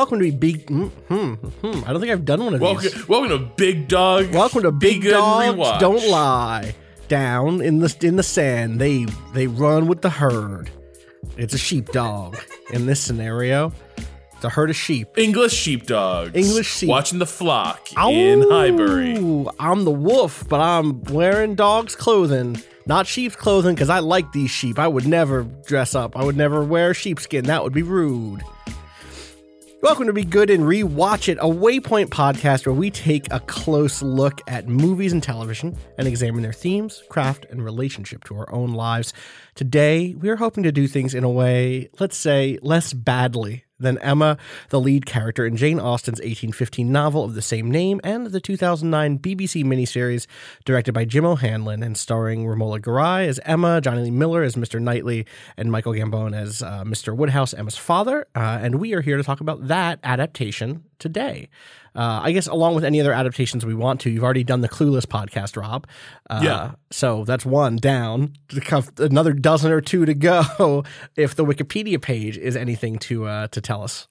Welcome to Big. Hmm, hmm, hmm. I don't think I've done one of Welcome, these. welcome to Big Dog. Welcome to Big Dogs Rewatch. Don't Lie. Down in the in the sand, they they run with the herd. It's a sheepdog in this scenario. It's a herd of sheep. English sheepdogs. English sheep. Watching the flock in Highbury. I'm the wolf, but I'm wearing dog's clothing, not sheep's clothing, because I like these sheep. I would never dress up. I would never wear sheepskin. That would be rude. Welcome to Be Good and Rewatch It, a Waypoint podcast where we take a close look at movies and television and examine their themes, craft, and relationship to our own lives. Today, we are hoping to do things in a way, let's say, less badly than Emma, the lead character in Jane Austen's 1815 novel of the same name, and the 2009 BBC miniseries directed by Jim O'Hanlon and starring Romola Garai as Emma, Johnny Lee Miller as Mr. Knightley, and Michael Gambon as uh, Mr. Woodhouse, Emma's father. Uh, and we are here to talk about that adaptation today. Uh, I guess along with any other adaptations we want to. You've already done the Clueless podcast, Rob. Uh, Yeah. So that's one down. Another dozen or two to go. If the Wikipedia page is anything to uh, to tell us.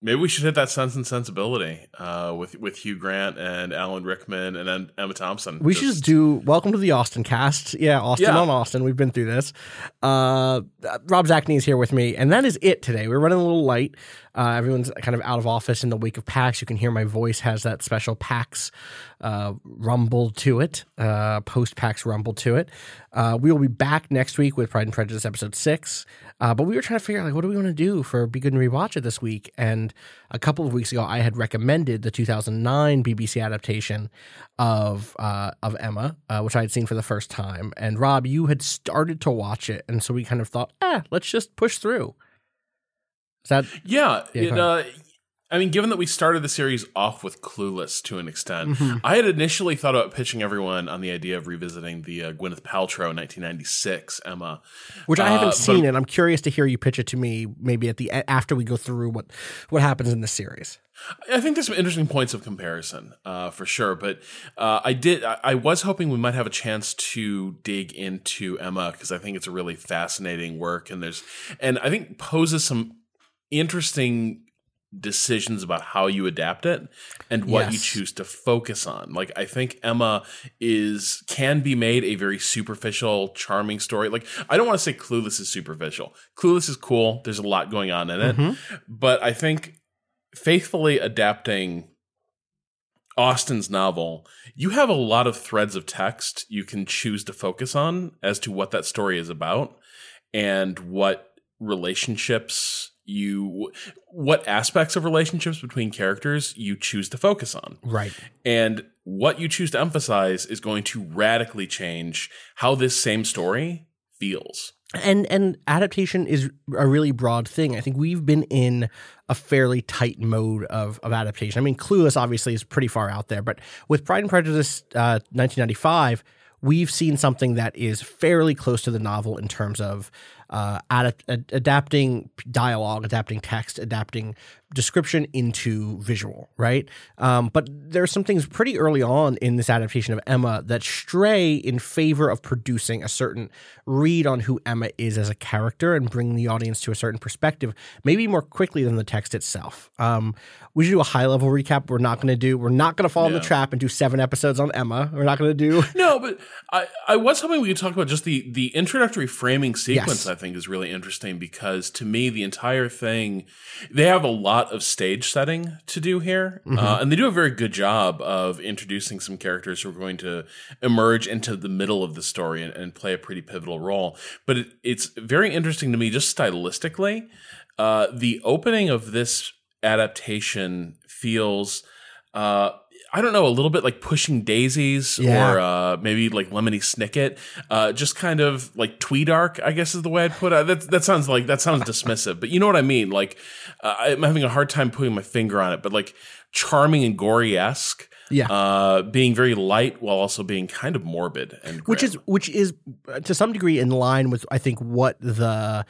Maybe we should hit that Sense and Sensibility uh, with with Hugh Grant and Alan Rickman and then Emma Thompson. We should just do Welcome to the Austen cast. Yeah, Austen Yeah. on Austen. We've been through this. Uh, Rob Zacny is here with me, and that is it today. We're running a little light. Uh, everyone's kind of out of office in the wake of PAX. You can hear my voice has that special PAX uh, rumble to it, uh, post PAX rumble to it. Uh, we will be back next week with Pride and Prejudice episode six. Uh, but we were trying to figure out like what do we want to do for Be Good and Rewatch It this week. And a couple of weeks ago, I had recommended the 2009 BBC adaptation of uh, of Emma, uh, which I had seen for the first time. And Rob, you had started to watch it, and so we kind of thought, eh, let's just push through. Is that Yeah, Yeah, it, I mean, given that we started the series off with Clueless to an extent, Mm-hmm. I had initially thought about pitching everyone on the idea of revisiting the uh, Gwyneth Paltrow 1996 Emma, which I Uh, haven't but- seen, and I'm curious to hear you pitch it to me. Maybe at the after we go through what what happens in the series. I think there's some interesting points of comparison, uh, for sure. But uh, I did, I, I was hoping we might have a chance to dig into Emma because I think it's a really fascinating work, and there's, and I think poses some interesting decisions about how you adapt it and what you choose to focus on. Like I think Emma is can be made a very superficial, charming story. Like I don't want to say Clueless is superficial. Clueless is cool. There's a lot going on in it, mm-hmm. but I think faithfully adapting Austen's novel, you have a lot of threads of text you can choose to focus on as to what that story is about and what relationships you what aspects of relationships between characters you choose to focus on. Right. And what you choose to emphasize is going to radically change how this same story feels. and and adaptation is a really broad thing. I think we've been in a fairly tight mode of of adaptation. I mean, Clueless obviously is pretty far out there, but with Pride and Prejudice, uh, 1995, we've seen something that is fairly close to the novel in terms of uh, ad- ad- adapting dialogue, adapting text, adapting description into visual, right? Um, but there's some things pretty early on in this adaptation of Emma that stray in favor of producing a certain read on who Emma is as a character and bring the audience to a certain perspective, maybe more quickly than the text itself. Um, we should do a high level recap. We're not going to do. We're not going to fall in the trap and do seven episodes on Emma. We're not going to do. No, but I, I was hoping we could talk about just the the introductory framing sequence. Yes. I think is really interesting because to me the entire thing they have a lot of stage setting to do here, uh, and they do a very good job of introducing some characters who are going to emerge into the middle of the story and, and play a pretty pivotal role. But it, it's very interesting to me just stylistically. Uh, the opening of this adaptation feels. Uh, I don't know, a little bit like pushing daisies Yeah. or uh, maybe like Lemony Snicket, uh, just kind of like Tweedark, I guess is the way I'd put it. That, that sounds like that sounds dismissive, but you know what I mean. Like uh, I'm having a hard time putting my finger on it, but like charming and Gorey esque, Yeah. uh, being very light while also being kind of morbid and which is which is uh, to some degree in line with I think what the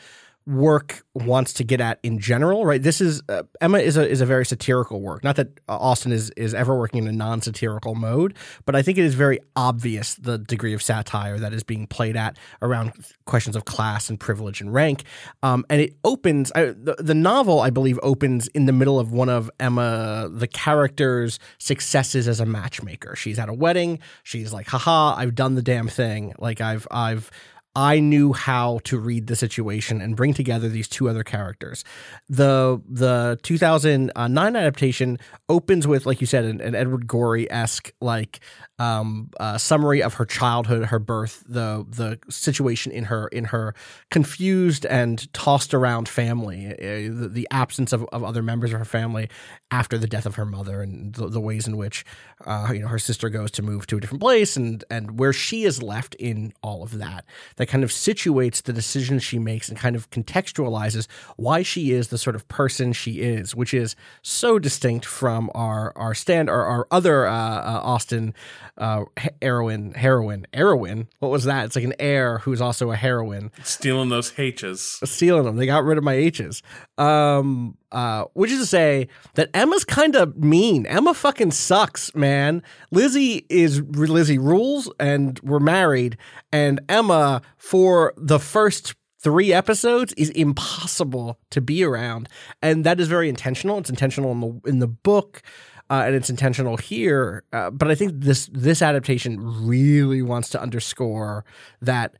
work wants to get at in general, right? This is uh, Emma is a is a very satirical work. Not that uh, Austen is is ever working in a non satirical mode, but I think it is very obvious the degree of satire that is being played at around questions of class and privilege and rank. Um, and it opens I, the the novel, I believe, opens in the middle of one of Emma the character's successes as a matchmaker. She's at a wedding. She's like, "Haha, I've done the damn thing. Like I've I've." I knew how to read the situation and bring together these two other characters. The the 2009 uh, adaptation opens with, like you said, an, an Edward Gorey esque like um, uh, summary of her childhood, her birth, the the situation in her in her confused and tossed around family, uh, the, the absence of, of other members of her family after the death of her mother, and the, the ways in which uh, you know her sister goes to move to a different place, and and where she is left in all of that. That kind of situates the decisions she makes and kind of contextualizes why she is the sort of person she is, which is so distinct from our our stand our, our other uh, uh, Austen uh, heroin, heroine heroine. What was that? It's like an heir who's also a heroine stealing those H's. stealing them. They got rid of my H's. Um, uh, which is to say that Emma's kind of mean. Emma fucking sucks, man. Lizzie is Lizzie rules, and we're married. And Emma, for the first three episodes, is impossible to be around, and that is very intentional. It's intentional in the in the book. Uh, and it's intentional here, uh, but I think this this adaptation really wants to underscore that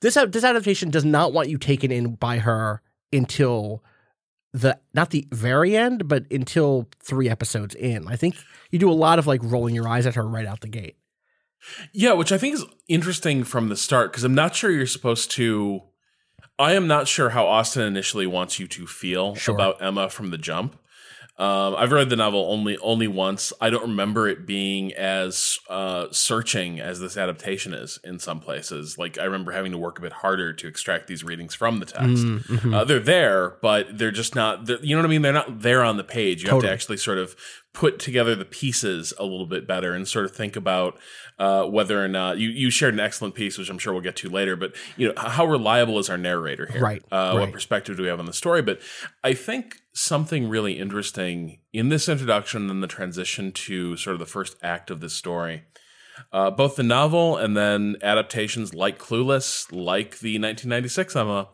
this this adaptation does not want you taken in by her until the not the very end, but until three episodes in. I think you do a lot of like rolling your eyes at her right out the gate. Yeah, which I think is interesting from the start because I'm not sure you're supposed to. I am not sure how Austen initially wants you to feel Sure. about Emma from the jump. Um, I've read the novel only only once. I don't remember it being as uh, searching as this adaptation is in some places. Like I remember having to work a bit harder to extract these readings from the text. Mm-hmm. Uh, they're there, but they're just not. They're, you know what I mean? They're not there on the page. You have to actually sort of put together the pieces a little bit better and sort of think about uh, whether or not you, you shared an excellent piece, which I'm sure we'll get to later. But you know, how reliable is our narrator here? Right, Uh, right. What perspective do we have on the story? But I think something really interesting in this introduction and the transition to sort of the first act of this story. Uh, both the novel and then adaptations like Clueless, like the 1996 Emma,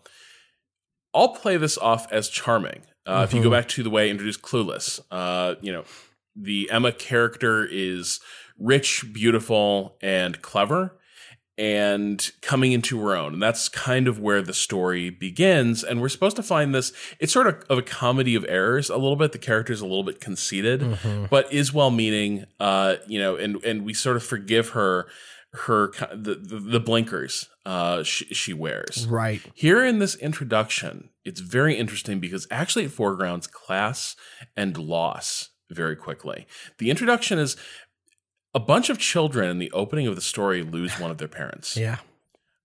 all play this off as charming. Uh, If you go back to the way I introduced Clueless, uh, you know, the Emma character is rich, beautiful, and clever, and coming into her own. And that's kind of where the story begins. And we're supposed to find this, it's sort of, of a comedy of errors a little bit. The character's a little bit conceited, but is well meaning, uh, you know, and, and we sort of forgive her. Her the, the the blinkers uh she, she wears Right. here in this introduction, it's very interesting because actually it foregrounds class and loss very quickly. The introduction is a bunch of children in the opening of the story lose one of their parents, Yeah.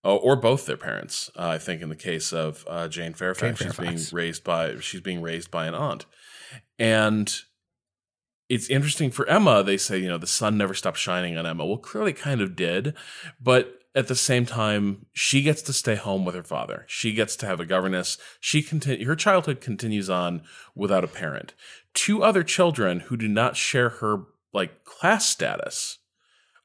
oh, or both their parents. Uh, I think in the case of uh, Jane Fairfax, Jane she's being raised by she's being raised by an aunt, and it's interesting for Emma. They say, you know, the sun never stopped shining on Emma. Well, clearly, it kind of did, but at the same time, she gets to stay home with her father. She gets to have a governess. She continue her childhood continues on without a parent. Two other children who do not share her like class status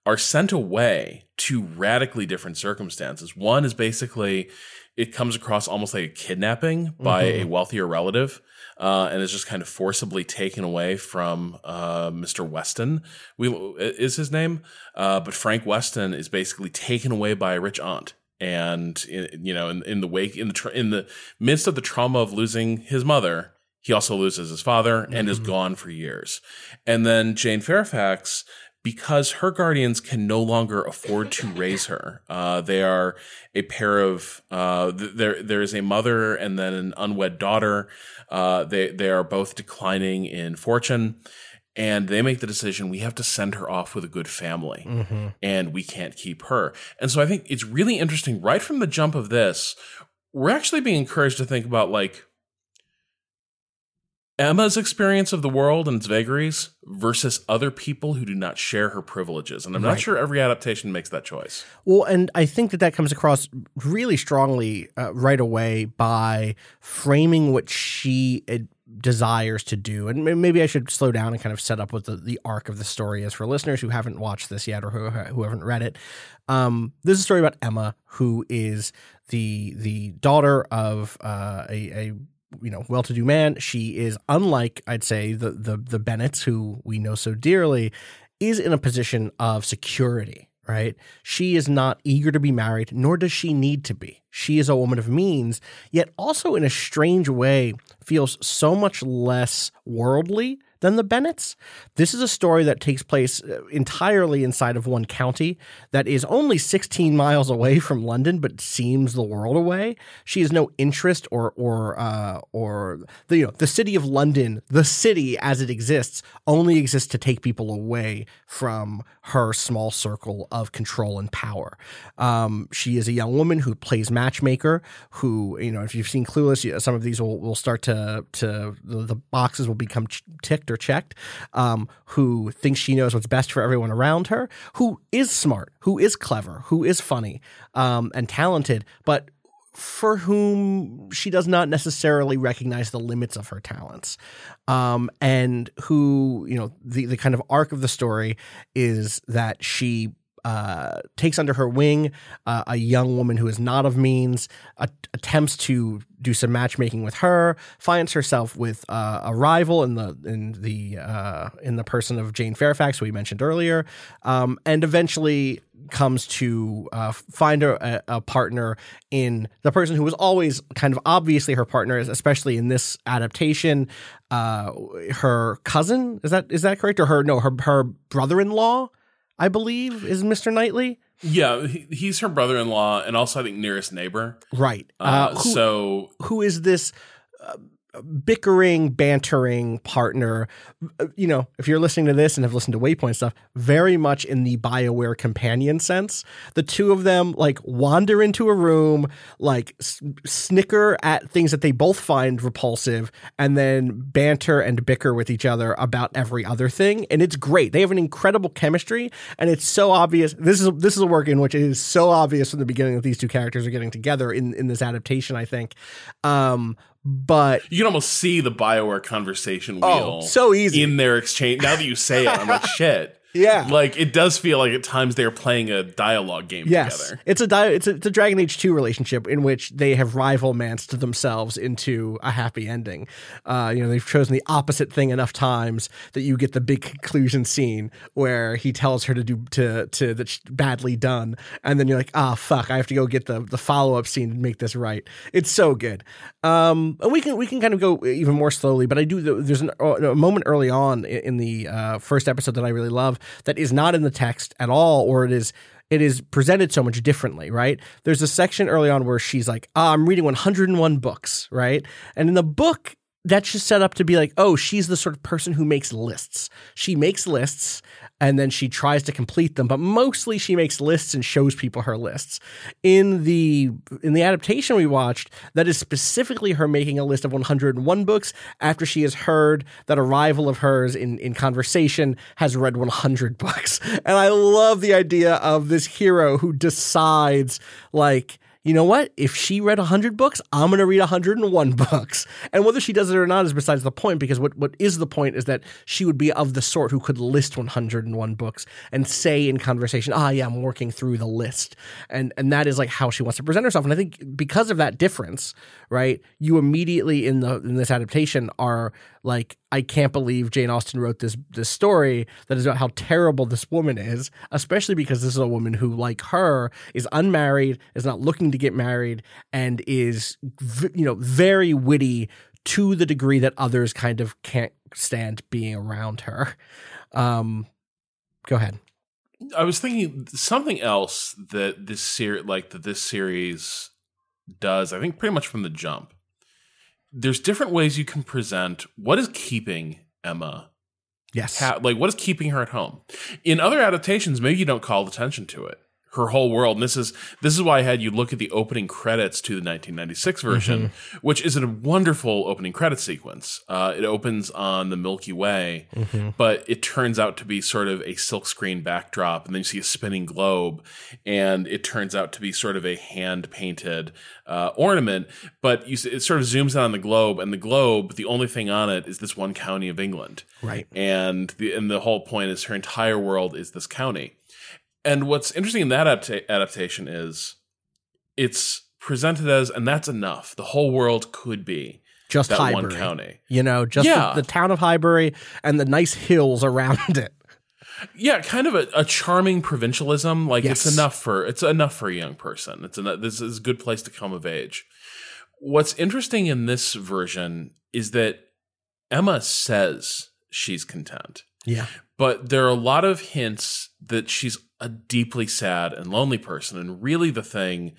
are sent away to radically different circumstances. One is basically it comes across almost like a kidnapping by a wealthier relative. Uh, and is just kind of forcibly taken away from uh, Mr. Weston. We is his name, uh, but Frank Weston is basically taken away by a rich aunt and you know, in, in the wake in the tra- in the midst of the trauma of losing his mother, he also loses his father and is gone for years. And then Jane Fairfax because her guardians can no longer afford to raise her. Uh, they are a pair of uh, th- there. There is a mother and then an unwed daughter. Uh, they they are both declining in fortune, and they make the decision we have to send her off with a good family, and we can't keep her. And so I think it's really interesting right from the jump of this. We're actually being encouraged to think about like Emma's experience of the world and its vagaries versus other people who do not share her privileges. And I'm not sure every adaptation makes that choice. Well, and I think that that comes across really strongly uh, right away by framing what she uh, desires to do. And maybe I should slow down and kind of set up what the, the arc of the story is for listeners who haven't watched this yet or who, who haven't read it. Um, this is a story about Emma, who is the the daughter of uh, a, a you know well-to-do man. She is unlike I'd say the the the Bennets, who we know so dearly, is in a position of security right? She is not eager to be married, nor does she need to be. She is a woman of means, yet also in a strange way feels so much less worldly than the Bennets. This is a story that takes place uh, entirely inside of one county that is only 16 miles away from London, but seems the world away. She has no interest or or uh, or the you know the city of London, the city as it exists, only exists to take people away from her small circle of control and power. Um, she is a young woman who plays matchmaker. Who you know, if you've seen Clueless, some of these will, will start to to the, the boxes will become ticked or checked. Um, who thinks she knows what's best for everyone around her. Who is smart. Who is clever. Who is funny um, and talented, but for whom she does not necessarily recognize the limits of her talents um, and who you know the, the kind of arc of the story is that she uh, takes under her wing uh, a young woman who is not of means, a- attempts to do some matchmaking with her, finds herself with uh, a rival in the in the uh, in the person of Jane Fairfax, who we mentioned earlier, um, and eventually comes to uh, find a, a partner in the person who was always kind of obviously her partner, especially in this adaptation. Her cousin is that is that correct or her no her her brother in law, I believe, is Mister Knightley. Yeah, he, he's her brother in law and also, I think, nearest neighbor. Right. Uh, Uh, who, so who is this uh, bickering, bantering partner? Uh, You know, if you're listening to this and have listened to Waypoint stuff, very much in the Bioware companion sense. The two of them like wander into a room, like snicker at things that they both find repulsive, and then banter and bicker with each other about every other thing. And it's great. They have an incredible chemistry, and it's so obvious. This is this is a work in which it is so obvious from the beginning that these two characters are getting together in in this adaptation. I think. Um, but you can almost see the Bioware conversation oh, wheel. Oh, so easy. in their exchange. Now that you say it, I'm like, shit. Yeah. Like, it does feel like at times they're playing a dialogue game Yes, together. it's a di- it's a, it's a Dragon Age two relationship in which they have rival manced themselves into a happy ending. Uh, you know, they've chosen the opposite thing enough times that you get the big conclusion scene where he tells her to do to to that's badly done, and then you're like, ah, fuck, I have to go get the the follow up scene and make this right. It's so good. Um, and we can we can kind of go even more slowly, but I do. There's an, a moment early on in in the uh, first episode that I really love that is not in the text at all, or it is it is presented so much differently, right? There's a section early on where she's like, ah, I'm reading 101 books, right? And in the book, that's just set up to be like, oh, she's the sort of person who makes lists. She makes lists and then she tries to complete them, but mostly she makes lists and shows people her lists. In the in the adaptation we watched, that is specifically her making a list of 101 books after she has heard that a rival of hers in in conversation has read 100 books. And I love the idea of this hero who decides like you know what? If she read 100 books, I'm going to read 101 books. And whether she does it or not is besides the point, because what, what is the point is that she would be of the sort who could list 101 books and say in conversation, ah, yeah, I'm working through the list. And, and that is like how she wants to present herself. And I think because of that difference, right, you immediately in the, in this adaptation are like I can't believe Jane Austen wrote this this story that is about how terrible this woman is, especially because this is a woman who, like her, is unmarried, is not looking to get married, and is you know very witty to the degree that others kind of can't stand being around her. Um, go ahead. I was thinking something else that this series, like that this series does. I think pretty much from the jump there's different ways you can present what is keeping Emma. Yes. Ha- like what is keeping her at home. In other adaptations, maybe you don't call attention to it her whole world. And this is this is why I had you look at the opening credits to the 1996 version, mm-hmm. which is a wonderful opening credit sequence. Uh, it opens on the Milky Way, mm-hmm. but it turns out to be sort of a silkscreen backdrop, and then you see a spinning globe, and it turns out to be sort of a hand painted uh, ornament. But you, it sort of zooms in on the globe, and the globe, the only thing on it is this one county of England, right? And the and the whole point is her entire world is this county. And what's interesting in that adapta- adaptation is it's presented as, and that's enough. The whole world could be just that Highbury, one county. You know, just yeah. the, the, town of Highbury and the nice hills around it. Yeah, kind of a, a charming provincialism. Like yes. it's enough for it's enough for a young person. It's enough, this is a good place to come of age. What's interesting in this version is that Emma says she's content. Yeah. But there are a lot of hints that she's a deeply sad and lonely person. And really, the thing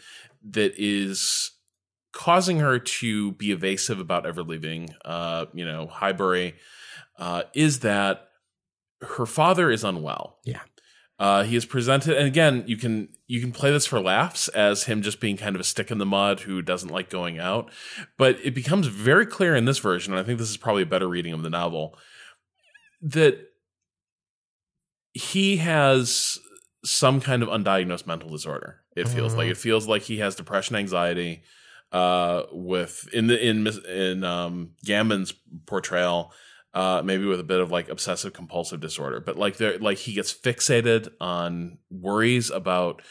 that is causing her to be evasive about ever leaving, uh, you know, Highbury, uh, is that her father is unwell. Yeah. Uh, he is presented, and again, you can you can play this for laughs as him just being kind of a stick in the mud who doesn't like going out, but it becomes very clear in this version, and I think this is probably a better reading of the novel, that he has some kind of undiagnosed mental disorder. It feels like it feels like he has depression, anxiety. Uh, with in the in in um Gambon's portrayal, uh, maybe with a bit of like obsessive compulsive disorder, but like there, like he gets fixated on worries about,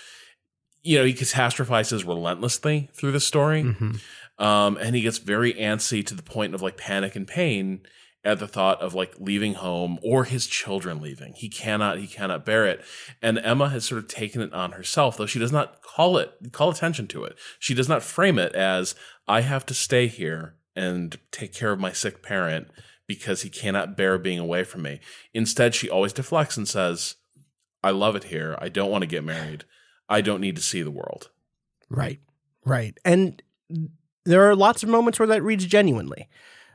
you know, he catastrophizes relentlessly through the story, mm-hmm. um, and he gets very antsy to the point of like panic and pain at the thought of like leaving home or his children leaving. He cannot, he cannot bear it. And Emma has sort of taken it on herself, though she does not call it, call attention to it. She does not frame it as, I have to stay here and take care of my sick parent because he cannot bear being away from me. Instead, she always deflects and says, I love it here. I don't want to get married. I don't need to see the world. Right. Right. And there are lots of moments where that reads genuinely.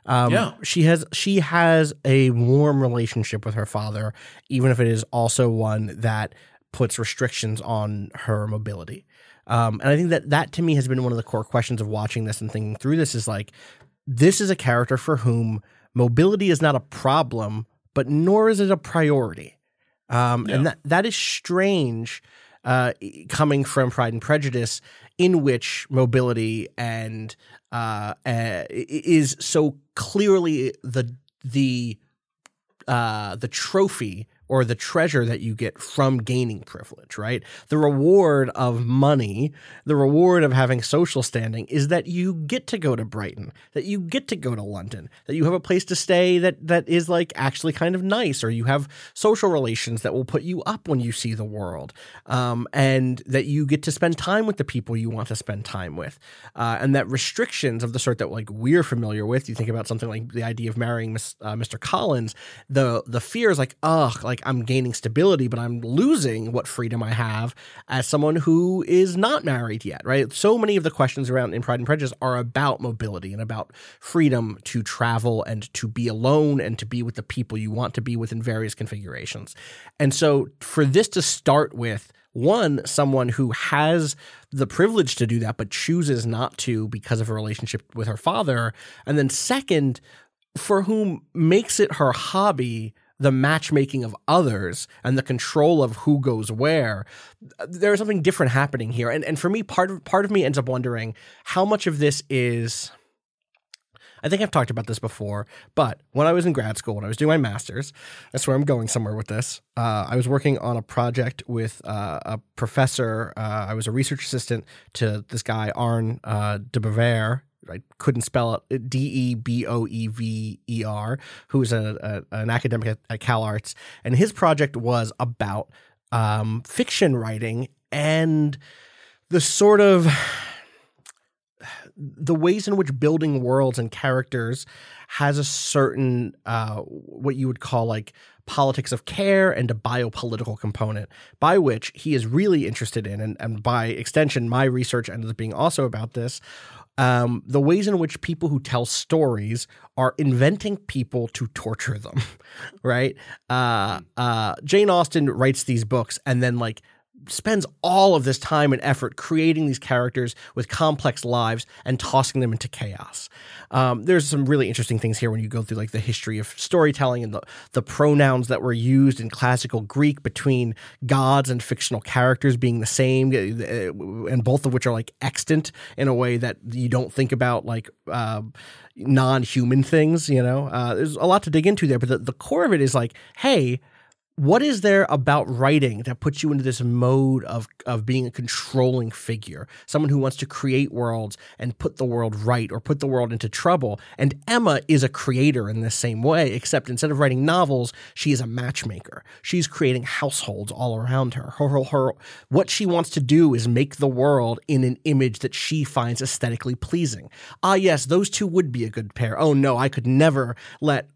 Um, yeah. She has she has a warm relationship with her father, even if it is also one that puts restrictions on her mobility. Um, and I think that that to me has been one of the core questions of watching this and thinking through this is like, this is a character for whom mobility is not a problem, but nor is it a priority. Um, yeah. And that, that is strange uh, coming from Pride and Prejudice, in which mobility and uh, uh, is so clearly the the uh, the trophy or the treasure that you get from gaining privilege, right? The reward of money, the reward of having social standing is that you get to go to Brighton, that you get to go to London, that you have a place to stay that that is like actually kind of nice, or you have social relations that will put you up when you see the world, um, and that you get to spend time with the people you want to spend time with, uh, and that restrictions of the sort that like we're familiar with. You think about something like the idea of marrying Miss, uh, Mr. Collins, the the fear is like, ugh, like like I'm gaining stability, but I'm losing what freedom I have as someone who is not married yet, right? So many of the questions around in Pride and Prejudice are about mobility and about freedom to travel and to be alone and to be with the people you want to be with in various configurations. And so for this to start with one, someone who has the privilege to do that, but chooses not to because of a relationship with her father. And then second, for whom makes it her hobby the matchmaking of others and the control of who goes where, there's something different happening here. And and for me, part of part of me ends up wondering how much of this is I think I've talked about this before, but when I was in grad school, when I was doing my master's, I swear I'm going somewhere with this. Uh, I was working on a project with uh, a professor. Uh, I was a research assistant to this guy, Arne uh, de Boever, I couldn't spell it. D E B O E V E R, who's a, a, an academic at, at Cal Arts, and his project was about um, fiction writing and the sort of the ways in which building worlds and characters has a certain uh, what you would call like politics of care and a biopolitical component by which he is really interested in. And, and by extension my research ended up being also about this um, the ways in which people who tell stories are inventing people to torture them right? Uh, uh, jane austen writes these books and then like spends all of this time and effort creating these characters with complex lives and tossing them into chaos. Um, there's some really interesting things here when you go through like the history of storytelling and the, the pronouns that were used in classical Greek between gods and fictional characters being the same, uh, and both of which are like extant in a way that you don't think about like uh, non-human things. You know, uh, there's a lot to dig into there, but the, the core of it is like, hey what is there about writing that puts you into this mode of of being a controlling figure someone who wants to create worlds and put the world right or put the world into trouble? And emma is a creator in the same way except instead of writing novels she is a matchmaker. She's creating households all around her. Her, her, her what she wants to do is make the world in an image that she finds aesthetically pleasing. Ah yes those two would be a good pair. Oh no i could never let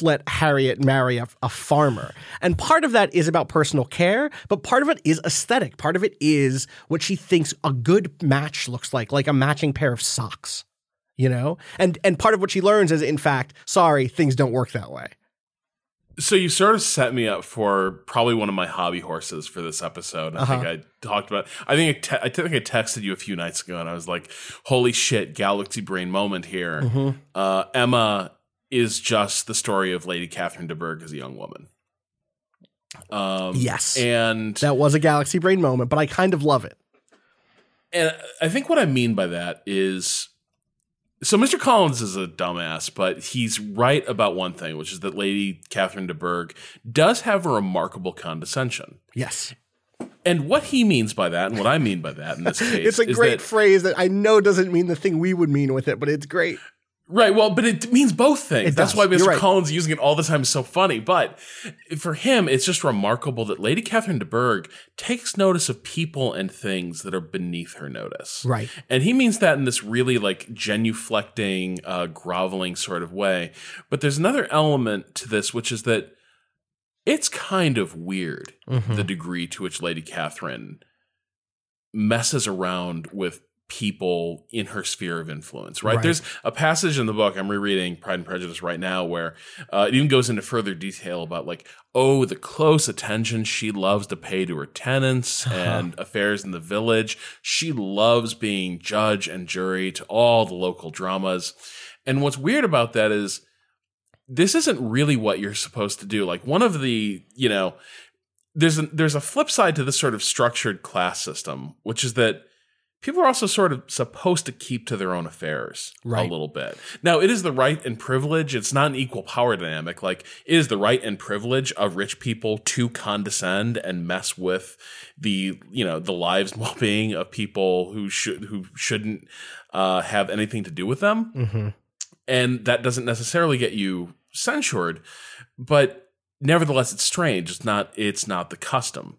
let harriet marry a, a farmer. And part of that is about personal care, but part of it is aesthetic. Part of it is what she thinks a good match looks like, like a matching pair of socks. You know? And and part of what she learns is in fact, sorry, things don't work that way. So you sort of set me up for probably one of my hobby horses for this episode. I uh-huh. think I talked about. I think I, te- I think I texted you a few nights ago, and I was like, "Holy shit, galaxy brain moment here." Mm-hmm. Uh, Emma is just the story of Lady Catherine de Bourgh as a young woman. Um, yes, and that was a galaxy brain moment, but I kind of love it. And I think what I mean by that is so Mr. Collins is a dumbass, but he's right about one thing, which is that Lady Catherine de Bourgh does have a remarkable condescension. Yes. And what he means by that, and what I mean by that in this case, it's a great that, phrase that I know doesn't mean the thing we would mean with it, but it's great. Right. Well, but it means both things. It That's does. why Mr. Right. Collins using it all the time is so funny. But for him, it's just remarkable that Lady Catherine de Bourgh takes notice of people and things that are beneath her notice. Right. And he means that in this really like genuflecting, uh, groveling sort of way. But there's another element to this, which is that it's kind of weird mm-hmm. the degree to which Lady Catherine messes around with people in her sphere of influence, right? right? There's a passage in the book I'm rereading Pride and Prejudice right now where uh, it even goes into further detail about like, oh, the close attention she loves to pay to her tenants uh-huh. and affairs in the village. She loves being judge and jury to all the local dramas. And what's weird about that is this isn't really what you're supposed to do. Like one of the, you know, there's a, there's a flip side to this sort of structured class system, which is that people are also sort of supposed to keep to their own affairs right. a little bit. Now, it is the right and privilege. It's not an equal power dynamic. Like, it is the right and privilege of rich people to condescend and mess with the, you know, the lives and well being of people who should, who shouldn't uh, have anything to do with them. Mm-hmm. And that doesn't necessarily get you censured, but nevertheless, it's strange. It's not, it's not the custom.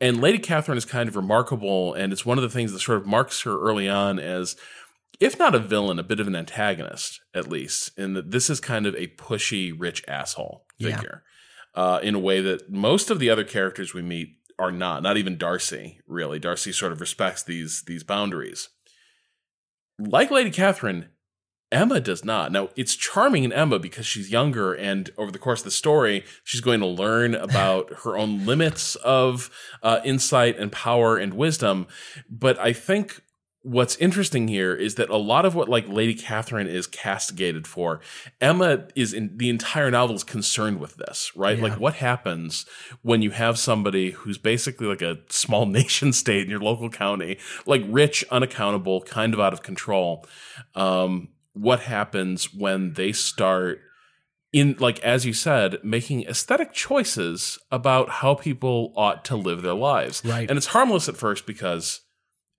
And Lady Catherine is kind of remarkable, and it's one of the things that sort of marks her early on as, if not a villain, a bit of an antagonist, at least, in that this is kind of a pushy, rich asshole figure. Yeah. Uh, in a way that most of the other characters we meet are not. Not even Darcy, really. Darcy sort of respects these these boundaries. Like Lady Catherine, Emma does not. Now, it's charming in Emma because she's younger, and over the course of the story, she's going to learn about her own limits of uh, insight and power and wisdom. But I think what's interesting here is that a lot of what like Lady Catherine is castigated for, Emma is in the entire novel is concerned with this, right? Yeah. Like what happens when you have somebody who's basically like a small nation state in your local county, like rich, unaccountable, kind of out of control. Um, what happens when they start in like as you said making aesthetic choices about how people ought to live their lives right and it's harmless at first because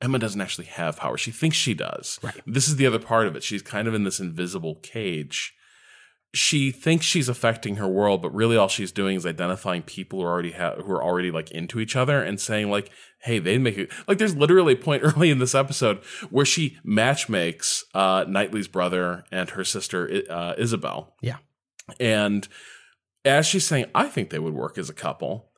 Emma doesn't actually have power. She thinks she does. Right. This is the other part of it. She's kind of in this invisible cage. She thinks she's affecting her world, but really all she's doing is identifying people who already have who are already like into each other and saying like, "Hey, they'd make it." Like, there's literally a point early in this episode where she matchmakes uh, Knightley's brother and her sister uh, Isabel, Yeah. and as she's saying, "I think they would work as a couple."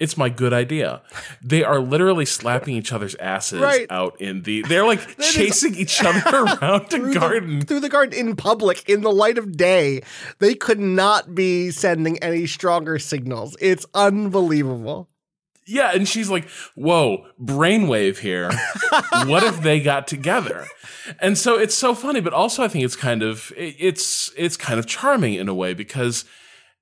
It's my good idea. They are literally slapping each other's asses Right. out in the. They're like is- chasing each other around the garden. The, through the garden in public, in the light of day. They could not be sending any stronger signals. It's unbelievable. Yeah, and she's like, "Whoa, brainwave here. what if they got together?" And so it's so funny, but also I think it's kind of it- it's it's kind of charming in a way because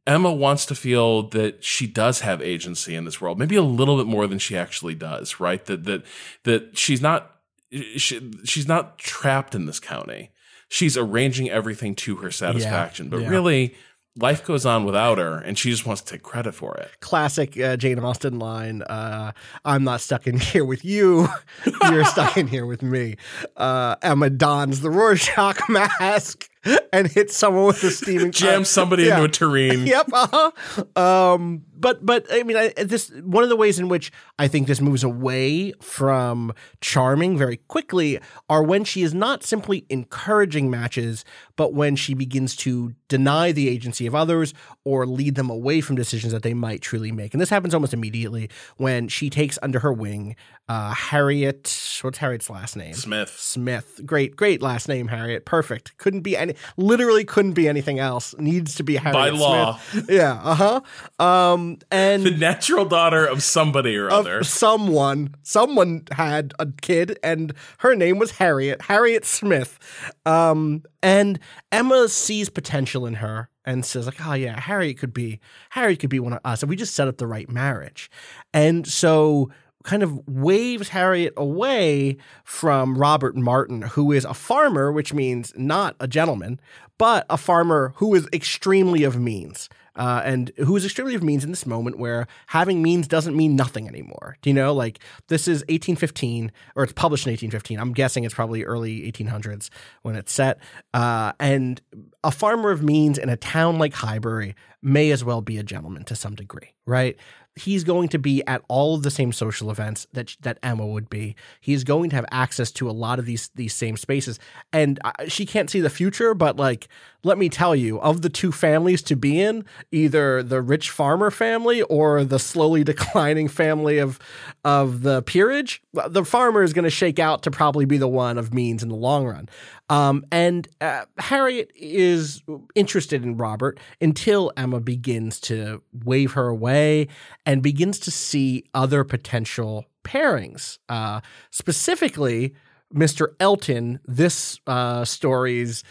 Emma wants to feel that she does have agency in this world, maybe a little bit more than she actually does, right? That that that she's not she, she's not trapped in this county. She's arranging everything to her satisfaction, but yeah. really life goes on without her and she just wants to take credit for it. Classic uh, Jane Austen line uh, I'm not stuck in here with you. You're stuck in here with me. Uh, Emma dons the Rorschach mask and hit someone with a steaming Jam somebody Yeah. into a tureen. yep. Uh-huh. Um, but but I mean, I, this one of the ways in which I think this moves away from charming very quickly are when she is not simply encouraging matches, but when she begins to deny the agency of others or lead them away from decisions that they might truly make. And this happens almost immediately when she takes under her wing uh, Harriet. What's Harriet's last name? Smith. Smith. Great, great last name, Harriet. Perfect. Couldn't be any. Literally couldn't be anything else. Needs to be Harriet By law. Smith. Yeah. Uh huh. Um. And The natural daughter of somebody or of other. someone, someone had a kid, and her name was Harriet. Harriet Smith. Um. And Emma sees potential in her and says like, "Oh yeah, Harriet could be Harriet could be one of us if we just set up the right marriage." And so kind of waves Harriet away from Robert Martin, who is a farmer, which means not a gentleman, but a farmer who is extremely of means. Uh, and who is extremely of means in this moment where having means doesn't mean nothing anymore. Do you know? Like, this is 1815, or it's published in 1815. I'm guessing it's probably early 1800s when it's set. Uh, and a farmer of means in a town like Highbury may as well be a gentleman to some degree, right? He's going to be at all of the same social events that that Emma would be. He's going to have access to a lot of these these same spaces, and uh, she can't see the future. But like, let me tell you, of the two families to be in, either the rich farmer family or the slowly declining family of of the peerage, the farmer is going to shake out to probably be the one of means in the long run. Um, and uh, Harriet is interested in Robert until Emma begins to wave her away and begins to see other potential pairings. Uh, specifically, Mr. Elton, this uh, story's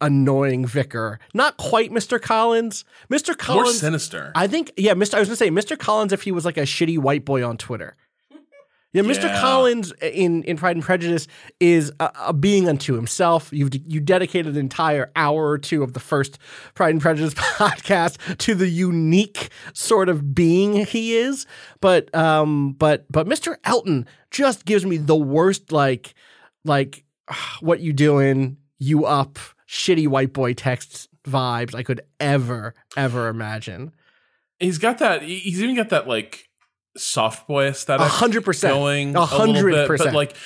annoying vicar. Not quite Mr. Collins. Mr. Collins. More sinister. I think, yeah, Mr. I was gonna say Mr. Collins if he was like a shitty white boy on Twitter. Yeah, Mr. Yeah. Collins in in Pride and Prejudice is a, a being unto himself. You've you dedicated an entire hour or two of the first Pride and Prejudice podcast to the unique sort of being he is. But um, but but Mr. Elton just gives me the worst like like what you doing? You up? Shitty white boy text vibes I could ever ever imagine. he's got that. He's even got that like soft boy aesthetic. A hundred percent. going. A little hundred bit, percent. But like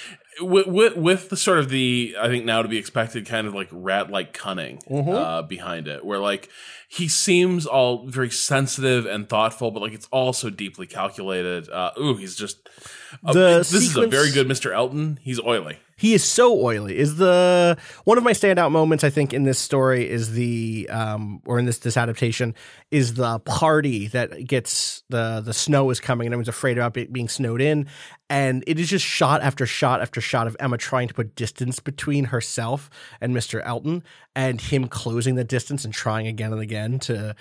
with, with with the sort of the I think now to be expected kind of like rat like cunning Mm-hmm. uh, behind it, where like he seems all very sensitive and thoughtful, but like it's all so deeply calculated. Uh, ooh, he's just. Uh, The this is a very good Mr. Elton. He's oily. He is so oily. Is the one of my standout moments I think in this story is the um or in this this adaptation is the party that gets the the snow is coming and everyone's afraid about it being snowed in and it is just shot after shot after shot of Emma trying to put distance between herself and Mr. Elton and him closing the distance and trying again and again to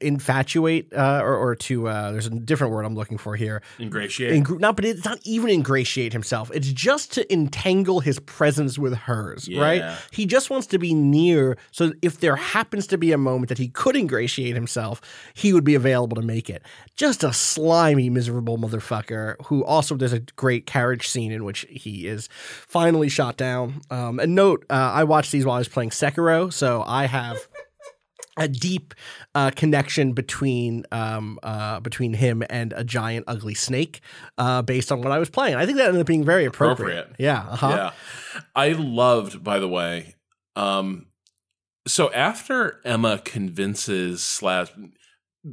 infatuate uh, or or to uh, there's a different word I'm looking for here Ingratiate. Ingr- not, but it's not even ingratiate himself. It's just to entangle his presence with hers, right? He just wants to be near. So if there happens to be a moment that he could ingratiate himself, he would be available to make it. Just a slimy, miserable motherfucker who also does a great carriage scene in which he is finally shot down. Um, and note, uh, I watched these while I was playing Sekiro, so I have a deep uh, connection between um, uh, between him and a giant ugly snake uh, based on what I was playing. I think that ended up being very appropriate. Appropriate. Yeah. Uh-huh. Yeah. I loved, by the way, um, so after Emma convinces slash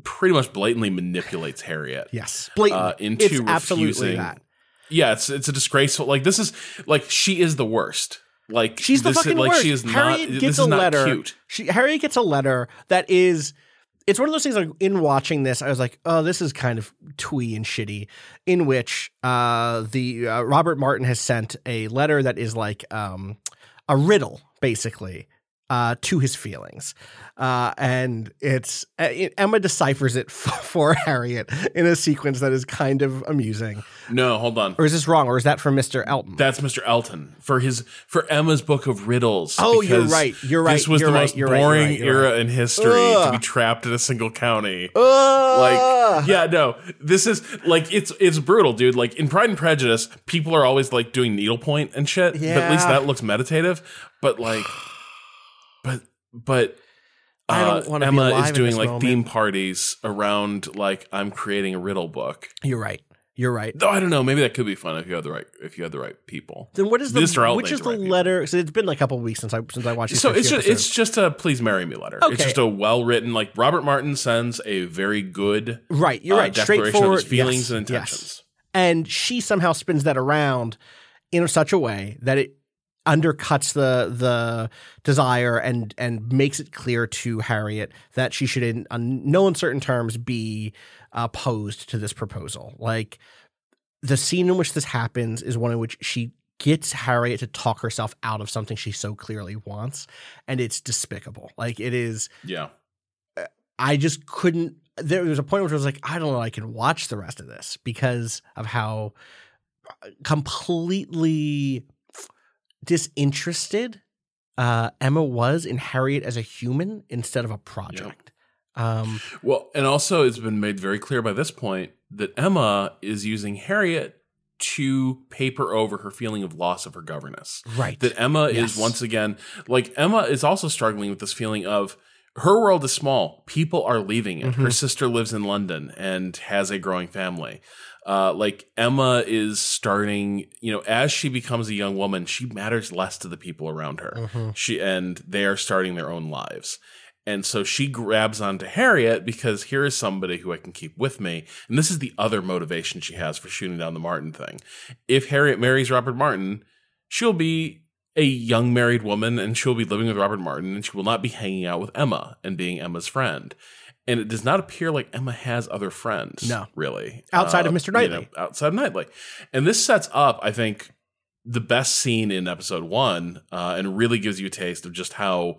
pretty much blatantly manipulates Harriet. Yes. Blatant. Uh, into it's absolutely refusing- that. Yeah, it's it's a disgraceful like this is like she is the worst. Like She's the this fucking like worst. she is Harriet not gets this a letter. cute. She Harriet gets a letter that is. It's one of those things. Like in watching this, I was like, "Oh, this is kind of twee and shitty." In which uh, the uh, Robert Martin has sent a letter that is like um, a riddle, basically, uh, to his feelings, uh, and it's uh, it- Emma deciphers it for, for Harriet in a sequence that is kind of amusing. No, hold on. Or is this wrong? Or is that from Mister Elton? That's Mr. Elton for his for Emma's book of riddles. Oh, you're right. You're right. This was You're the right. most right. Boring right. You're era right. in history to be trapped in a single county. Ugh. like yeah no this is like it's it's brutal dude like in pride and prejudice people are always like doing needlepoint and shit but at least that looks meditative but like but uh, don't wanna be Emma is doing like moment. theme parties around like I'm creating a riddle book. You're right. You're right. Though I don't know, maybe that could be fun if you had the right if you had the right people. Then what is the which is the right people. letter? So it's been like a couple of weeks since I since I watched. These So it's just it's just a please marry me letter. Okay. It's just a well written like Robert Martin sends a very good right. You're uh, right. Straightforward feelings yes, and yes. intentions. and she somehow spins that around in such a way that it undercuts the the desire and and makes it clear to Harriet that she should in on no uncertain terms be opposed to this proposal. Like the scene in which this happens is one in which she gets Harriet to talk herself out of something she so clearly wants and it's despicable. Like it is Yeah. I just couldn't. There was a point where I was like, I don't know, I can watch the rest of this because of how completely disinterested uh, Emma was in Harriet as a human instead of a project. Um, Well, and also it's been made very clear by this point that Emma is using Harriet to paper over her feeling of loss of her governess. right. That Emma Yes. is once again like Emma is also struggling with this feeling of her world is small. People are leaving it. Mm-hmm. Her sister lives in London and has a growing family. Uh, like Emma is starting, you know, as she becomes a young woman, she matters less to the people around her. Mm-hmm. She and they are starting their own lives. And so she grabs onto Harriet because here is somebody who I can keep with me. And this is the other motivation she has for shooting down the Martin thing. If Harriet marries Robert Martin, she'll be a young married woman and she'll be living with Robert Martin and she will not be hanging out with Emma and being Emma's friend. And it does not appear like Emma has other friends. No. Really. Outside of Uh, Mr. you Knightley. know, outside of Knightley. And this sets up, I think, the best scene in episode one uh, and really gives you a taste of just how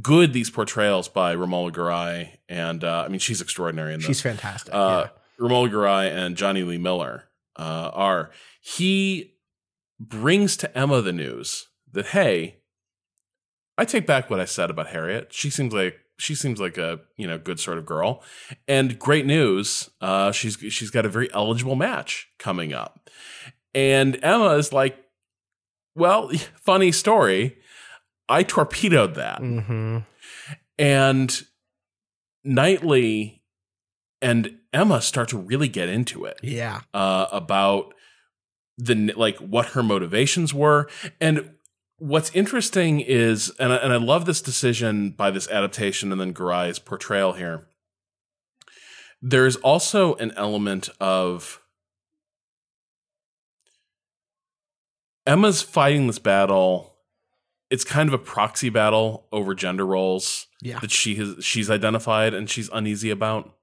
good these portrayals by Romola Garai and uh, I mean she's extraordinary in this. She's fantastic. Uh, Romola Garai and Jonny Lee Miller uh, are. He brings to Emma the news that hey, I take back what I said about Harriet. She seems like she seems like a you know good sort of girl, and great news. Uh, she's she's got a very eligible match coming up, and Emma is like, well, funny story. I torpedoed that. yeah. hmm And Knightley and Emma start to really get into it Yeah. uh, about the like what her motivations were, and what's interesting is, and I, and I love this decision by this adaptation, and then Garai's portrayal here. There's also an element of Emma's fighting this battle. It's kind of a proxy battle over gender roles Yeah. that she has she's identified and she's uneasy about.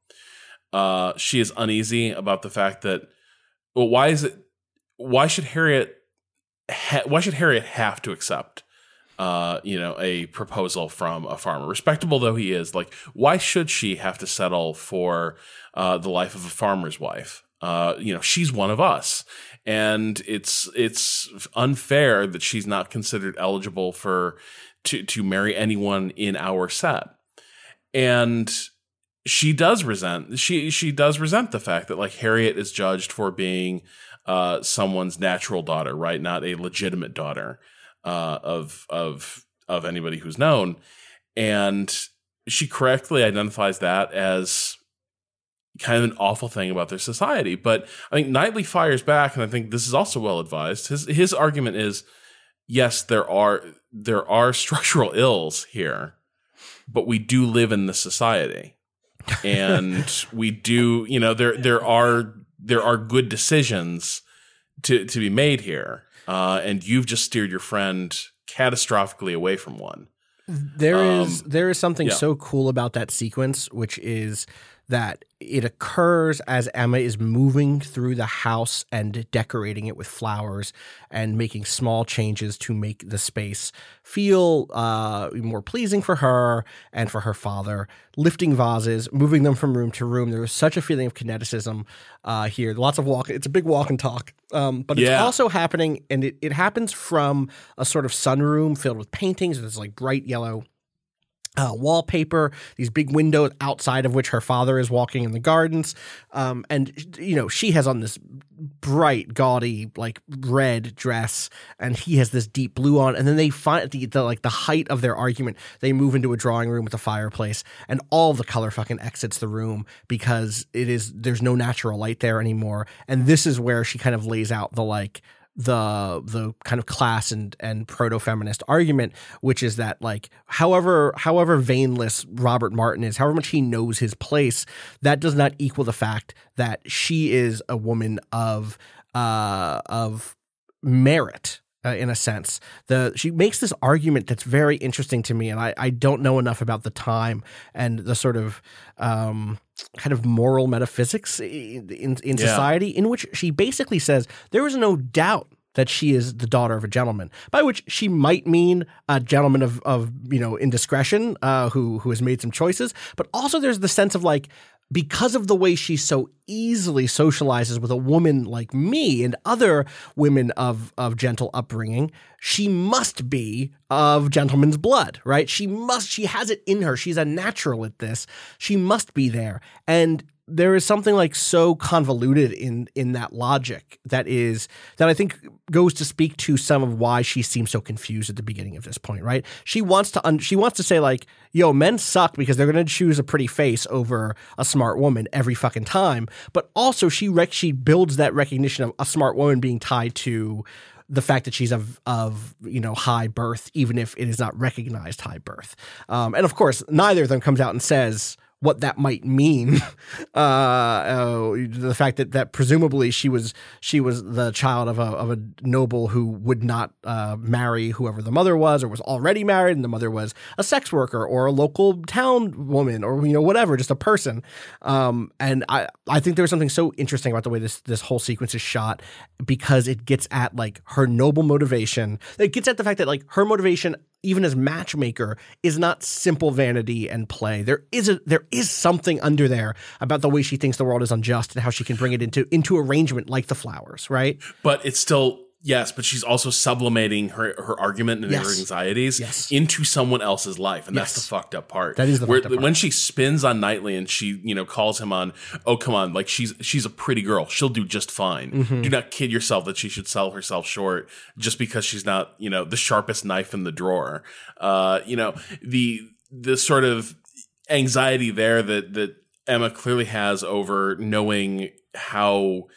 Uh, she is uneasy about the fact that well, why is it? Why should Harriet? Ha- why should Harriet have to accept? Uh, you know, a proposal from a farmer, respectable though he is. Like, why should she have to settle for uh, the life of a farmer's wife? Uh, you know, she's one of us, and it's it's unfair that she's not considered eligible for to to marry anyone in our set. And she does resent she she does resent the fact that like Harriet is judged for being uh, someone's natural daughter, right? Not a legitimate daughter uh, of of of anybody who's known, and she correctly identifies that as kind of an awful thing about their society. But I think Knightley fires back, and I think this is also well advised. His his argument is, yes, there are there are structural ills here, but we do live in the society, and we do, you know, there there are there are good decisions to to be made here, uh, and you've just steered your friend catastrophically away from one. There is Um, there is something yeah. so cool about that sequence, which is that it occurs as Emma is moving through the house and decorating it with flowers and making small changes to make the space feel uh, more pleasing for her and for her father. Lifting vases, moving them from room to room. There was such a feeling of kineticism uh, here. Lots of walk. It's a big walk and talk, um, but it's Yeah. also happening, and it, it happens from a sort of sunroom filled with paintings. There's like bright yellow uh, wallpaper, these big windows outside of which her father is walking in the gardens. Um, and, you know, she has on this bright, gaudy, like red dress, and he has this deep blue on. And then they find the, the like the height of their argument, they move into a drawing room with a fireplace, and all the color fucking exits the room because it is there's no natural light there anymore. And this is where she kind of lays out the like the the kind of class and and proto feminist argument, which is that like however however vainless Robert Martin is, however much he knows his place, that does not equal the fact that she is a woman of uh of merit. Uh, in a sense, the she makes this argument that's very interesting to me, and I, I don't know enough about the time and the sort of um, kind of moral metaphysics in in, in Yeah. society, in which she basically says there is no doubt that she is the daughter of a gentleman, by which she might mean a gentleman of, of you know indiscretion uh, who who has made some choices, but also there's the sense of like because of the way she so easily socializes with a woman like me and other women of of gentle upbringing, she must be of gentleman's blood, right? She must she has it in her. She's a natural at this. She must be there. And there is something like so convoluted in in that logic that is that I think goes to speak to some of why she seems so confused at the beginning of this point, right? She wants to un- she wants to say like, "Yo, men suck because they're going to choose a pretty face over a smart woman every fucking time." But also she rec- she builds that recognition of a smart woman being tied to the fact that she's of of you know high birth, even if it is not recognized high birth. Um, and of course, neither of them comes out and says what that might mean. Uh, uh, the fact that that presumably she was she was the child of a of a noble who would not uh, marry whoever the mother was, or was already married, and the mother was a sex worker or a local town woman, or you know whatever, just a person. Um, and I I think there was something so interesting about the way this this whole sequence is shot because it gets at like her noble motivation. It gets at the fact that like her motivation even as matchmaker is not simple vanity and play. There is a there is something under there about the way she thinks the world is unjust and how she can bring it into into arrangement like the flowers, right? but it's still yes but she's also sublimating her her argument and her anxieties Yes. into someone else's life and that's the fucked up part That is the Where- fucked up part. when she spins on Knightley and she you know calls him on oh come on like she's she's a pretty girl she'll do just fine Mm-hmm. do not kid yourself that she should sell herself short just because she's not you know the sharpest knife in the drawer uh you know the the sort of anxiety there that that Emma clearly has over knowing how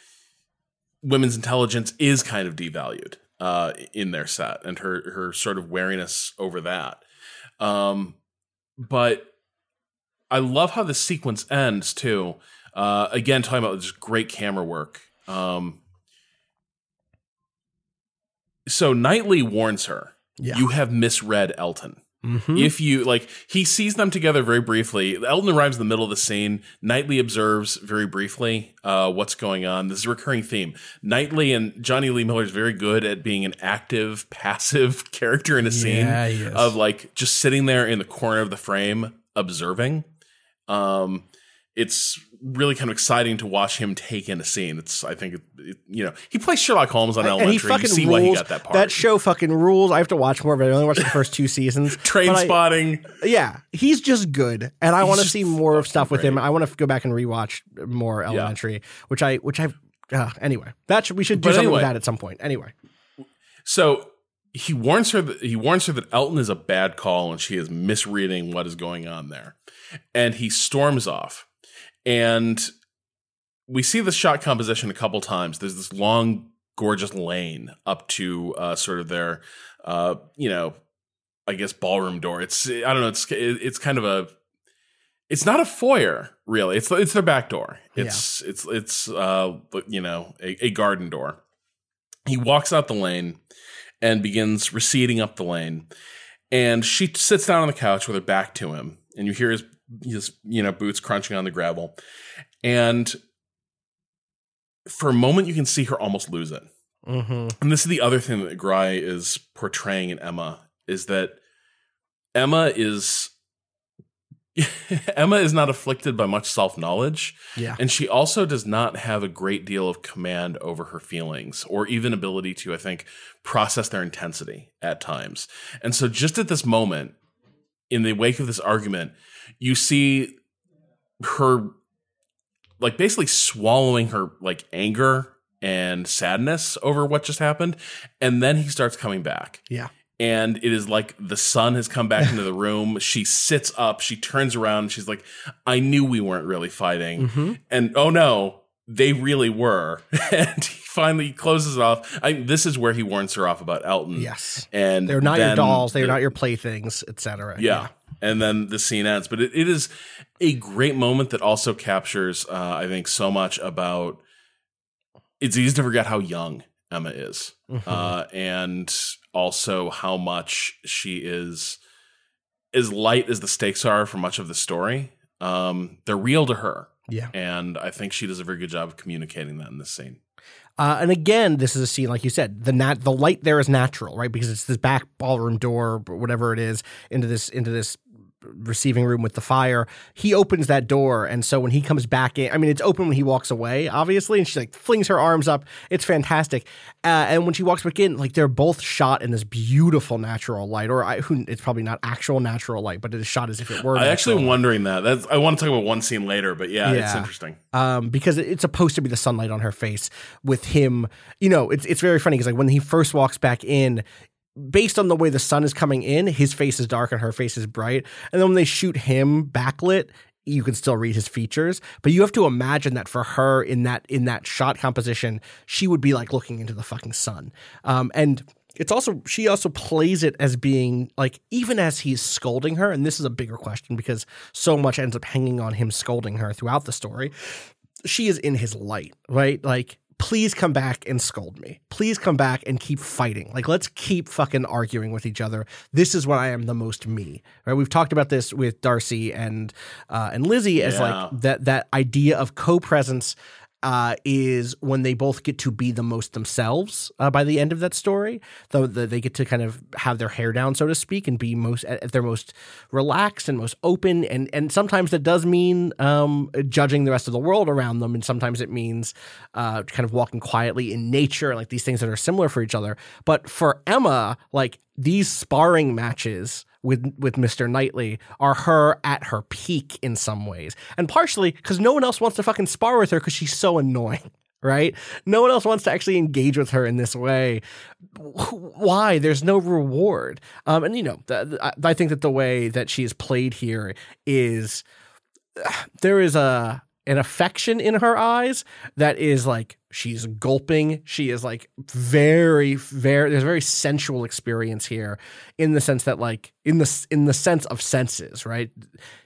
women's intelligence is kind of devalued uh, in their set and her her sort of wariness over that. Um, but I love how the sequence ends too. Uh, again, talking about just great camera work. Um, so Knightley warns her, Yeah. "You have misread Elton." Mm-hmm. If you like, he sees them together very briefly. Elton arrives in the middle of the scene. Knightley observes very briefly uh, what's going on. This is a recurring theme. Knightley and Jonny Lee Miller is very good at being an active, passive character in a scene Yeah, of like just sitting there in the corner of the frame observing. Um, it's really kind of exciting to watch him take in a scene. It's I think it, it, you know he plays Sherlock Holmes on and he Elementary. fucking you see rules. why he got that part. That show fucking rules. I have to watch more of it. I only watched the first two seasons. Train But I- spotting. yeah, he's just good, and I want to see more of stuff with him. I want to go back and rewatch more Elementary, which I which I've uh, anyway. That should, we should do But something with that at some point. Anyway, So he warns her. That, he warns her that Elton is a bad call and she is misreading what is going on there, and he storms off. And we see the shot composition a couple times. There's this long, gorgeous lane up to uh, sort of their, uh, you know, I guess ballroom door. It's I don't know. It's it's kind of a. It's not a foyer, really. It's it's their back door. It's it's it's uh you know a, a garden door. He walks out the lane and begins receding up the lane. And she sits down on the couch with her back to him, and you hear his his you know boots crunching on the gravel. And for a moment, you can see her almost lose it. mm-hmm. And this is the other thing that Garai is portraying in Emma is that Emma is Emma is not afflicted by much self knowledge. yeah, And she also does not have a great deal of command over her feelings or even ability to, I think, process their intensity at times. And so, just at this moment, in the wake of this argument, you see her like basically swallowing her like anger and sadness over what just happened. And then he starts coming back yeah, and it is like the sun has come back into the room. She sits up, she turns around, she's like, I knew we weren't really fighting. mm-hmm. And oh no, they really were. and he finally closes off. I, this is where he warns her off about Elton. yes. And They're not your dolls. They're the- not your playthings, etc. yeah. And then the scene ends. But it, it is a great moment that also captures, uh, I think, so much about it's easy to forget how young Emma is. Mhm. Uh, and also how much she is as light as the stakes are for much of the story. Um, they're real to her. yeah. And I think she does a very good job of communicating that in this scene. Uh, and again, this is a scene like you said. The nat the light there is natural, right? Because it's this back ballroom door, or whatever it is, into this into this receiving room with the fire. He opens that door, and so when he comes back in, I mean, it's open when he walks away, obviously, and she like flings her arms up. It's fantastic. Uh, and when she walks back in, like they're both shot in this beautiful natural light, or I, who, it's probably not actual natural light, but it is shot as if it were. I actually light. wondering that. That's, I want to talk about one scene later, but yeah, it's interesting. um, because it's supposed to be the sunlight on her face with him. You know, it's it's very funny because like when he first walks back in, based on the way the sun is coming in, his face is dark and her face is bright, and then when they shoot him backlit. You can still read his features, but you have to imagine that for her in that in that shot composition, she would be like looking into the fucking sun. Um, and it's also she also plays it as being like even as he's scolding her, and this is a bigger question because so much ends up hanging on him scolding her throughout the story she is in his light, right? Like, please come back and scold me. Please come back and keep fighting. Like, let's keep fucking arguing with each other. This is when I am the most me, right? We've talked about this with Darcy and uh, and Lizzie as Yeah. like that that idea of co-presence. Uh, is when they both get to be the most themselves uh, by the end of that story. Though the, they get to kind of have their hair down, so to speak, and be most at, at their most relaxed and most open. And and sometimes that does mean um, judging the rest of the world around them, and sometimes it means uh, kind of walking quietly in nature, like these things that are similar for each other. But for Emma, like these sparring matches with with Mr. Knightley are her at her peak in some ways, and partially because no one else wants to fucking spar with her because she's so annoying. Right? No one else wants to actually engage with her in this way. Why? There's no reward. Um, and you know, th- th- I- think that the way that she is played here is there is a an affection in her eyes that is like she's gulping. She is like very very there's a very sensual experience here in the sense that like in the in the sense of senses right?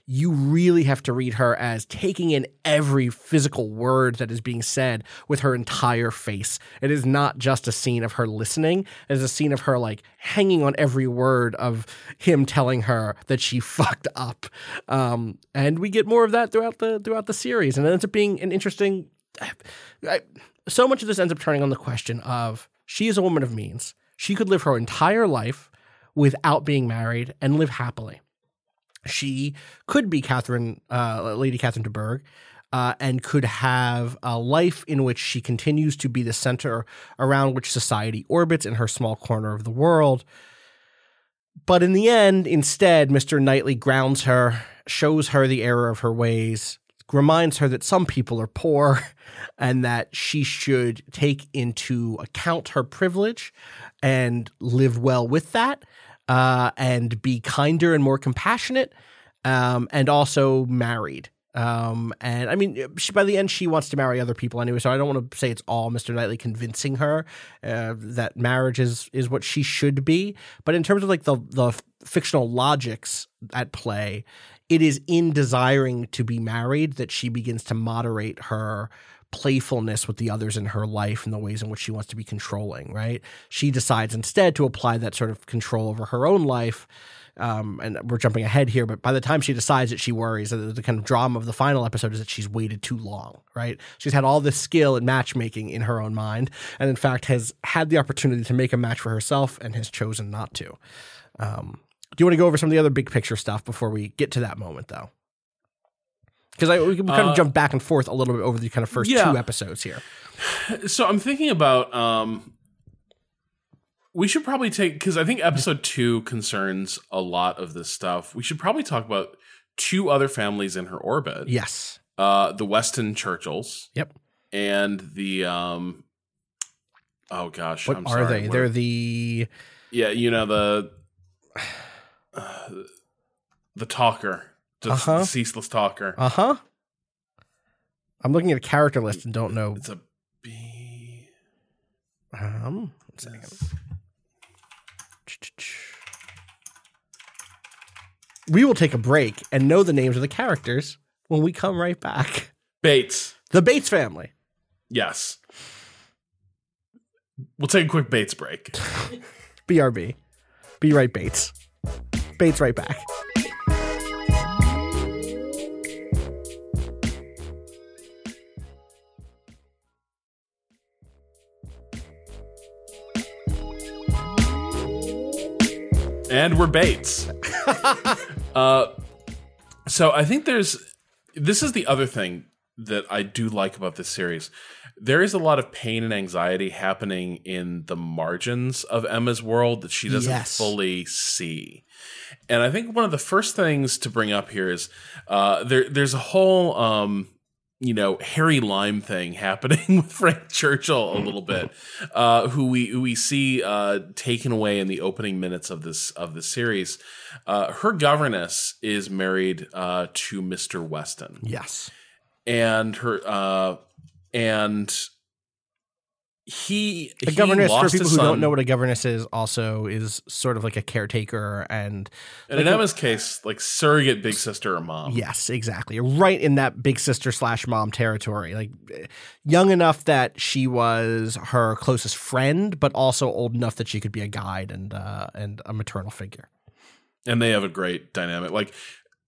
You really have to read her as taking in every physical word that is being said with her entire face. It is not just a scene of her listening. It is a scene of her like hanging on every word of him telling her that she fucked up. Um and we get more of that throughout the throughout the series. And it ends up being an interesting I, so much of this ends up turning on the question of she is a woman of means. She could live her entire life without being married and live happily. she could be Catherine, uh, Lady Catherine de Bourgh, uh, and could have a life in which she continues to be the center around which society orbits in her small corner of the world. But in the end, instead, Mr. Knightley grounds her, shows her the error of her ways, reminds her that some people are poor and that she should take into account her privilege and live well with that uh, and be kinder and more compassionate um, and also married. Um, and I mean, she, by the end, she wants to marry other people anyway. So I don't want to say it's all Mr. Knightley convincing her uh, that marriage is is what she should be. But in terms of like the the fictional logics at play, it is in desiring to be married that she begins to moderate her playfulness with the others in her life and the ways in which she wants to be controlling. Right? She decides instead to apply that sort of control over her own life um, and we're jumping ahead here, but by the time she decides that she worries, that the kind of drama of the final episode is that she's waited too long, right? She's had all this skill in matchmaking in her own mind, and in fact has had the opportunity to make a match for herself and has chosen not to. Um, do you want to go over some of the other big picture stuff before we get to that moment, though? Because we kind of Uh, jump back and forth a little bit over the kind of first yeah. two episodes here. So I'm thinking about um we should probably take because I think episode two concerns a lot of this stuff. We should probably talk about two other families in her orbit. Yes. Uh the Weston Churchills Yep. and the um oh gosh, What I'm are sorry. they? what- They're the yeah, you know the uh, the talker. The, Uh-huh. the ceaseless talker. uh huh. I'm looking at a character list and don't know. it's a B Um. We will take a break and know the names of the characters when we come right back. Bates. The Bates family. Yes. We'll take a quick Bates break. BRB. Be right, Bates. Bates right back. and we're Bates. uh, so I think there's this is the other thing that I do like about this series. There is a lot of pain and anxiety happening in the margins of Emma's world that she doesn't Yes. fully see. And I think one of the first things to bring up here is uh, there. There's a whole um, you know Harry Lime thing happening with Frank Churchill a little bit, uh, who we who we see uh, taken away in the opening minutes of this of the series. Uh, her governess is married uh, to Mister Weston, Yes. and her uh, and he A he governess, for people who don't know what a governess is, also is sort of like a caretaker and and in Emma's case, like surrogate big sister or mom. Yes, exactly. Right in that big sister slash mom territory. Like young enough that she was her closest friend, but also old enough that she could be a guide and uh, and a maternal figure. and they have a great dynamic. Like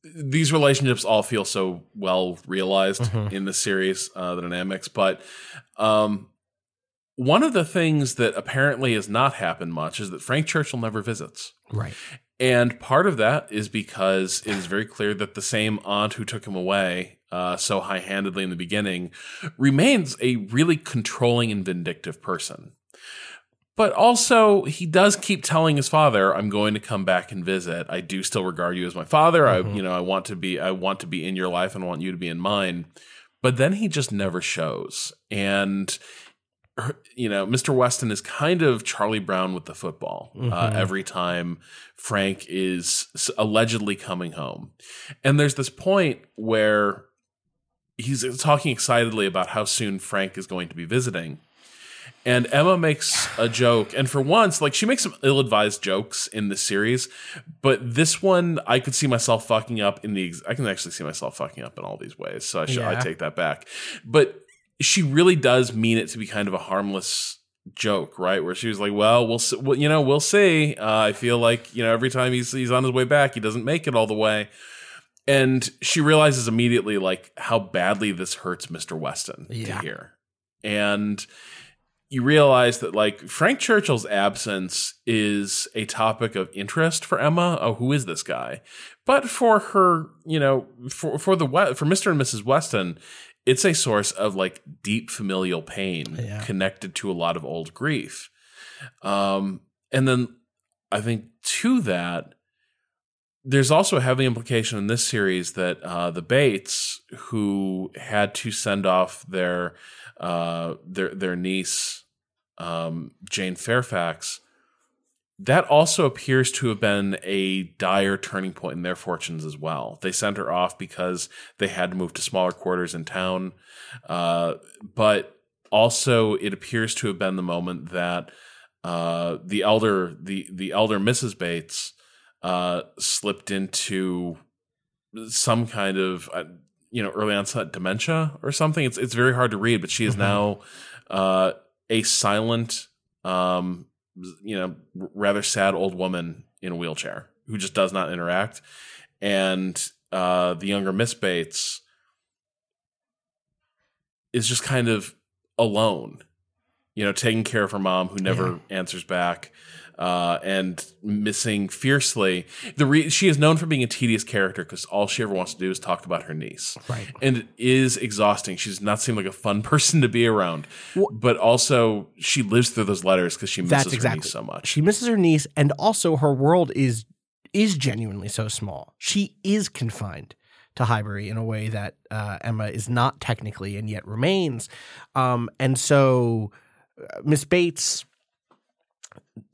these relationships all feel so well realized Mhm. in the series, uh, the dynamics. But um, one of the things that apparently has not happened much is that Frank Churchill never visits. Right. And part of that is because it is very clear that the same aunt who took him away uh, so high handedly in the beginning remains a really controlling and vindictive person. But also, he does keep telling his father, "I'm going to come back and visit. I do still regard you as my father. I, mm-hmm. you know, I want to be, I want to be in your life and want you to be in mine." But then he just never shows, and you know, Mr. Weston is kind of Charlie Brown with the football uh, mm-hmm. every time Frank is allegedly coming home. And there's this point where he's uh, talking excitedly about how soon Frank is going to be visiting. And Emma makes a joke, and for once, like she makes some ill-advised jokes in this series, but this one I could see myself fucking up in the. I can actually see myself fucking up in all these ways, so I should I take that back. But she really does mean it to be kind of a harmless joke, right? Where she was like, "Well, we'll, see, well you know, we'll see." Uh, I feel like you know, every time he's he's on his way back, he doesn't make it all the way, and she realizes immediately like how badly this hurts Mister Weston Yeah. to hear, and you realize that like Frank Churchill's absence is a topic of interest for Emma. Oh, who is this guy? But for her, you know, for for the for Mr. and Mrs. Weston, it's a source of like deep familial pain Yeah. connected to a lot of old grief. Um, and then I think to that, there's also a heavy implication in this series that uh, the Bates, who had to send off their uh, their their niece um, Jane Fairfax, that also appears to have been a dire turning point in their fortunes as well. They sent her off because they had to move to smaller quarters in town, uh, but also it appears to have been the moment that uh, the elder the the elder Mrs. Bates uh, slipped into some kind of uh, you know early onset dementia or something. It's it's very hard to read, but she is now uh, a silent, um, you know, r- rather sad old woman in a wheelchair who just does not interact. And uh, the younger Miss Bates is just kind of alone, you know, taking care of her mom who never answers back. Uh, and missing fiercely. The re- she is known for being a tedious character because all she ever wants to do is talk about her niece, Right. And it is exhausting. She does not seem like a fun person to be around, but also she lives through those letters because she misses That's her exactly niece so much. She misses her niece, and also her world is is genuinely so small. She is confined to Highbury in a way that uh, Emma is not technically, and yet remains. Um, and so, uh, Miss Bates,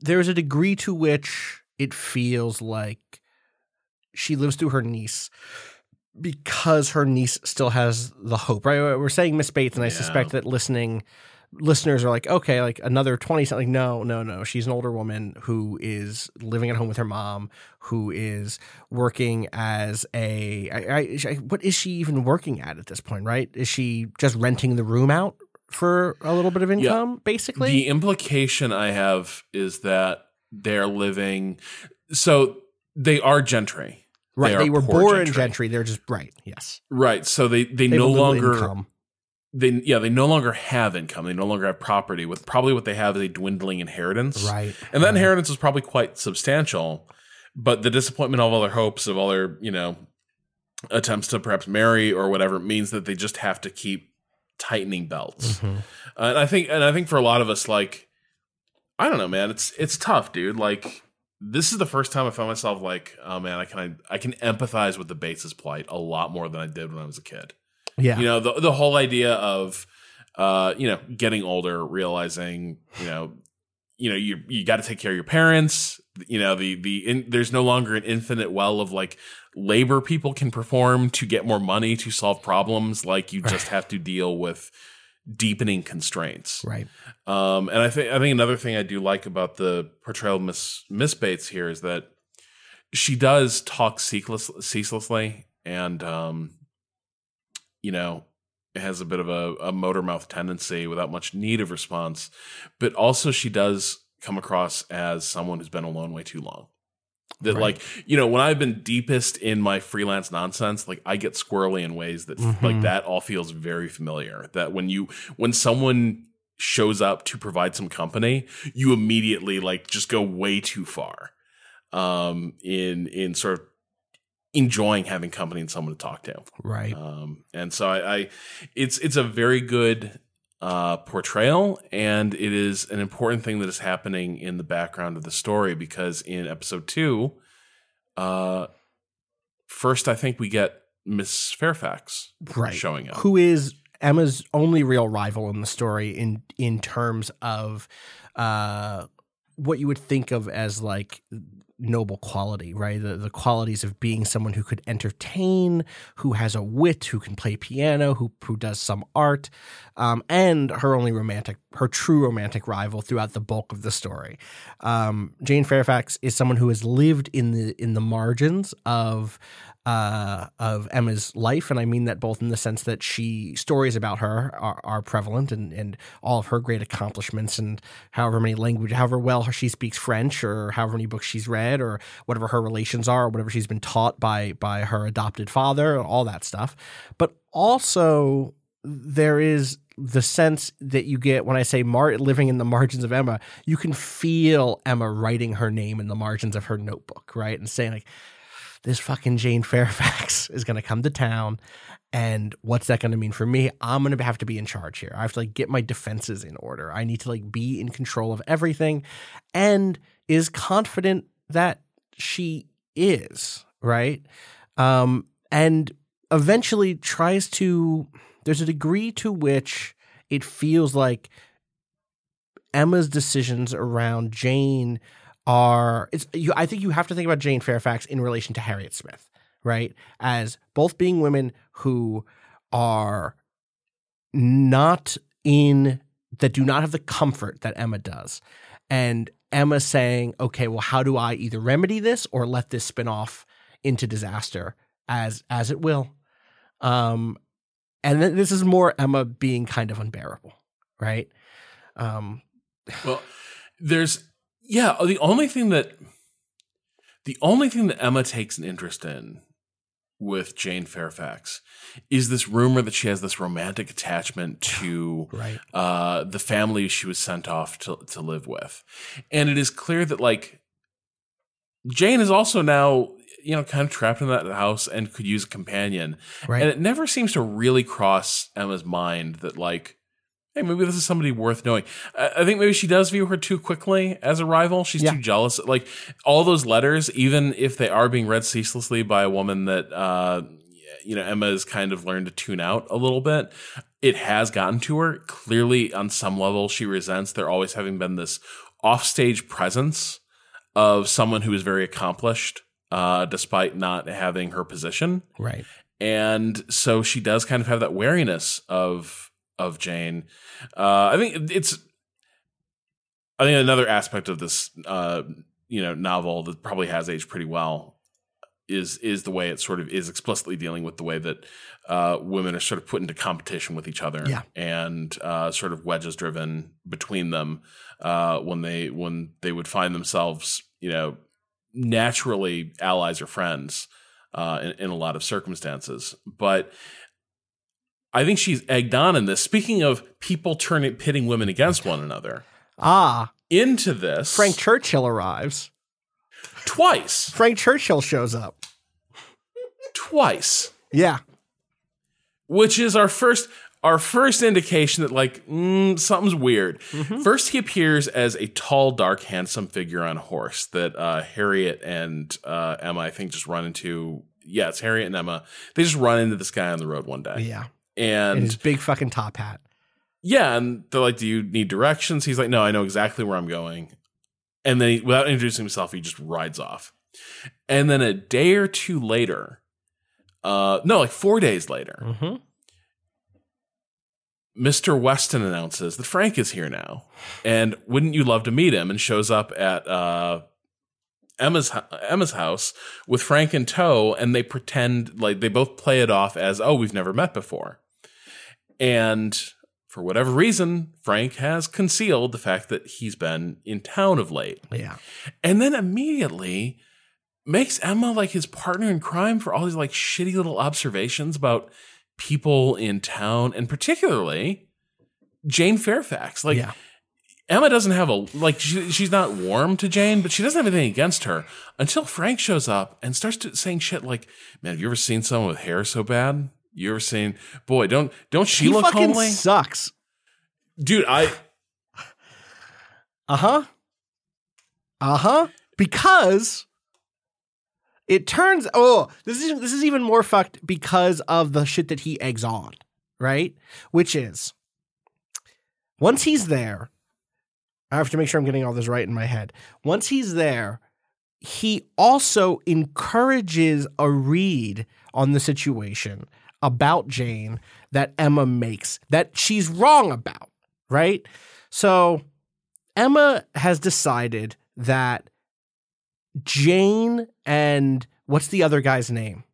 there's a degree to which it feels like she lives through her niece because her niece still has the hope, right? We're saying Miss Bates, and I Yeah. suspect that listening listeners are like, okay, like another 20 something. No, no, no. She's an older woman who is living at home with her mom, who is working as a. I, I, I- what is she even working at at this point, right? Is she just renting the room out for a little bit of income, basically? The implication I have is that they're living. So they are gentry, right. are They, were born gentry. gentry. They're just, right. Yes. right? So they they, They no longer income. they yeah they no longer have income. They no longer have property. With probably what they have is a dwindling inheritance, Right. And that right. inheritance was probably quite substantial, but the disappointment of all their hopes of all their you know attempts to perhaps marry or whatever means that they just have to keep tightening belts. Mhm. Uh, and I think and I think for a lot of us, like I don't know, man, it's it's tough, dude. Like this is the first time I found myself like, oh man, I can I, can empathize with the Bates' plight a lot more than I did when I was a kid. Yeah. You know, the the whole idea of uh, you know, getting older, realizing, you know, you know, you you got to take care of your parents. You know, the the in, there's no longer an infinite well of like labor people can perform to get more money to solve problems. Like you just have to deal with deepening constraints. right. Um, and I think I think another thing I do like about the portrayal of Miss Miss Bates here is that she does talk ceaseless, ceaselessly, and um, you know has a bit of a, a motor mouth tendency without much need of response. But also, she does come across as someone who's been alone way too long. That Right. like you know when I've been deepest in my freelance nonsense, like I get squirrely in ways that Mhm. like that all feels very familiar. That when you when someone shows up to provide some company, you immediately like just go way too far um in in sort of enjoying having company and someone to talk to. Right. Um and so I, I it's it's a very good uh portrayal and it is an important thing that is happening in the background of the story because in episode 2 uh first I think we get Miss Fairfax right. showing up. who is Emma's only real rival in the story in in terms of uh what you would think of as like noble quality, right? The the qualities of being someone who could entertain, who has a wit, who can play piano, who who does some art, um, and her only romantic, her true romantic rival throughout the bulk of the story. Um, Jane Fairfax is someone who has lived in the in the margins of uh, of Emma's life, and I mean that both in the sense that she stories about her are, are prevalent, and and all of her great accomplishments, and however many language, however well she speaks French, or however many books she's read, or whatever her relations are, or whatever she's been taught by by her adopted father, all that stuff. But also there is the sense that you get when I say Mar- living in the margins of Emma, you can feel Emma writing her name in the margins of her notebook, right? And saying like, this fucking Jane Fairfax is going to come to town. And what's that going to mean for me? I'm going to have to be in charge here. I have to like get my defenses in order. I need to like be in control of everything and is confident that she is, right? Um, and eventually tries to, there's a degree to which it feels like Emma's decisions around Jane are it's you I think you have to think about Jane Fairfax in relation to Harriet Smith, right? As both being women who are not in that do not have the comfort that Emma does. And Emma saying, "Okay, well how do I either remedy this or let this spin off into disaster as as it will?" Um and then this is more Emma being kind of unbearable, right? Um Well, there's yeah, the only thing that the only thing that Emma takes an interest in with Jane Fairfax is this rumor that she has this romantic attachment to Right. uh, the family she was sent off to, to live with. And it is clear that like Jane is also now, you know, kind of trapped in that house and could use a companion. Right. And it never seems to really cross Emma's mind that like, hey, maybe this is somebody worth knowing. I, think maybe she does view her too quickly as a rival. She's Yeah. too jealous. Like all those letters, even if they are being read ceaselessly by a woman that uh you know Emma has kind of learned to tune out a little bit. It has gotten to her. Clearly, on some level, she resents there always having been this offstage presence of someone who is very accomplished, uh, despite not having her position right. and so she does kind of have that wariness of of Jane. Uh, I think it's. I think another aspect of this, uh, you know, novel that probably has aged pretty well is is the way it sort of is explicitly dealing with the way that uh, women are sort of put into competition with each other, Yeah. and uh, sort of wedges driven between them uh, when they when they would find themselves, you know, naturally allies or friends uh, in, in a lot of circumstances. But I think she's egged on in this. Speaking of people turning pitting women against one another, Ah, into this Frank Churchill arrives. twice, Frank Churchill shows up. twice, Yeah. which is our first our first indication that like mm, something's weird. First, he appears as a tall, dark, handsome figure on a horse that uh, Harriet and uh, Emma, I think, just run into. Yeah, it's Harriet and Emma. They just run into this guy on the road one day, Yeah. and And his big fucking top hat. Yeah, and they're like, "Do you need directions?" He's like, "No, I know exactly where I'm going." And then, he, without introducing himself, he just rides off. And then a day or two later, uh, no, like four days later, Mm-hmm. Mr. Weston announces that Frank is here now, and wouldn't you love to meet him? And shows up at uh, Emma's Emma's house with Frank in tow, and they pretend like they both play it off as, "Oh, we've never met before," and for whatever reason, Frank has concealed the fact that he's been in town of late, Yeah. and then immediately makes Emma like his partner in crime for all these like shitty little observations about people in town and particularly Jane Fairfax. Like yeah. Emma doesn't have a like she, she's not warm to Jane, but she doesn't have anything against her until Frank shows up and starts to, saying shit like, "Man, have you ever seen someone with hair so bad? You ever seen? Boy, don't don't she He look fucking homely, sucks. dude? I Uh huh. Uh huh. Because it turns. Oh, this is this is even more fucked because of the shit that he eggs on, right? Which is once he's there. I have to make sure I'm getting all this right in my head. Once he's there, he also encourages a read on the situation about Jane that Emma makes that she's wrong about, right? So Emma has decided that Jane and what's the other guy's name?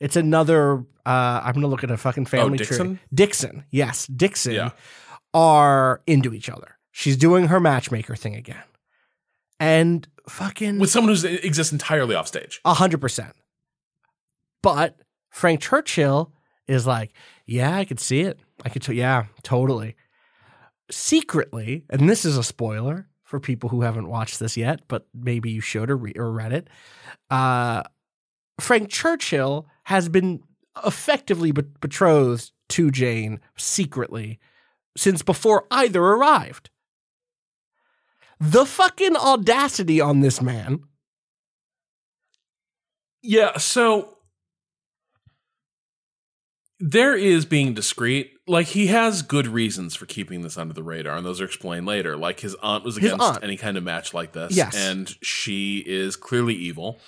It's another. Uh, I'm gonna look at a fucking family tree. Dixon? Dixon, yes, Dixon Yeah. are into each other. She's doing her matchmaker thing again, and fucking with someone who exists entirely off stage. a hundred percent. But Frank Churchill is like, yeah, I could see it. I could, t- yeah, totally. Secretly, and this is a spoiler for people who haven't watched this yet, but maybe you should or, re- or read it. Uh, Frank Churchill has been effectively be- betrothed to Jane secretly since before either arrived. The fucking audacity on this man. Yeah, so there is being discreet. Like he has good reasons for keeping this under the radar, and those are explained later. Like his aunt was His against aunt. any kind of match like this, Yes. and she is clearly evil.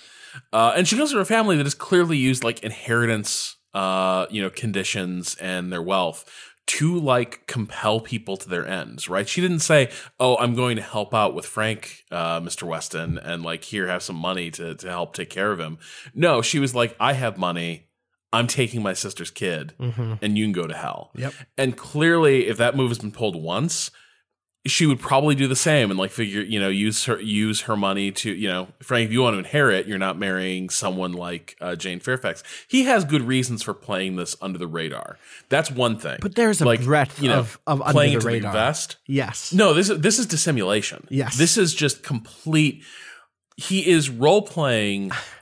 Uh, and she comes from a family that has clearly used like inheritance, uh, you know, conditions and their wealth to like compel people to their ends, right? She didn't say, "Oh, I'm going to help out with Frank, uh, Mr. Weston, and like here have some money to to help take care of him." No, she was like, "I have money. I'm taking my sister's kid, and you can go to hell." Yep. And clearly, if that move has been pulled once, she would probably do the same and like figure, you know, use her use her money to, you know, Frank, if you want to inherit, you're not marrying someone like uh, Jane Fairfax. He has good reasons for playing this under the radar. That's one thing. But there's a breadth of- of under playing the into radar. the vest. Yes. No, this is this is dissimulation. Yes. this is just complete. He is role playing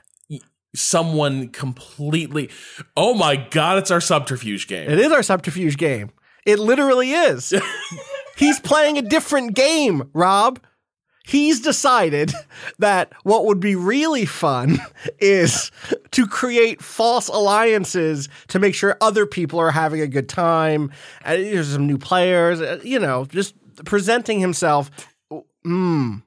someone completely. Oh my god, it's our subterfuge game. It is our subterfuge game. It literally is. He's playing a different game, Rob. He's decided that what would be really fun is to create false alliances to make sure other people are having a good time. And there's some new players, uh, you know, just presenting himself. Mm,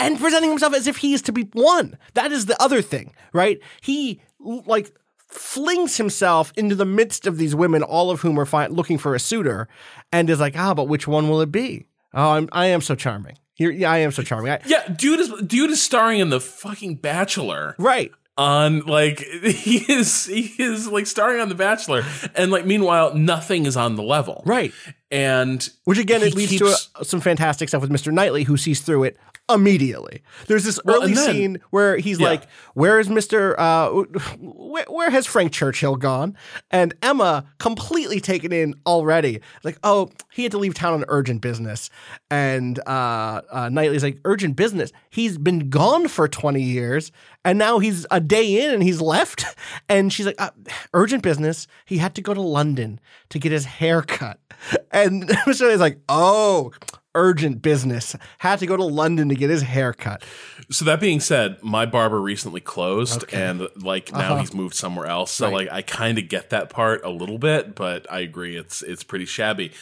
and presenting himself as if he is to be won. That is the other thing, right? He like flings himself into the midst of these women, all of whom are fi- looking for a suitor, and is like, ah, but which one will it be? Oh, I'm, I am so charming. You're, yeah, I am so charming. I, Yeah, dude is dude is starring in the fucking Bachelor. right. On like he is he is like starring on The Bachelor, and like meanwhile nothing is on the level. Right. And Which again, it leads keeps- to uh some fantastic stuff with Mr. Knightley, who sees through it immediately. There's this Well, early then- scene where he's Yeah. like, "Where is Mr. Uh, where, where has Frank Churchill gone?" And Emma, completely taken in already, like, "Oh, he had to leave town on urgent business." And uh, uh, Knightley's like, "Urgent business? He's been gone for twenty years." And now he's a day in and he's left. And she's like, uh, urgent business. He had to go to London to get his hair cut. And Mr. Knightley's like, oh, urgent business. Had to go to London to get his hair cut. So that being said, my barber recently closed, and like now he's moved somewhere else. So Uh-huh. Right. like I kind of get that part a little bit, but I agree it's it's pretty shabby.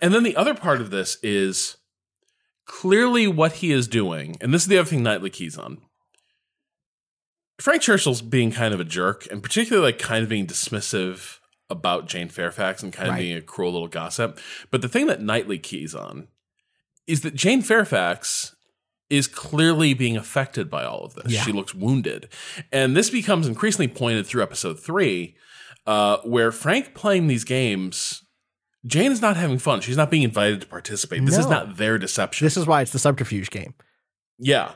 And then the other part of this is clearly what he is doing, and this is the other thing Knightley keys on. Frank Churchill's being kind of a jerk, and particularly like kind of being dismissive about Jane Fairfax and kind Right. of being a cruel little gossip. But the thing that Knightley keys on is that Jane Fairfax is clearly being affected by all of this. Yeah. She looks wounded. And this becomes increasingly pointed through episode three, uh, where Frank playing these games, Jane is not having fun. She's not being invited to participate. This is not their deception. This is why it's the subterfuge game. yeah.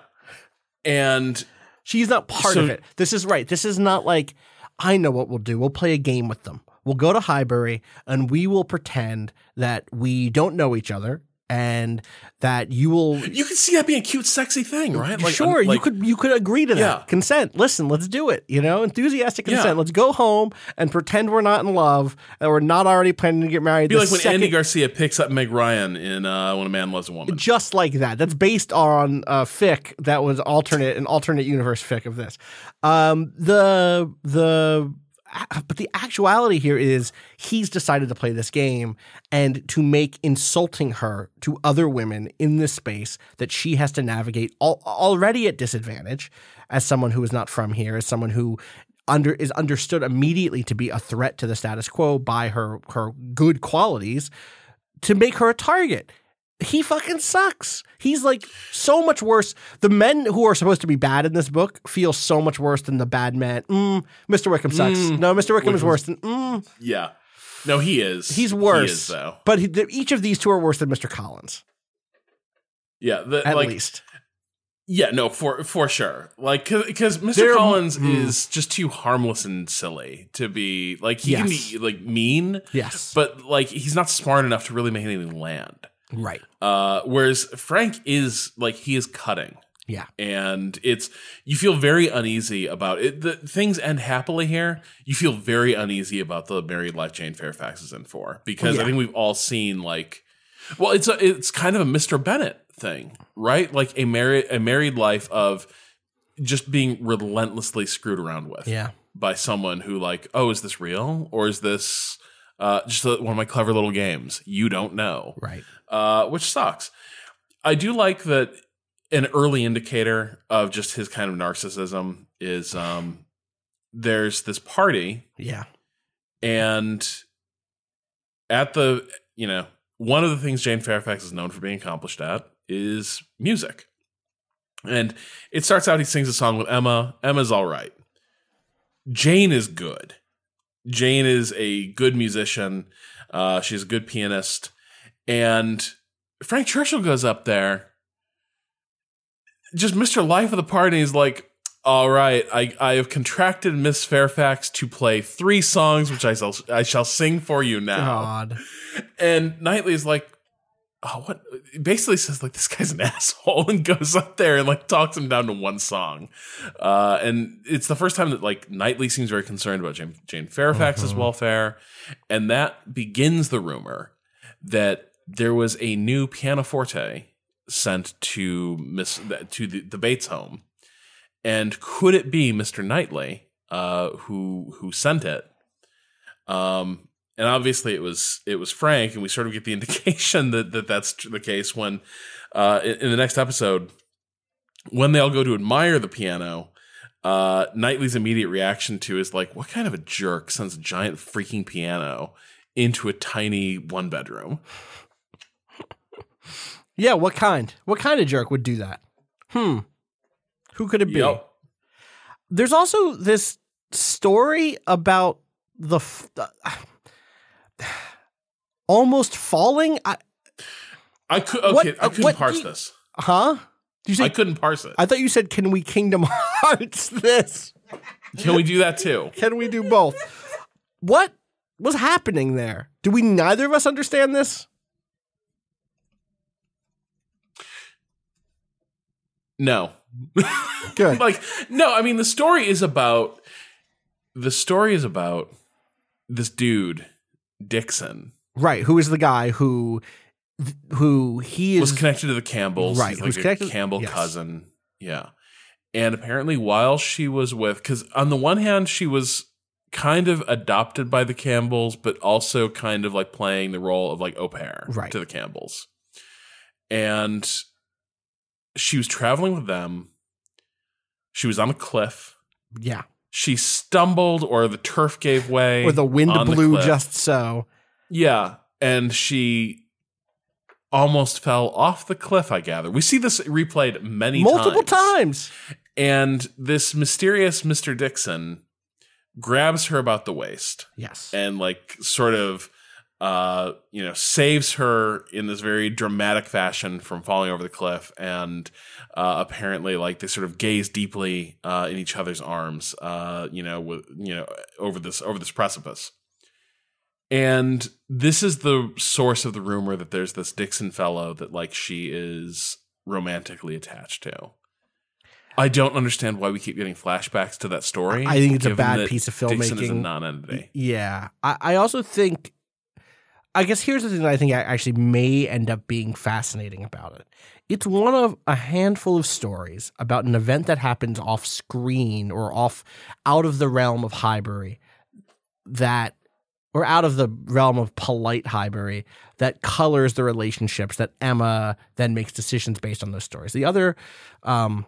And She's not part So- of it. This is right. This is not like, I know what we'll do. We'll play a game with them. We'll go to Highbury and we will pretend that we don't know each other and that you will you can see that being a cute, sexy thing, right? sure, you could you could agree to that. Yeah. Consent. Listen, let's do it. You know, enthusiastic consent. Yeah. Let's go home and pretend we're not in love and we're not already planning to get married. be like when second- Andy Garcia picks up Meg Ryan in uh, When a Man Loves a Woman. just like that. That's based on a fic that was alternate an alternate universe fic of this. Um, the the but the actuality here is he's decided to play this game and to make insulting her to other women in this space that she has to navigate al- already at disadvantage as someone who is not from here, as someone who under is understood immediately to be a threat to the status quo by her her good qualities to make her a target. He fucking sucks. He's like so much worse. The men who are supposed to be bad in this book feel so much worse than the bad men. Mm, Mr. Wickham sucks. no, Mr. Wickham is worse than. Mm, Yeah. No, he is. he's worse. He is, though. But he, the, each of these two are worse than Mr. Collins, Yeah. The, at like, least. Yeah, no, for for sure. Like because Mr. There- Collins mm. is just too harmless and silly to be like he Yes. can be like mean, Yes. but like he's not smart enough to really make anything land. Right. Uh, whereas Frank is like he is cutting, Yeah. and it's you feel very uneasy about it. The things end happily here. You feel very uneasy about the married life Jane Fairfax is in for because Yeah. I think we've all seen like, well, it's a, it's kind of a Mr. Bennet thing, right? Like a married a married life of just being relentlessly screwed around with Yeah. by someone who like, oh, is this real or is this uh, just one of my clever little games? You don't know, Right. uh, which sucks. I do like that an early indicator of just his kind of narcissism is um, there's this party Yeah. and at the you know one of the things Jane Fairfax is known for being accomplished at is music. And it starts out he sings a song with Emma. Emma's all right. Jane is good. Jane is a good musician. Uh, she's a good pianist. And Frank Churchill goes up there. Just Mr. Life of the party is like, all right, I, I have contracted Miss Fairfax to play three songs, which I shall I shall sing for you now. God. And Knightley is like, oh, what? Basically says like this guy's an asshole and goes up there and like talks him down to one song. Uh, and it's the first time that like Knightley seems very concerned about Jane, Jane Fairfax's welfare, and that begins the rumor that there was a new pianoforte sent to Miss to the, the Bates home, and could it be Mister Knightley uh, who who sent it? Um, and obviously it was it was Frank, and we sort of get the indication that, that that's the case when uh, in, in the next episode when they all go to admire the piano. Uh, Knightley's immediate reaction to is like, "What kind of a jerk sends a giant freaking piano into a tiny one bedroom?" Yeah. What kind? What kind of jerk would do that? Hmm. Who could it be? Yep. There's also this story about the f- uh, almost falling. I, I could okay, What- I uh, couldn't what parse you- this. huh? Did you I couldn't parse it. I thought you said, "Can we Kingdom Hearts this? Can we do that too? Can we do both?" What was happening there? Do we neither of us understand this? No. Good. like no i mean the story is about the story is about this dude dixon right. Who is the guy who who he is? was connected to the campbells Right, he's like connected- campbell yes. cousin yeah and apparently while she was with because on the one hand she was kind of adopted by the campbells but also kind of like playing the role of like au pair Right. to the campbells and she was traveling with them she was on a cliff yeah. She stumbled or the turf gave way Or the wind on the blew just so. yeah and she almost fell off the cliff i gather we see this replayed many Multiple times times. and this mysterious mr dixon grabs her about the waist Yes. and like sort of uh you know saves her in this very dramatic fashion from falling over the cliff and uh apparently like they sort of gaze deeply uh in each other's arms uh you know with you know over this over this precipice and this is the source of the rumor that there's this Dixon fellow that like she is romantically attached to. I don't understand why we keep getting flashbacks to that story. I think it's a bad piece of filmmaking. Dixon is a non-entity. Yeah. I, I also think, I guess here's the thing that I think actually may end up being fascinating about it. It's one of a handful of stories about an event that happens off screen or off out of the realm of Highbury that, or out of the realm of polite Highbury that colors the relationships that Emma then makes decisions based on those stories. The other, um,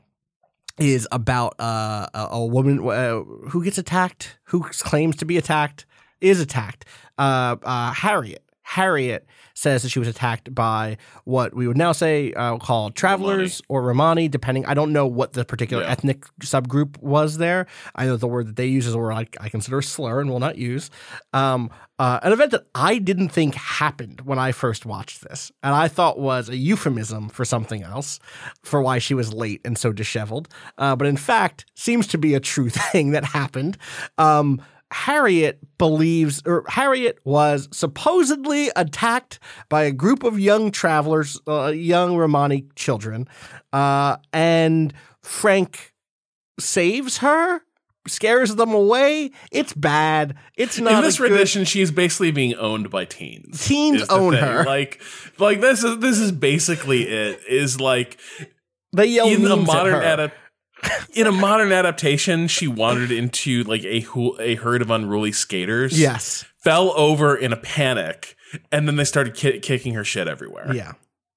is about uh, a, a woman uh, who gets attacked, who claims to be attacked, is attacked. Uh, uh, Harriet. Harriet says that she was attacked by what we would now say uh, call travelers or Romani, depending. I don't know what the particular Yeah. ethnic subgroup was there. I know the word that they use is a word I, I consider a slur and will not use. Um, uh, an event that I didn't think happened when I first watched this, and I thought was a euphemism for something else, for why she was late and so disheveled. Uh, but in fact, seems to be a true thing that happened. Um, Harriet believes, or Harriet was supposedly attacked by a group of young travelers, uh, young Romani children, uh, and Frank saves her, scares them away. It's bad. It's not in this good- rendition, she is basically being owned by teens. Teens own her. Like, like this is this is basically it. Is like They yell in at modern her. in a modern adaptation, she wandered into like a a herd of unruly skaters. Yes. fell over in a panic, and then they started ki- kicking her shit everywhere. Yeah.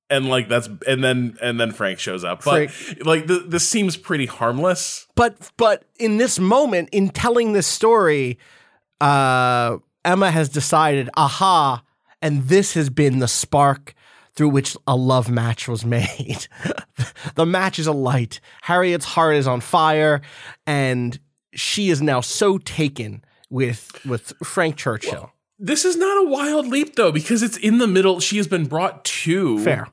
and like that's and then and then Frank shows up. But like th- this seems pretty harmless. but but in this moment in telling this story uh emma has decided aha and this has been the spark through which a love match was made the match is alight harriet's heart is on fire and she is now so taken with with frank churchill This is not a wild leap though, because it's in the middle. She has been brought to fair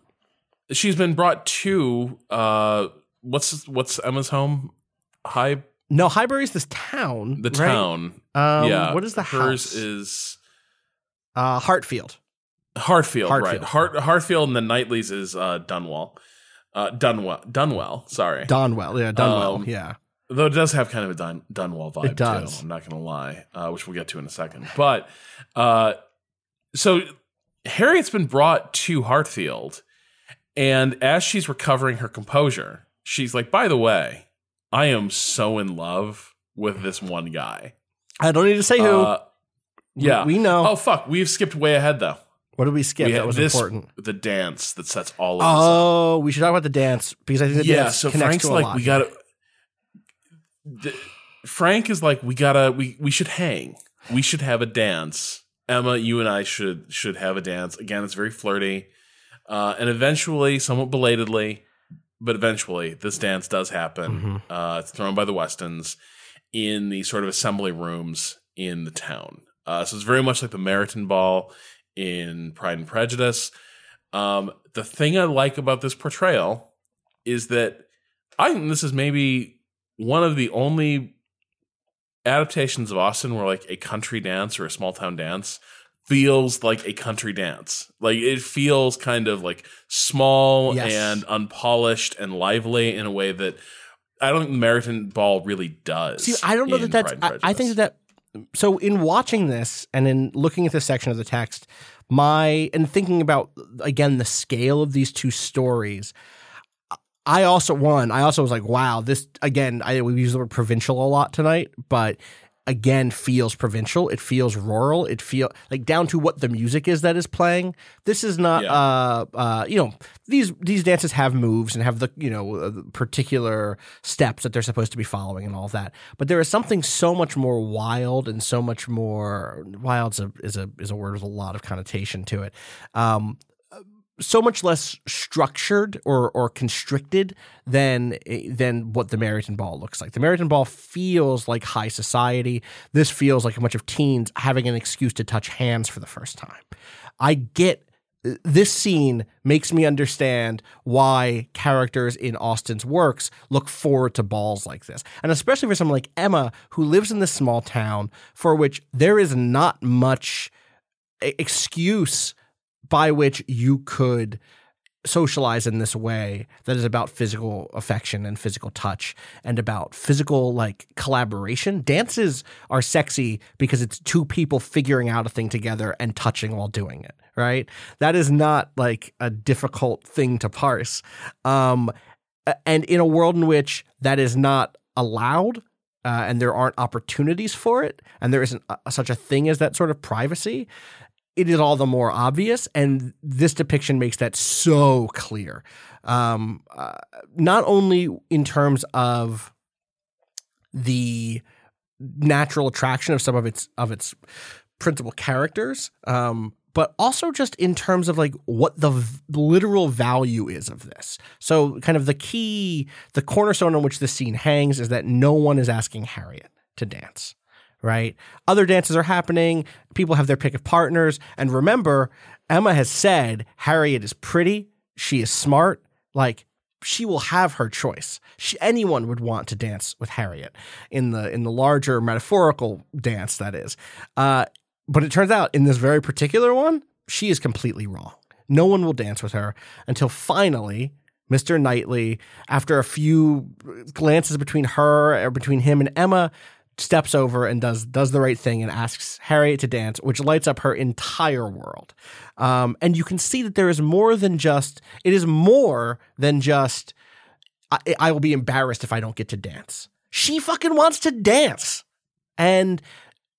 She's been brought to uh, what's what's Emma's home? High no highbury's this town the right? town. um yeah, what is the hers house is uh hartfield Hartfield, Hartfield. right? Hart, Hartfield, and the Knightley's is uh, Dunwell. Uh, Dunwell, Dunwell. Sorry, donwell yeah Dunwell. Um, yeah though it does have kind of a Dun, Dunwell vibe It does. too. I'm not going to lie, uh, which we'll get to in a second. But uh, so Harriet's been brought to Hartfield, and as she's recovering her composure, she's like, "By the way, I am so in love with this one guy." i don't need to say who Uh, yeah, we know. Oh fuck, we've skipped way ahead though. What did we skip? We that was this- important. The dance that sets all of. Oh, we should talk about the dance because I think the yeah, dance so connects Frank's to a like, lot. we gotta. The, Frank is like, we gotta, we we should hang. We should have a dance. Emma, you and I should should have a dance. Again, it's very flirty, uh, and eventually, somewhat belatedly, but eventually, this dance does happen. Mm-hmm. Uh, it's thrown by the Westons in the sort of assembly rooms in the town. Uh, so it's very much like the Meryton Ball in Pride and Prejudice. Um, the thing I like about this portrayal is that I think this is maybe one of the only adaptations of Austen where like a country dance or a small town dance feels like a country dance. Like it feels kind of like small Yes. and unpolished and lively in a way that I don't think the Meryton Ball really does. See, I don't know that that's. I, I think that. So in watching this and in looking at this section of the text, my and thinking about again the scale of these two stories. I also one. I also was like, wow, this again. I we use the word provincial a lot tonight, but again feels provincial. It feels rural. It feel like down to what the music is that is playing. This is not. Yeah. Uh, uh, you know, these these dances have moves and have the you know uh, particular steps that they're supposed to be following and all of that. But there is something so much more wild and so much more wild's a is a is a word with a lot of connotation to it. Um, so much less structured or or constricted than than what the Meryton Ball looks like. The Meryton Ball feels like high society. This feels like a bunch of teens having an excuse to touch hands for the first time. I get this scene makes me understand why characters in Austen's works look forward to balls like this. And especially for someone like Emma who lives in this small town for which there is not much excuse by which you could socialize in this way that is about physical affection and physical touch and about physical like collaboration. Dances are sexy because it's two people figuring out a thing together and touching while doing it right? That is not like a difficult thing to parse. Um and in a world in which that is not allowed uh, and there aren't opportunities for it and there isn't a, such a thing as that sort of privacy it is all the more obvious, and this depiction makes that so clear. Um, uh, not only in terms of the natural attraction of some of its of its principal characters, um, but also just in terms of like what the v- literal value is of this. So, kind of the key, the cornerstone on which this scene hangs is that no one is asking Harriet to dance, right? Other dances are happening, people have their pick of partners. And remember, Emma has said Harriet is pretty, she is smart, like, she will have her choice. She, anyone would want to dance with Harriet in the in the larger metaphorical dance that is. Uh, but it turns out in this very particular one, she is completely wrong. No one will dance with her until finally Mr. Knightley, after a few glances between her or between him and Emma, steps over and does does the right thing and asks Harriet to dance, which lights up her entire world. Um, and you can see that there is more than just it is more than just I, I will be embarrassed if I don't get to dance. She fucking wants to dance, and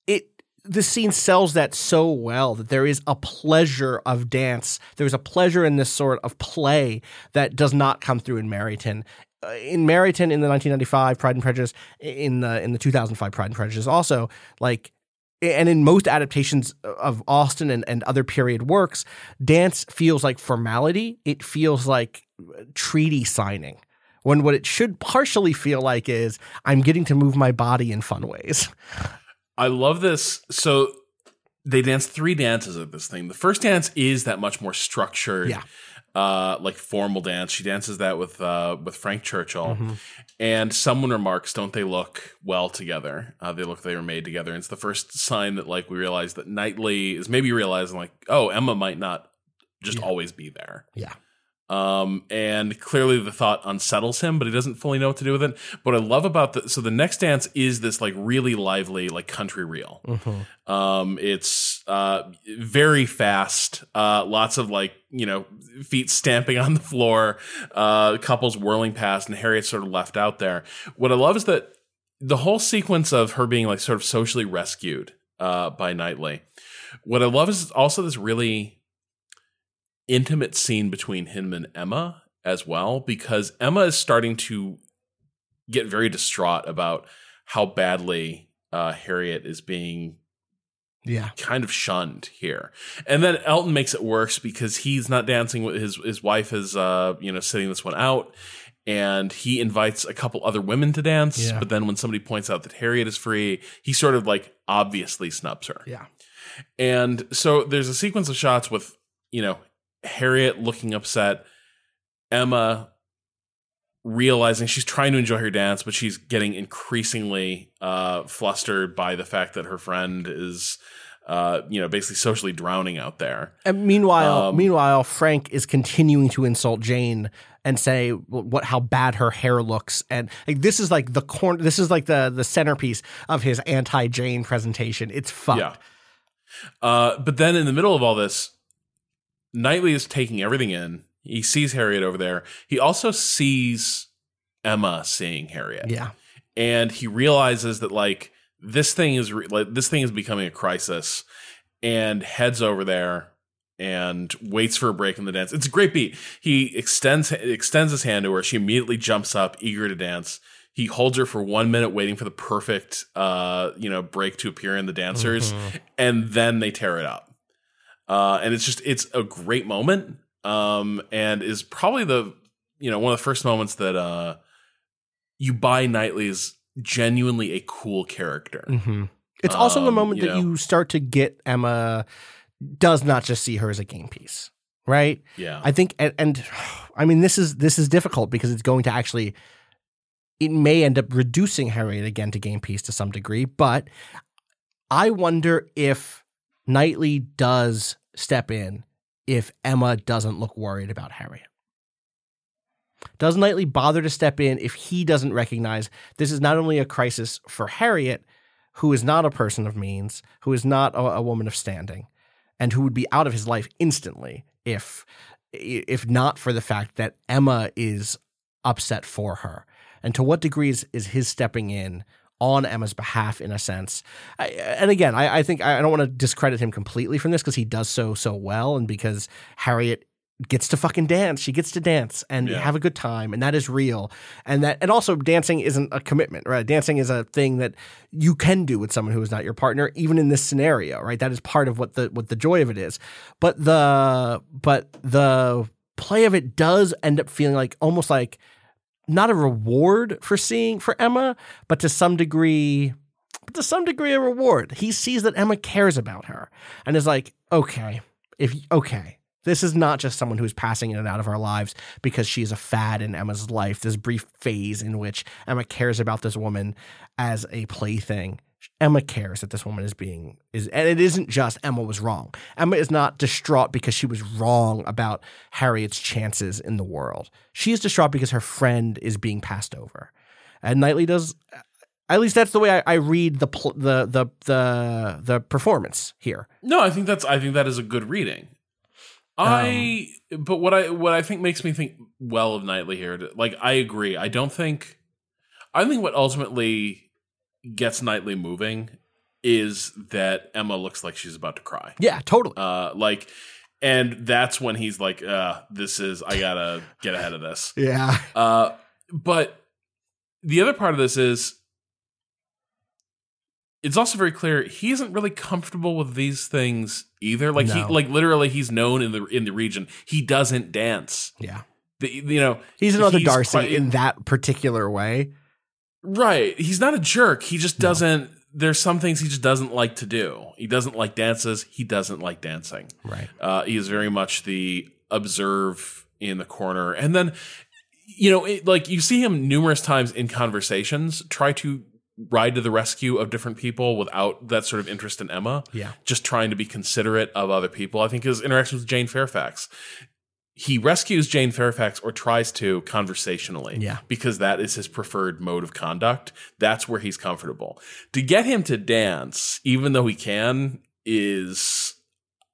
it the scene sells that so well that there is a pleasure of dance. There's a pleasure in this sort of play that does not come through in Meryton. Uh, in Meryton in the 1995 Pride and Prejudice, in the in the 2005 Pride and Prejudice, also like and in most adaptations of Austen and, and other period works, dance feels like formality. It feels like treaty signing. When what it should partially feel like is I'm getting to move my body in fun ways. I love this. So they dance three dances at this thing. The first dance is that much more structured, Yeah. Uh, like formal dance. She dances that with uh, with Frank Churchill, Mm-hmm. and someone remarks, "Don't they look well together? Uh, they look they were made together." And it's the first sign that like we realize that Knightley is maybe realizing like, oh, Emma might not just always be there. Yeah. Um, and clearly the thought unsettles him, but he doesn't fully know what to do with it. What I love about the so the next dance is this like really lively like country reel. Um, it's uh very fast, uh, lots of like you know feet stamping on the floor, uh, couples whirling past, and Harriet's sort of left out there. What I love is that the whole sequence of her being like sort of socially rescued uh, by Knightley. What I love is also this really intimate scene between him and Emma as well, because Emma is starting to get very distraught about how badly uh, Harriet is being Yeah. kind of shunned here. And then Elton makes it worse because he's not dancing with his his wife is uh, you know, sitting this one out. And he invites a couple other women to dance, Yeah. but then when somebody points out that Harriet is free, he sort of like obviously snubs her. Yeah. And so there's a sequence of shots with, you know, Harriet looking upset, Emma realizing she's trying to enjoy her dance, but she's getting increasingly uh, flustered by the fact that her friend is, uh, you know, basically socially drowning out there. And meanwhile, Um, meanwhile, Frank is continuing to insult Jane and say what how bad her hair looks, and like this is like the corner. This is like the the centerpiece of his anti Jane presentation. It's fucked. Yeah. Uh, but then in the middle of all this, Knightley is taking everything in. He sees Harriet over there. He also sees Emma seeing Harriet. Yeah. and he realizes that like this thing is re- like this thing is becoming a crisis and heads over there and waits for a break in the dance it's a great beat he extends extends his hand to her she immediately jumps up eager to dance he holds her for one minute waiting for the perfect uh you know break to appear in the dancers and then they tear it up uh and it's just it's a great moment um and is probably the you know one of the first moments that uh you buy Knightley as genuinely a cool character. hmm It's also the Um, moment you that know. you start to get Emma does not just see her as a game piece, right? Yeah. I think, and, and I mean, this is this is difficult because it's going to actually, it may end up reducing Harriet again to game piece to some degree. But I wonder if Knightley does step in if Emma doesn't look worried about Harriet. Does Knightley bother to step in if he doesn't recognize this is not only a crisis for Harriet, who is not a person of means, who is not a, a woman of standing, and who would be out of his life instantly if if not for the fact that Emma is upset for her. And to what degree is, is his stepping in on Emma's behalf in a sense? I, and again, I, I think I don't want to discredit him completely from this because he does so so well, and because Harriet gets to fucking dance. She gets to dance and Yeah. have a good time, and that is real. And that, and also, dancing isn't a commitment, right? Dancing is a thing that you can do with someone who is not your partner, even in this scenario, right? That is part of what the what the joy of it is. But the but the play of it does end up feeling like almost like not a reward for seeing for Emma, but to some degree. But to some degree, a reward. He sees that Emma cares about her and is like, okay, if okay, this is not just someone who's passing in and out of our lives because she is a fad in Emma's life, this brief phase in which Emma cares about this woman as a plaything. Emma cares that this woman is being is and it isn't just Emma was wrong. Emma is not distraught because she was wrong about Harriet's chances in the world. She is distraught because her friend is being passed over. And Knightley does at least that's the way I, I read the pl- the the the the performance here. No, I think that's I think that is a good reading. I um, but what I what I think makes me think well of Knightley here, like I agree. I don't think I think what ultimately gets Knightley moving is that Emma looks like she's about to cry. Yeah, totally. Uh like and that's when he's like, uh, this is I gotta get ahead of this. yeah. Uh, but the other part of this is it's also very clear he isn't really comfortable with these things either. Like he like literally he's known in the in the region. He doesn't dance. Yeah. The, you know, He's another Darcy quite- in that particular way. Right. He's not a jerk. He just doesn't there's some things he just doesn't like to do. He doesn't like dances. He doesn't like dancing. Right. Uh, he is very much the observe in the corner, and then you know, it, like you see him numerous times in conversations try to ride to the rescue of different people without that sort of interest in Emma. Yeah. just trying to be considerate of other people. I think his interaction with Jane Fairfax. He rescues Jane Fairfax or tries to conversationally Yeah. because that is his preferred mode of conduct. That's where he's comfortable. To get him to dance, even though he can, is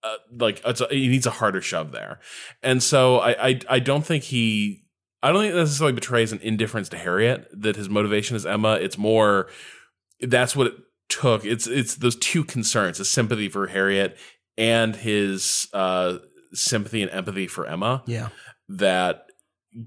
uh, like it's a, he needs a harder shove there. And so I, I I don't think he I don't think it necessarily betrays an indifference to Harriet that his motivation is Emma. It's more that's what it took. It's it's those two concerns: his sympathy for Harriet and his uh, sympathy and empathy for Emma Yeah. that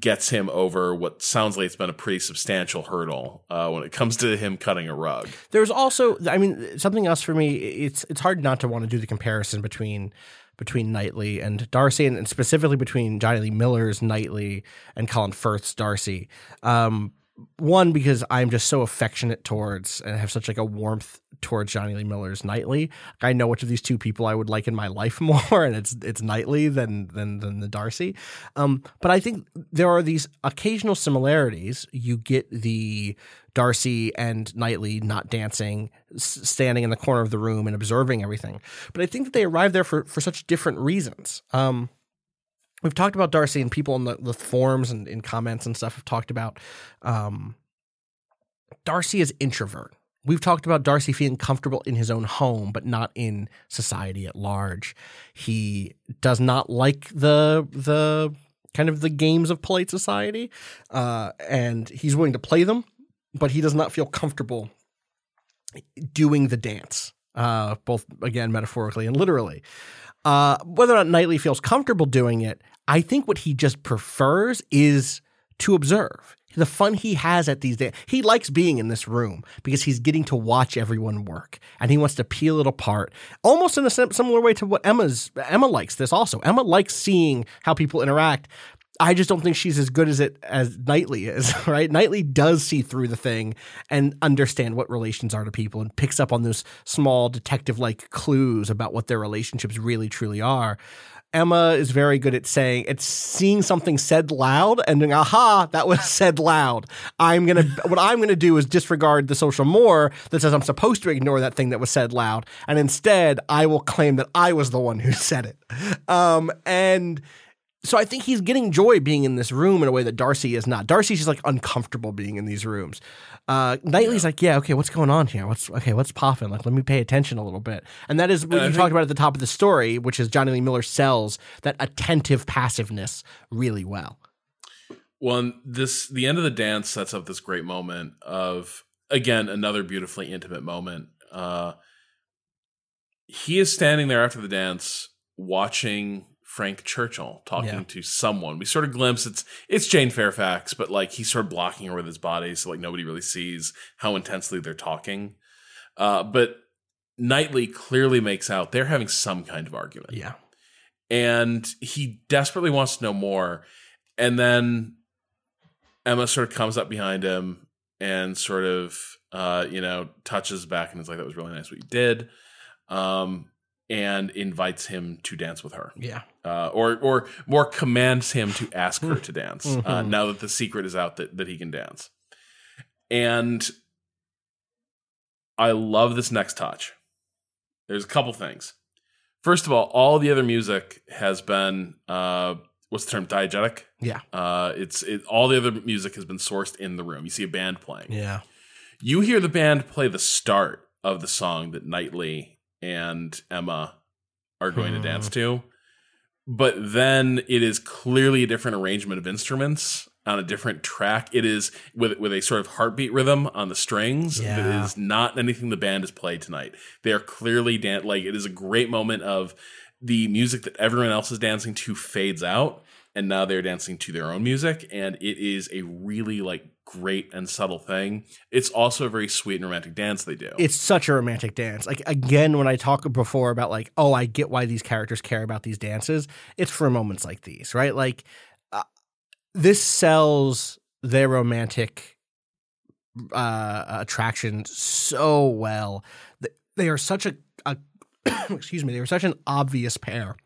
gets him over what sounds like it's been a pretty substantial hurdle uh, when it comes to him cutting a rug. There's also, I mean, something else for me. It's it's hard not to want to do the comparison between between Knightley and Darcy, and, and specifically between Jonny Lee Miller's Knightley and Colin Firth's Darcy. Um, one because I'm just so affectionate towards and have such like a warmth towards Jonny Lee Miller's Knightley. I know which of these two people I would like in my life more, and it's it's Knightley than than than the Darcy. Um, but I think there are these occasional similarities. You get the Darcy and Knightley not dancing, standing in the corner of the room and observing everything. But I think that they arrive there for for such different reasons. Um, we've talked about Darcy and people in the, the forums and in comments and stuff have talked about um, Darcy is introvert. We've talked about Darcy feeling comfortable in his own home, but not in society at large. He does not like the the kind of the games of polite society, uh, and he's willing to play them, but he does not feel comfortable doing the dance, uh, both again metaphorically and literally. Uh, whether or not Knightley feels comfortable doing it, I think what he just prefers is to observe. The fun he has at these days. He likes being in this room because he's getting to watch everyone work and he wants to peel it apart almost in a similar way to what Emma's Emma likes this also. Emma likes seeing how people interact. I just don't think she's as good as it as Knightley is, right? Knightley does see through the thing and understand what relations are to people and picks up on those small detective like clues about what their relationships really truly are. Emma is very good at saying it's seeing something said loud and doing, aha, that was said loud. I'm gonna what I'm gonna do is disregard the social more that says I'm supposed to ignore that thing that was said loud, and instead I will claim that I was the one who said it. Um, and so I think he's getting joy being in this room in a way that Darcy is not. Darcy's just like uncomfortable being in these rooms. Uh, Knightley's like, yeah, okay, what's going on here? What's okay? What's popping? Like, let me pay attention a little bit. And that is what I you think- talked about at the top of the story, which is Jonny Lee Miller sells that attentive passiveness really well. Well, and this the end of the dance sets up this great moment of again another beautifully intimate moment. Uh, he is standing there after the dance, watching Frank Churchill talking Yeah. to someone. We sort of glimpse it's it's Jane Fairfax, but like he's sort of blocking her with his body, so like nobody really sees how intensely they're talking. Uh, but Knightley clearly makes out they're having some kind of argument Yeah. and he desperately wants to know more. And then Emma sort of comes up behind him and sort of, uh, you know, touches back and is like, "That was really nice what you did," um, and invites him to dance with her, Yeah. uh, or or more commands him to ask her to dance. Uh, Mhm. now that the secret is out that that he can dance, and I love this next touch. There's a couple things. First of all, all the other music has been uh, what's the term diegetic. Yeah. Uh, it's it, all the other music has been sourced in the room. You see a band playing. Yeah. You hear the band play the start of the song that Knightley and Emma are going to Hmm. dance to, but then it is clearly a different arrangement of instruments on a different track. It is with with a sort of heartbeat rhythm on the strings Yeah. that is not anything the band has played tonight. They are clearly dan- like it is a great moment of the music that everyone else is dancing to fades out and now they're dancing to their own music and it is a really like great and subtle thing. It's also a very sweet and romantic dance they do. It's such a romantic dance. Like again, when I talked before about like, oh, I get why these characters care about these dances. It's for moments like these, right? Like uh, this sells their romantic uh, attraction so well. They are such a, a excuse me, they are such an obvious pair.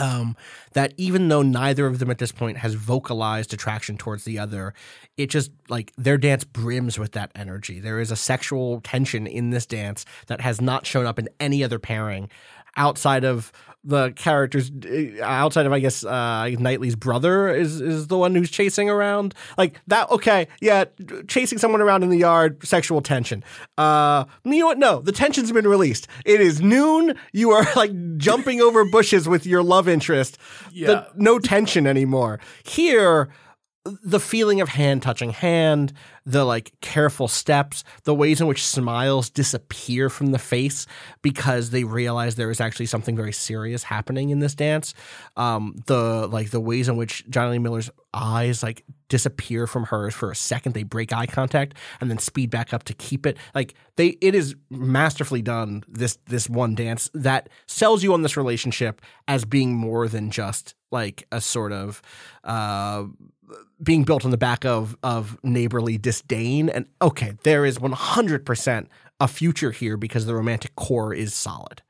Um, that even though neither of them at this point has vocalized attraction towards the other, it just like their dance brims with that energy. There is a sexual tension in this dance that has not shown up in any other pairing outside of the characters uh, outside of I guess uh Knightley's brother is is the one who's chasing around. Like that okay yeah chasing someone around in the yard sexual tension. Uh you know what? No the tension's been released. It is noon. You are like jumping over bushes with your love interest. Yeah. The- no tension anymore. Here the feeling of hand touching hand, the like careful steps, the ways in which smiles disappear from the face because they realize there is actually something very serious happening in this dance. Um, the like the ways in which Jonny Lee Miller's eyes like disappear from hers for a second, they break eye contact and then speed back up to keep it. Like they, it is masterfully done. This this one dance that sells you on this relationship as being more than just like a sort of uh being built on the back of of neighborly disdain. And okay there is 100% a future here because the romantic core is solid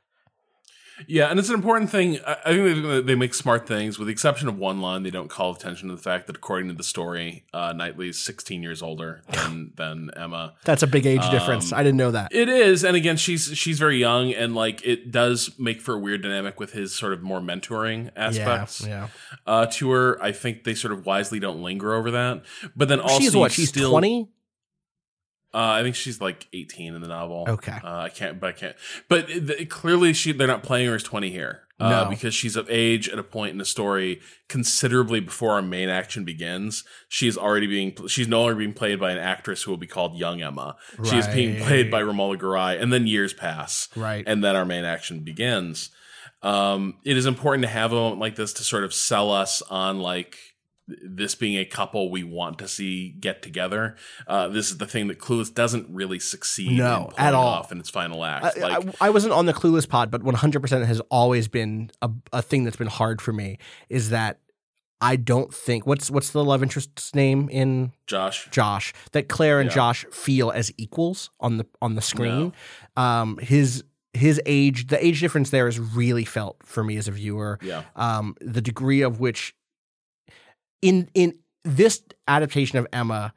Yeah, and it's an important thing. I think they, they make smart things, with the exception of one line. They don't call attention to the fact that, according to the story, uh, Knightley is 16 years older than than Emma. that's a big age difference i didn't know that It is, and again, she's she's very young, and like it does make for a weird dynamic with his sort of more mentoring aspects yeah uh, to her. I think they sort of wisely don't linger over that. But then also, she's what she's still, 20 Uh, I think she's like 18 in the novel. Okay. Uh, I can't, but I can't. But it, it- clearly, she they're not playing her as 20 here. Uh, No. because she's of age at a point in the story considerably before our main action begins. She's already being, she's no longer being played by an actress who will be called Young Emma. She is being played by Romola Garai, and then years pass. Right. And then our main action begins. Um, it is important to have a moment like this to sort of sell us on like this being a couple we want to see get together. Uh, this is the thing that Clueless doesn't really succeed No, in at all. off in its final act. I, like, I, I wasn't on the clueless pod but 100% has always been a, a thing that's been hard for me is that i don't think what's what's the love interest's name in Josh, Josh that Claire and Yeah. Josh feel as equals on the on the screen. Um, his his age, the age difference there is really felt for me as a viewer. yeah, Um, the degree of which in in this adaptation of Emma,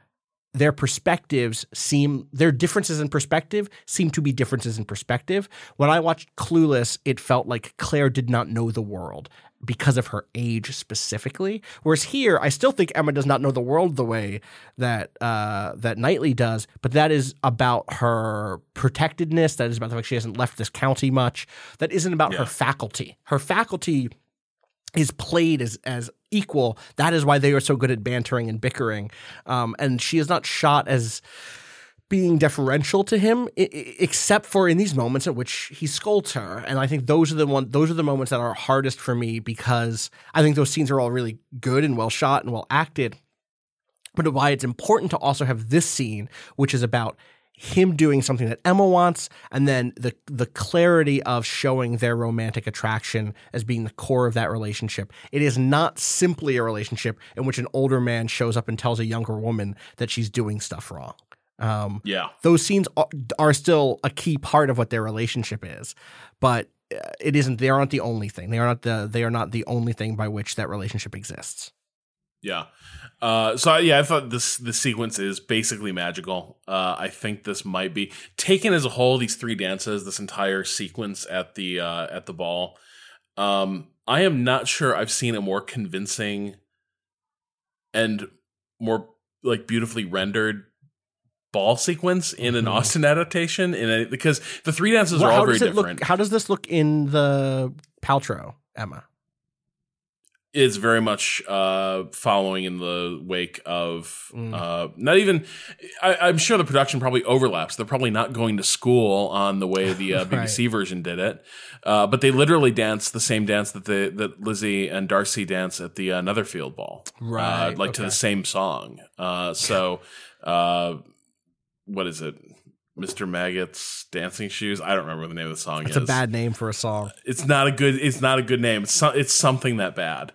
their perspectives seem their differences in perspective seem to be differences in perspective. When I watched Clueless, it felt like Claire did not know the world because of her age specifically. Whereas here, I still think Emma does not know the world the way that uh, that Knightley does, but that is about her protectedness. That is about the fact she hasn't left this county much. That isn't about her faculty. Her faculty is played as as equal. That is why they are so good at bantering and bickering. Um, and she is not shot as being deferential to him, I- except for in these moments at which he scolds her. And I think those are the one those are the moments that are hardest for me because I think those scenes are all really good and well shot and well acted. But why it's important to also have this scene, which is about him doing something that Emma wants, and then the the clarity of showing their romantic attraction as being the core of that relationship. It is not simply a relationship in which an older man shows up and tells a younger woman that she's doing stuff wrong. Um, Yeah. those scenes are, are still a key part of what their relationship is, but uh, it isn't. They aren't the only thing. They are not the. They are not the only thing by which that relationship exists. Yeah. Uh, so yeah, I thought this this sequence is basically magical. Uh, I think this might be taken as a whole. These three dances, this entire sequence at the uh, at the ball. Um, I am not sure I've seen a more convincing and more like beautifully rendered ball sequence in an Mhm. Austen adaptation. In a, because the three dances Well, are all how very does it different. look? How does this look in the Paltrow, Emma? Is very much uh, following in the wake of Mm. uh, not even. I, I'm sure the production probably overlaps. They're probably not going to school on the way the uh, BBC version did it, uh, but they literally dance the same dance that the that Lizzie and Darcy dance at the uh, Netherfield ball, Right, Uh, like to the same song. Uh, so, uh, what is it? Mr. Maggot's dancing shoes. I don't remember what the name of the song It's a bad name for a song. it's not a good it's not a good name it's so, it's something that bad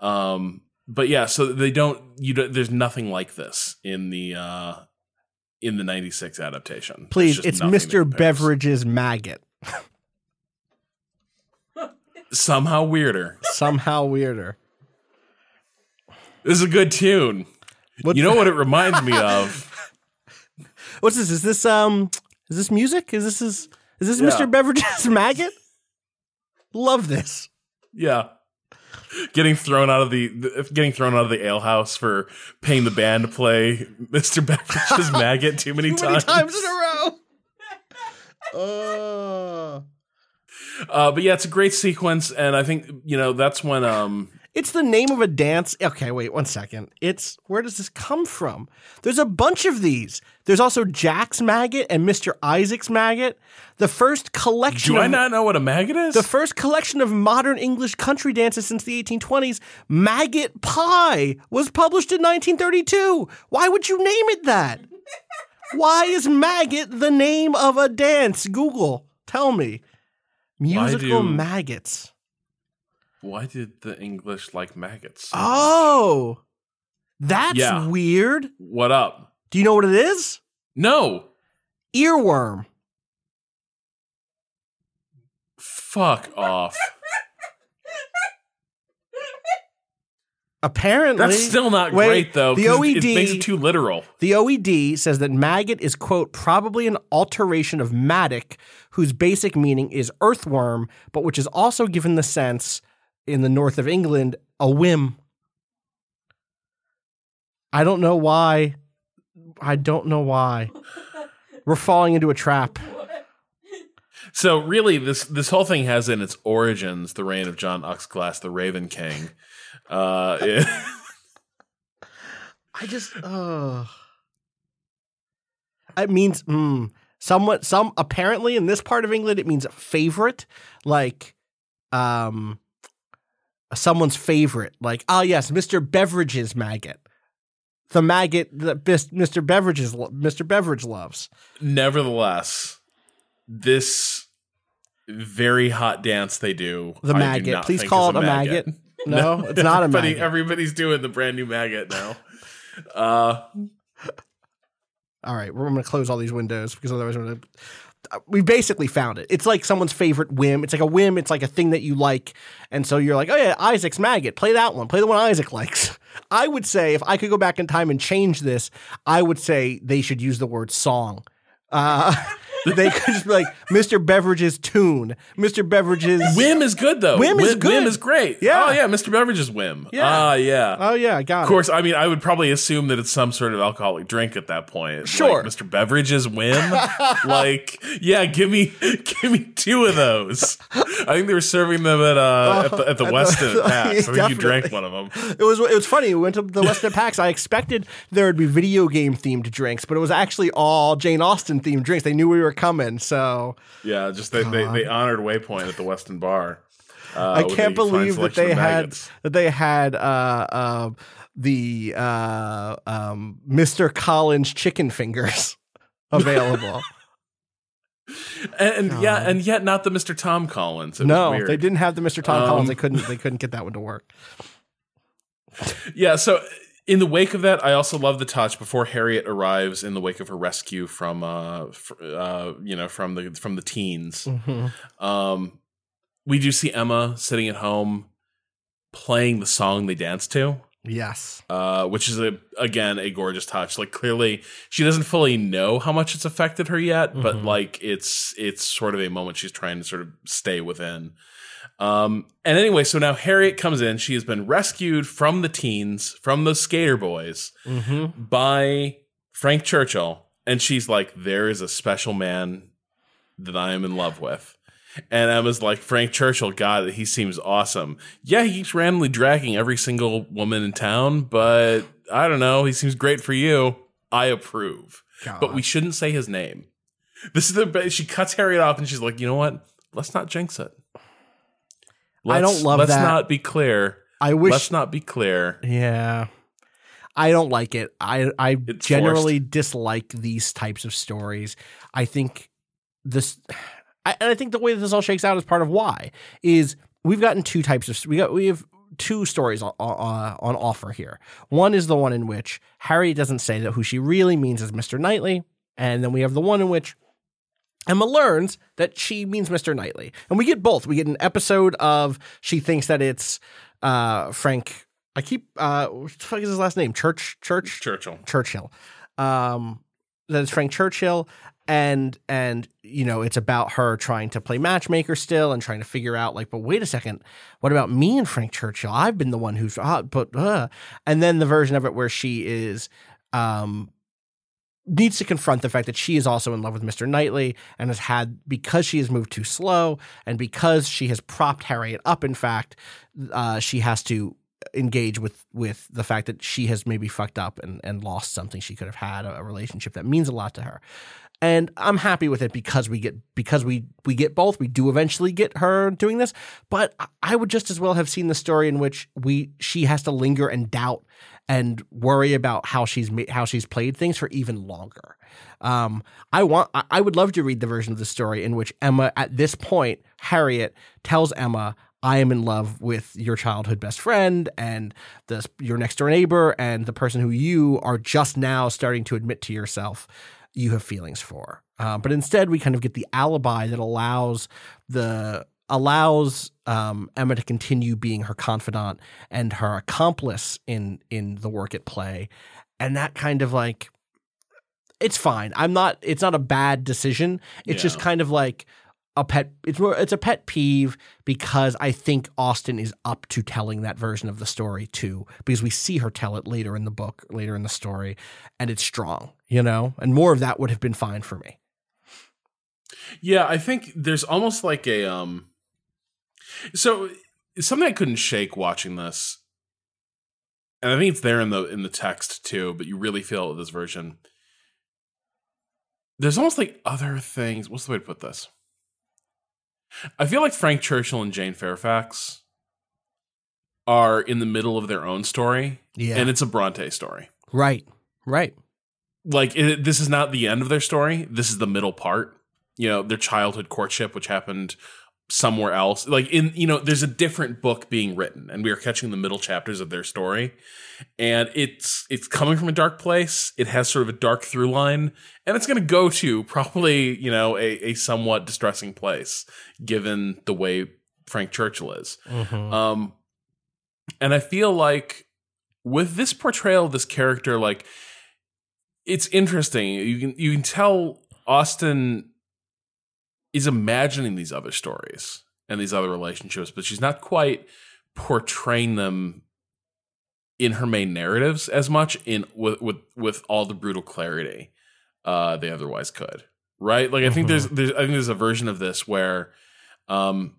um but yeah so they don't you don't there's nothing like this in the uh in the 96 adaptation Please, it's Mr. Beveridge's maggot. somehow weirder Somehow weirder. this is a good tune What, you know what it reminds me of What's this? Is this um? Is this music? Is this is is this Yeah. Mr. Beveridge's maggot? Love this. yeah getting thrown out of the, the getting thrown out of the alehouse for paying the band to play mr beveridge's maggot too many, Too many times. times in a row. Oh. uh but yeah it's a great sequence and i think you know that's when um It's the name of a dance. Okay, wait one second. It's where does this come from? There's a bunch of these. There's also Jack's maggot and Mr. Isaac's maggot. The first collection do of i not know what a maggot is the first collection of modern English country dances since the 1820s, Maggot Pie, was published in 1932. Why would you name it that? Why is maggot the name of a dance? Google, tell me. Musical do- maggots. Why did the English like maggots? so? Oh, that's Yeah. weird. What up? Do you know what it is? No. Earworm. Fuck off. Apparently, That's still not Wait, great though. The OED it makes it too literal. The OED says that maggot is, quote, probably an alteration of maddock, whose basic meaning is earthworm, but which is also given the sense in the north of England, a whim. I don't know why. I don't know why. We're falling into a trap. So really, this this whole thing has in its origins the reign of John Uskglass, the Raven King. Uh, I just, uh It means, mm, somewhat, some, apparently in this part of England, it means favorite, like, um, someone's favorite. Like, oh, yes, Mr. Beveridge's maggot. The maggot that Mr. Beveridge's, Mr. Beveridge loves. nevertheless, this very hot dance they do. The I do maggot. not Please call it a maggot. No, it's not a maggot. Everybody's doing the brand new maggot now. Uh, All right, we're going to close all these windows because otherwise we're going to. We basically found it. It's like someone's favorite whim. It's like a whim. It's like a thing that you like, and so you're like, oh yeah, Isaac's maggot. Play that one. Play the one Isaac likes. I would say if I could go back in time and change this, I would say they should use the word song. Uh, they could just be like Mr. Beveridge's tune, Mr. Beveridge's. Whim is good though. Whim is Whim good. is great. Yeah. Oh yeah, Mr. Beveridge's whim. Yeah. Ah yeah. Oh yeah, I got Of course, I mean, I would probably assume that it's some sort of alcoholic drink at that point. Sure. like Mr. Beveridge's whim. like, yeah, give me, give me two of those. I think they were serving them at uh at the, at the Weston at PAX. I think you drank one of them. it. It was it was funny. We went to the Weston PAX. I expected there would be video game themed drinks, but it was actually all Jane Austen themed drinks. They knew we were coming, so Yeah, just they, they, they honored Waypoint at the Weston Bar. Uh, I can't believe that they had that they had uh, uh, the uh, um, Mr. Collins chicken fingers available. and, and yeah, and yet not the Mr. Tom Collins. It was no, they didn't have the Mr. Tom Um, Collins. They couldn't. They couldn't get that one to work. Yeah, so in the wake of that, I also love the touch before Harriet arrives in the wake of her rescue from uh, fr- uh you know from the from the teens. Mm-hmm. Um we do see Emma sitting at home playing the song they dance to. Yes. Uh, which is a again a gorgeous touch. Like clearly, she doesn't fully know how much it's affected her yet, but Mm-hmm. like it's it's sort of a moment she's trying to sort of stay within. Um, and anyway, so now Harriet comes in. She has been rescued from the teens, from the skater boys, Mm-hmm. by Frank Churchill, and she's like, "There is a special man that I am in love with." And Emma's like, Frank Churchill, God, he seems awesome. Yeah, he keeps randomly dragging every single woman in town, but I don't know. He seems great for you. I approve. But we shouldn't say his name. This is the she cuts Harriet off and she's like, you know what? Let's not jinx it. I don't Let's- love let's that. not be clear. I wish. let's not be clear. Yeah. I don't like it. I I It's generally dislike these types of stories. I think this I, and I think the way that this all shakes out is part of why is we've gotten two types of we got we have two stories on, on, uh, on offer here. One is the one in which Harry doesn't say that who she really means is Mr. Knightley, and then we have the one in which Emma learns that she means Mr. Knightley. And we get both. We get an episode of she thinks that it's uh, Frank. I keep uh, what the fuck is his last name? Church Church Churchill. Churchill. Um, that is Frank Churchill, and and you know it's about her trying to play matchmaker still and trying to figure out like, but wait a second, what about me and Frank Churchill? I've been the one who's uh, but uh. and then the version of it where she is um needs to confront the fact that she is also in love with Mr. Knightley and has had because she has moved too slow and because she has propped Harriet up in fact uh, she has to engage with with the fact that she has maybe fucked up and, and lost something she could have had a, a relationship that means a lot to her and I'm happy with it because we get because we we get both. We do eventually get her doing this, but I- I would just as well have seen the story in which we she has to linger and doubt and worry about how she's how she's played things for even longer. Um, I want I, would love to read the version of the story in which Emma at this point Harriet tells Emma. I am in love with your childhood best friend and the your next door neighbor and the person who you are just now starting to admit to yourself you have feelings for. Uh, but instead, we kind of get the alibi that allows the allows um, Emma to continue being her confidant and her accomplice in in the work at play, and that kind of like it's fine. I'm not. It's not a bad decision. It's just kind of like a pet. It's more. It's a pet peeve because I think Austen is up to telling that version of the story too, because we see her tell it later in the book, later in the story, and it's strong. You know, and more of that would have been fine for me. Yeah, I think there's almost like a um so something I couldn't shake watching this. And I think it's there in the in the text too, but you really feel it with this version. There's almost like other things. What's the way to put this? I feel like Frank Churchill and Jane Fairfax are in the middle of their own story, Yeah. and it's a Bronte story. Right. Right. like it, this is not the end of their story this is the middle part you know their childhood courtship which happened somewhere else. Like in you know there's a different book being written and we are catching the middle chapters of their story. And it's it's coming from a dark place. It has sort of a dark through line and it's going to go to probably you know a, a somewhat distressing place given the way frank churchill is. Um and i feel like with this portrayal of this character like it's interesting. You can you can tell Austen is imagining these other stories and these other relationships, but she's not quite portraying them in her main narratives as much in with with, with all the brutal clarity uh, they otherwise could. Right? Like I think there's there's I think there's a version of this where um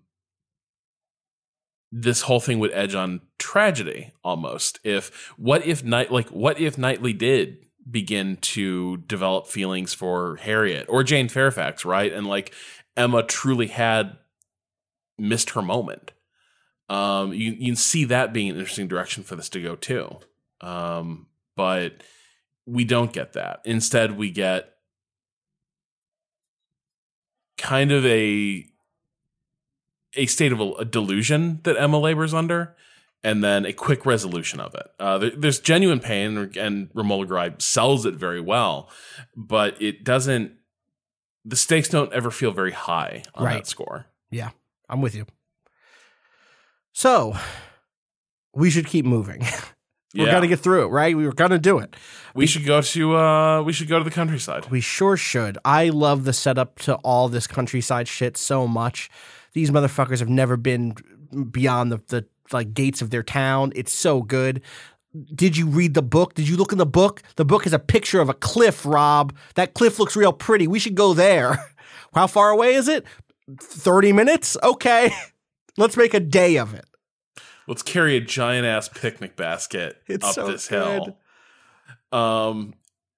this whole thing would edge on tragedy almost. If what if night like what if Knightley did begin to develop feelings for Harriet or Jane Fairfax, right? And like Emma truly had missed her moment. Um, you, you can see that being an interesting direction for this to go too. Um, but we don't get that. Instead, we get kind of a a state of a, delusion that Emma labors under, and then a quick resolution of it. Uh, there, there's genuine pain, and Romola Garai sells it very well, but it doesn't. The stakes don't ever feel very high on Right. that score. Yeah, I'm with you. So we should keep moving. We're Yeah. gonna get through it, right? We were gonna do it. We should go to uh we should go to the countryside. We sure should. I love the setup to all this countryside shit so much. These motherfuckers have never been beyond the, the like gates of their town. It's so good. Did you read the book? Did you look in the book? The book is a picture of a cliff, Rob. That cliff looks real pretty. We should go there. How far away is it? 30 minutes? Okay. Let's make a day of it. Let's carry a giant ass picnic basket It's up so this good. hill. Um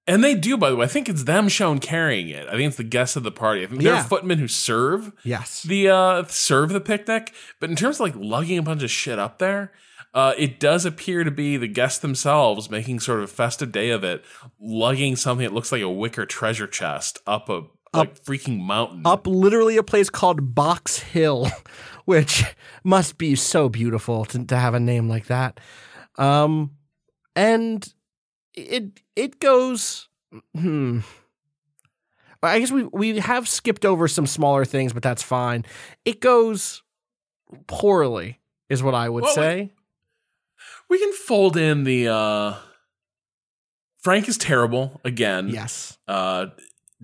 and they do, by the way. I think it's them shown carrying it. I think it's the guests of the party. I think Yeah. are footmen who serve Yes. the uh serve the picnic. But in terms of like lugging a bunch of shit up there, uh, it does appear to be the guests themselves making sort of a festive day of it, lugging something that looks like a wicker treasure chest up a like freaking mountain. up literally a place called Box Hill, which must be so beautiful to, to have a name like that. Um, and it it goes. Hmm. I guess we we have skipped over some smaller things, but that's fine. It goes poorly, is what I would Well, say. We can fold in the uh Frank is terrible again. yes. Uh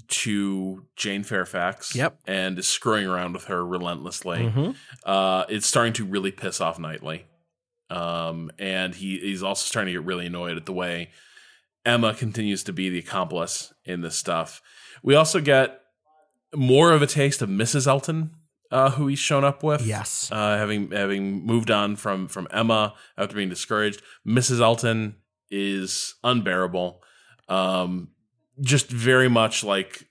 to Jane Fairfax. Yep. And is screwing around with her relentlessly. Mhm. Uh it's starting to really piss off Knightley. Um and he he's also starting to get really annoyed at the way Emma continues to be the accomplice in this stuff. We also get more of a taste of Mrs. Elton, uh, who he's shown up with Yes. uh, having having moved on from from Emma after being discouraged. Mrs. Elton is unbearable. Um, just very much like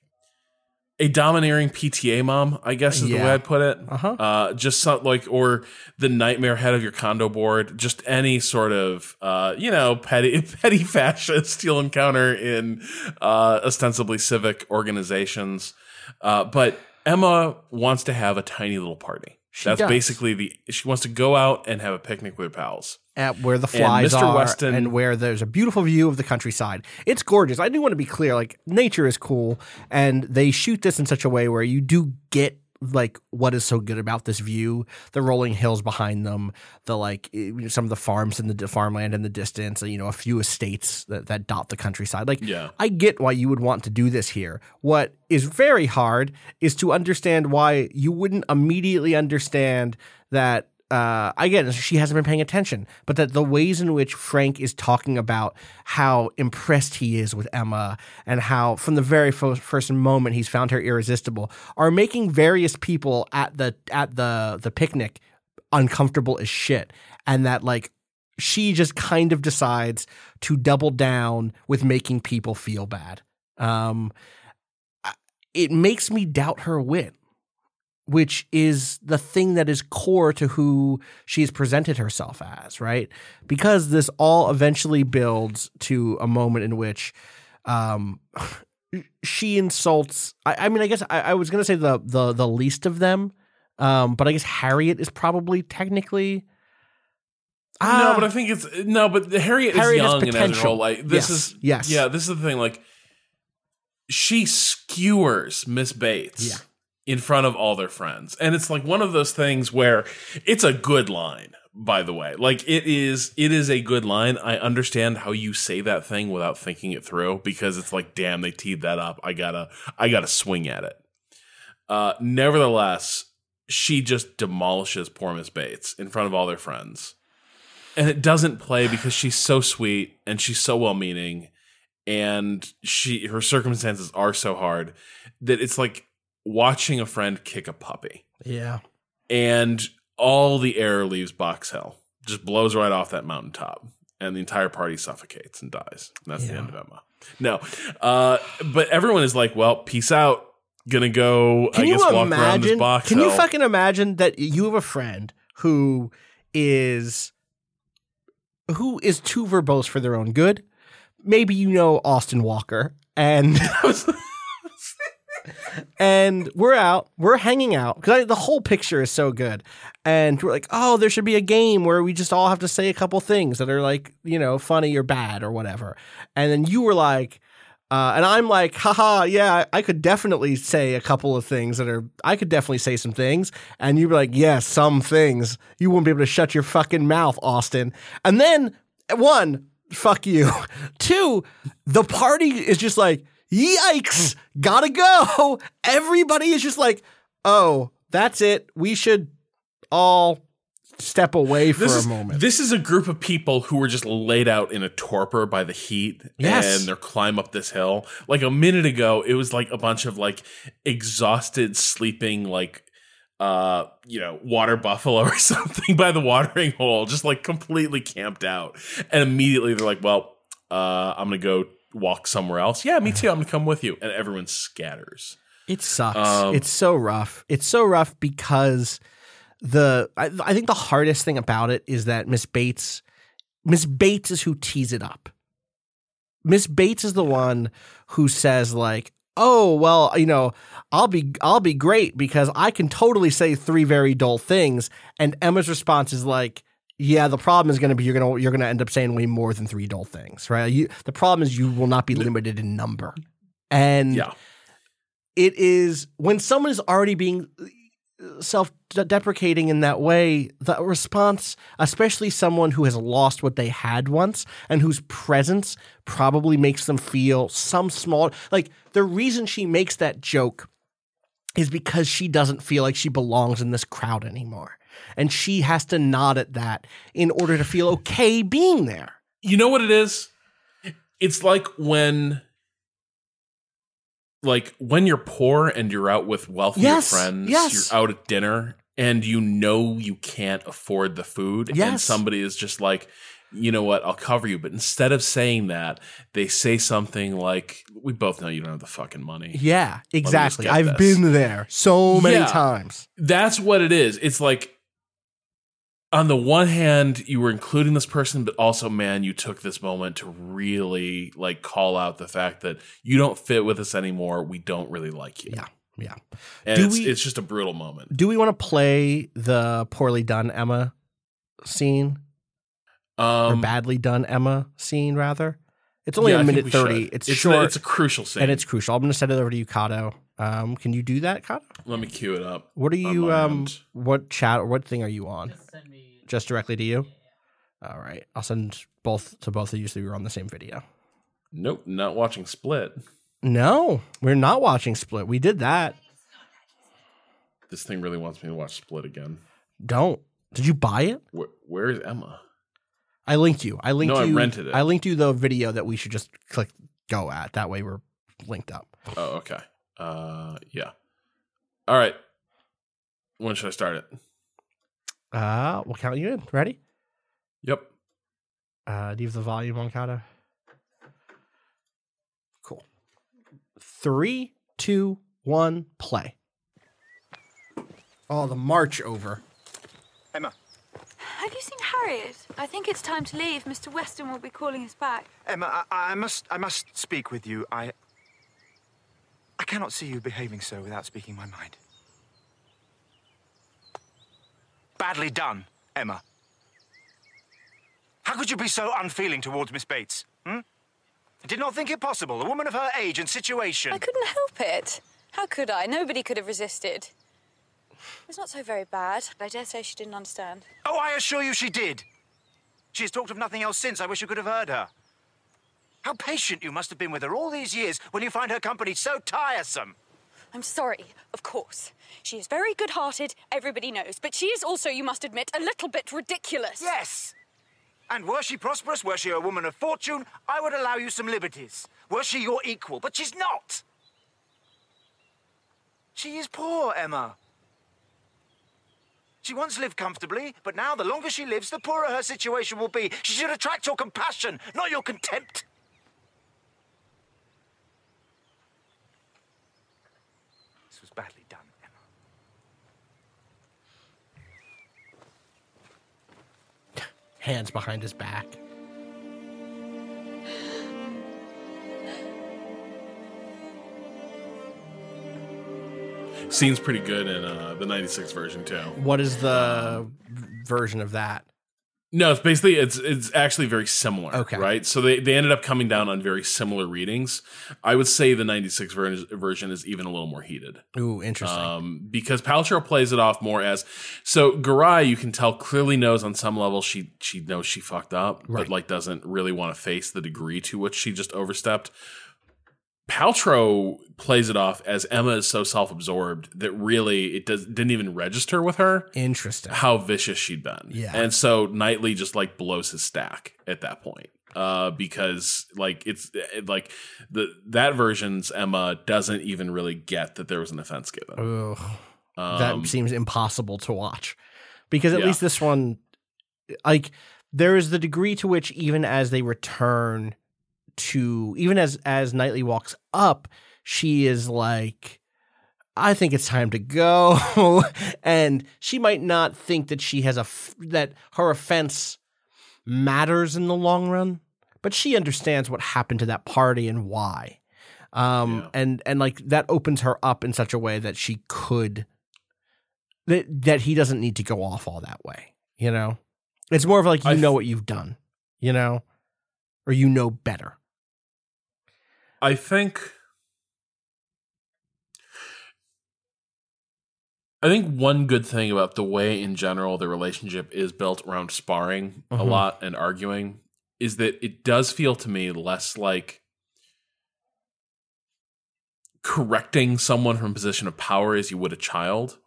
a domineering PTA mom, I guess is the way I'd put it. Uh-huh. Uh, just like or the nightmare head of your condo board. Just any sort of uh, you know petty petty fascist you'll encounter in uh, ostensibly civic organizations. Uh, but Emma wants to have a tiny little party. She That's does. basically the she wants to go out and have a picnic with her pals. at where the flies Mr. are Weston- and where there's a beautiful view of the countryside. It's gorgeous. I do want to be clear like nature is cool and they shoot this in such a way where you do get like what is so good about this view? The rolling hills behind them the like eh, some of the farms in the farmland in the distance you know a few estates that, that dot the countryside. Like Yeah. i get why you would want to do this here. What is very hard is to understand why you wouldn't immediately understand that uh, again, she hasn't been paying attention, but that the ways in which Frank is talking about how impressed he is with Emma and how from the very first moment he's found her irresistible are making various people at the at the the picnic uncomfortable as shit, and that like she just kind of decides to double down with making people feel bad. Um, it makes me doubt her wit which is the thing that is core to who she's presented herself as, right? Because this all eventually builds to a moment in which um, she insults. I, I mean, I guess I, I was going to say the the the least of them, um, but I guess Harriet is probably technically. no, Ah, but I think it's no, but Harriet, Harriet has is young and role. Like this Yes, is yes. yeah, this is the thing. Like she skewers Miss Bates Yeah. In front of all their friends, and it's like one of those things where it's a good line. By the way, like it is, it is a good line. I understand how you say that thing without thinking it through because it's like, damn, they teed that up. I gotta, I gotta swing at it. Uh, nevertheless, she just demolishes poor Miss Bates in front of all their friends. And it doesn't play because she's so sweet and she's so well meaning and she her circumstances are so hard that it's like watching a friend kick a puppy. Yeah. And all the air leaves Box Hill. Just blows right off that mountaintop. And the entire party suffocates and dies. And that's the end of Emma. No. Uh, but everyone is like, well, peace out. Gonna go, Can I you guess, walk around this imagine? box Can you fucking imagine that you have a friend who is who is too verbose for their own good? Maybe you know Austin Walker, and and we're out, we're hanging out because the whole picture is so good, and we're like, oh, there should be a game where we just all have to say a couple things that are like you know funny or bad or whatever, and then you were like. Uh, and I'm like, haha, yeah, I could definitely say a couple of things that are, I could definitely say some things. And you'd be like, yeah, some things. You wouldn't be able to shut your fucking mouth, Austin. And then, one, fuck you. Two, the party is just like, yikes, gotta go. Everybody is just like, oh, that's it. We should all step away for this a is, moment. This is a group of people who were just laid out in a torpor by the heat Yes. and they're climb up this hill. Like a minute ago, it was like a bunch of like exhausted, sleeping, like uh, you know, water buffalo or something by the watering hole, just like completely camped out. And immediately they're like, Well, uh, I'm gonna go walk somewhere else. Yeah, me too. I'm gonna come with you. And everyone scatters. It sucks. Um, it's so rough. It's so rough because the I, I think the hardest thing about it is that Miss Bates Miss Bates is who tees it up. Miss Bates is the one who says like, "Oh, well, you know, I'll be I'll be great because I can totally say three very dull things." And Emma's response is like, "Yeah, the problem is going to be you're going to you're going to end up saying way more than three dull things, right? You, the problem is you will not be limited in number." And Yeah. it is when someone is already being uh, self deprecating in that way, the response, especially someone who has lost what they had once and whose presence probably makes them feel some small, like the reason she makes that joke is because she doesn't feel like she belongs in this crowd anymore. And she has to nod at that in order to feel okay being there. You know what it is? It's like when like when you're poor and you're out with wealthier Yes, friends, yes. you're out at dinner and you know you can't afford the food yes. and somebody is just like you know what? I'll cover you. But instead of saying that, they say something like, "We both know you don't have the fucking money." Yeah, exactly. I've this. been there so many Yeah. times. That's what it is. It's like on the one hand, you were including this person, but also, man, you took this moment to really like call out the fact that you don't fit with us anymore. We don't really like you. Yeah, yeah. And Do it's, we- it's just a brutal moment. Do we want to play the poorly done Emma scene or Um, badly done Emma scene rather? It's only yeah, a I think minute thirty. should. It's, it's short It's a crucial scene. and it's crucial. I'm going to send it over to you, Kato. Um, can you do that, Kato? Let me cue it up. What are you? Um, what chat or what thing are you on? Just directly to you. All right, I'll send both to both of you so you're on the same video. Nope, not watching Split. No, we're not watching Split. We did that. This thing really wants me to watch Split again. Don't. Did you buy it? Where, where is Emma? I linked you. I linked No, I you. rented it. I linked you the video that we should just click go at. That way we're linked up. Oh, okay. Uh, yeah. All right. When should I start it? Uh, we'll count you in. Ready? Yep. Uh, do you have the volume on Kato? Cool. Three, two, one, play. Oh, the march over. Emma, Have you seen Harriet? I think it's time to leave. Mr. Weston will be calling us back. Emma, I, I must, I must speak with you. I, I cannot see you behaving so without speaking my mind. Badly done, Emma. How could you be so unfeeling towards Miss Bates? Hmm? I did not think it possible. A woman of her age and situation. I couldn't help it. How could I? Nobody could have resisted. It was not so very bad. I dare say she didn't understand. Oh, I assure you she did. She has talked of nothing else since. I wish you could have heard her. How patient you must have been with her all these years when you find her company so tiresome. I'm sorry, of course. She is very good hearted, everybody knows, but she is also, you must admit, a little bit ridiculous. Yes! And were she prosperous, were she a woman of fortune, I would allow you some liberties. Were she your equal, but she's not! She is poor, Emma. She once lived comfortably, but now the longer she lives, the poorer her situation will be. She should attract your compassion, not your contempt. This was badly done, Emma. Hands behind his back. Scene's pretty good in uh, the '96 version too. What is the version of that? No, it's basically it's it's actually very similar. Okay. right. So they they ended up coming down on very similar readings. I would say the '96 ver- version is even a little more heated. Ooh, interesting. um, because Paltrow plays it off more as so Garai. You can tell clearly knows on some level she she knows she fucked up, Right. but like doesn't really want to face the degree to which she just overstepped. Paltrow plays it off as Emma is so self absorbed that really it does didn't even register with her interesting. how vicious she'd been. Yeah. and so Knightley just like blows his stack at that point. Uh, because like it's it, like the that version's Emma doesn't even really get that there was an offense given. Ugh. Um, that seems impossible to watch because at yeah. least this one like there is the degree to which even as they return to even as as Knightley walks up she is like I think it's time to go. And she might not think that she has a f- that her offense matters in the long run but she understands what happened to that party and why. Um Yeah. and and like that opens her up in such a way that she could that that he doesn't need to go off all that way you know? It's more of like you I know what you've done you know? Or you know better I think I think one good thing about the way in general the relationship is built around sparring a Mhm. lot and arguing is that it does feel to me less like correcting someone from a position of power as you would a child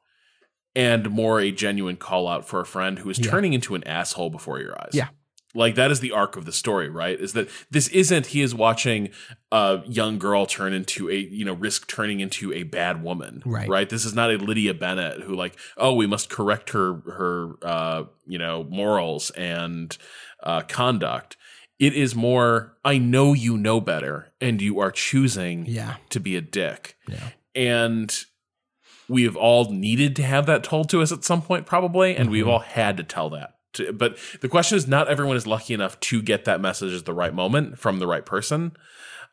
and more a genuine call out for a friend who is Yeah. turning into an asshole before your eyes. Yeah. Like that is the arc of the story, right? Is that this isn't he is watching a young girl turn into a, you know, risk turning into a bad woman. Right. Right. This is not a Lydia Bennet who like, oh, we must correct her her uh, you know, morals and uh conduct. It is more, I know you know better and you are choosing yeah to be a dick. yeah And we have all needed to have that told to us at some point, probably, and we've all had to tell that. To, but the question is, not everyone is lucky enough to get that message at the right moment from the right person,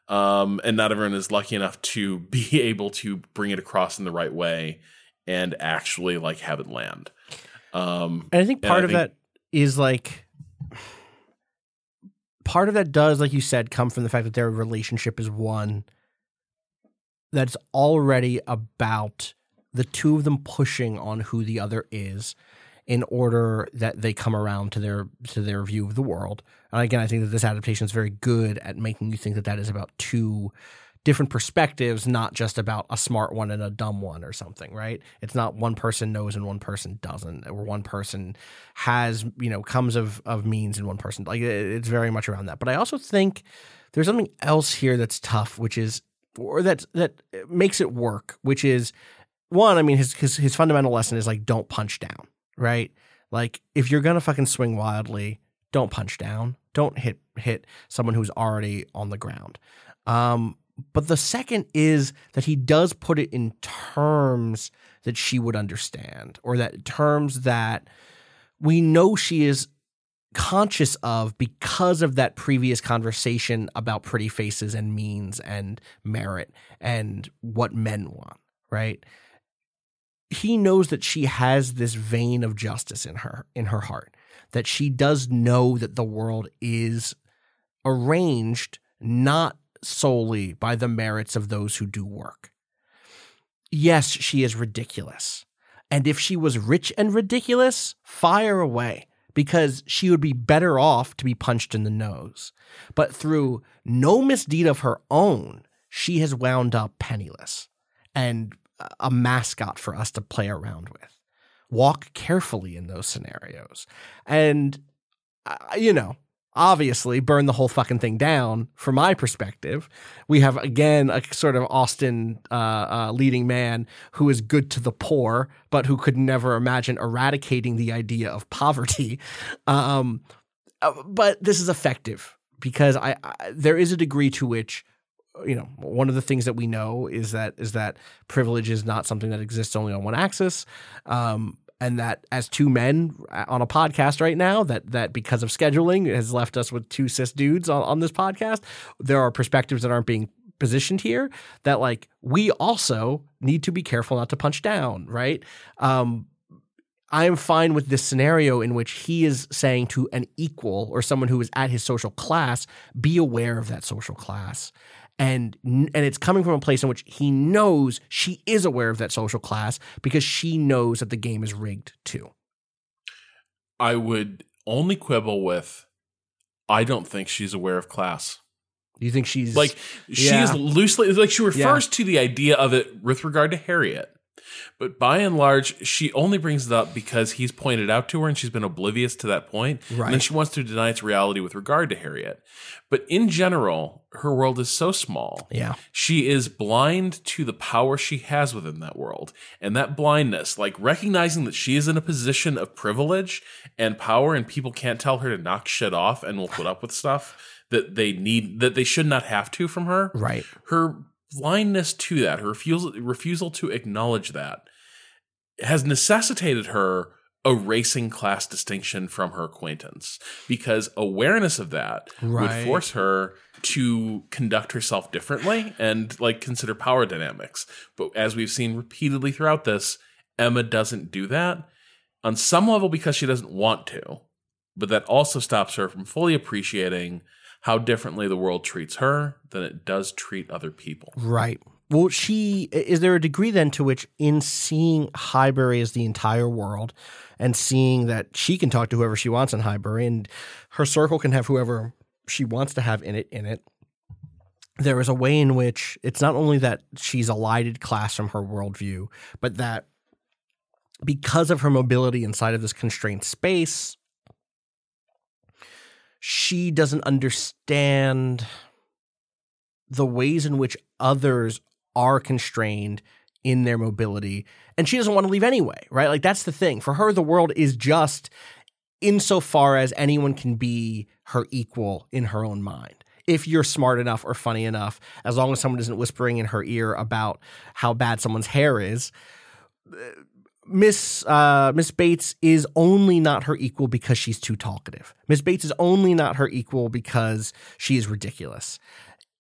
um, and not everyone is lucky enough to be able to bring it across in the right way and actually like have it land. Um, And I think part I of think- that is like part of that does, like you said, come from the fact that their relationship is one that's already about the two of them pushing on who the other is in order that they come around to their to their view of the world. And again, I think that this adaptation is very good at making you think that that is about two different perspectives, not just about a smart one and a dumb one or something, right? It's not one person knows and one person doesn't, or one person has, you know, comes of of means and one person like it's very much around that. But I also think there's something else here that's tough, which is or that that makes it work, which is one, I mean his his his fundamental lesson is like don't punch down, right? Like if you're gonna fucking swing wildly, don't punch down. Don't hit hit someone who's already on the ground. Um, but the second is that he does put it in terms that she would understand, or that terms that we know she is conscious of because of that previous conversation about pretty faces and means and merit and what men want, right? He knows that she has this vein of justice in her in her heart that she does know that the world is arranged not solely by the merits of those who do work. Yes, she is ridiculous. And if she was rich and ridiculous, fire away because she would be better off to be punched in the nose. But through no misdeed of her own, she has wound up penniless and a mascot for us to play around with. Walk carefully in those scenarios. And, uh, you know, obviously burn the whole fucking thing down from my perspective. We have, again, a sort of austen uh, uh, leading man who is good to the poor, but who could never imagine eradicating the idea of poverty. Um, uh, but this is effective because I, I there is a degree to which you know one of the things that we know is that is that privilege is not something that exists only on one axis um, and that as two men on a podcast right now that that because of scheduling has left us with two cis dudes on, on this podcast there are perspectives that aren't being positioned here that like we also need to be careful not to punch down right um, I am fine with this scenario in which he is saying to an equal or someone who is at his social class, be aware of that social class. And and it's coming from a place in which he knows she is aware of that social class because she knows that the game is rigged too. I would only quibble with I don't think she's aware of class. Do you think she's Like she Yeah. is loosely like she refers Yeah. to the idea of it with regard to Harriet. But by and large, she only brings it up because he's pointed out to her and she's been oblivious to that point. And then she wants to deny its reality with regard to Harriet. But in general, her world is so small. Yeah. She is blind to the power she has within that world. And that blindness, like recognizing that she is in a position of privilege and power and people can't tell her to knock shit off and will put up with stuff that they need that they should not have to from her Right. her blindness to that, her refusal refusal to acknowledge that, has necessitated her erasing class distinction from her acquaintance because awareness of that Right. would force her to conduct herself differently and like consider power dynamics. But as we've seen repeatedly throughout this, Emma doesn't do that on some level because she doesn't want to, but that also stops her from fully appreciating how differently the world treats her than it does treat other people. Right. Well, she is there a degree then to which, in seeing Highbury as the entire world, and seeing that she can talk to whoever she wants in Highbury, and her circle can have whoever she wants to have in it in it. There is a way in which it's not only that she's a lighted class from her worldview, but that because of her mobility inside of this constrained space, she doesn't understand the ways in which others are constrained in their mobility and she doesn't want to leave anyway right? Like that's the thing. For her the world is just insofar as anyone can be her equal in her own mind. If you're smart enough or funny enough as long as someone isn't whispering in her ear about how bad someone's hair is Miss uh, Miss Bates is only not her equal because she's too talkative. Miss Bates is only not her equal because she is ridiculous.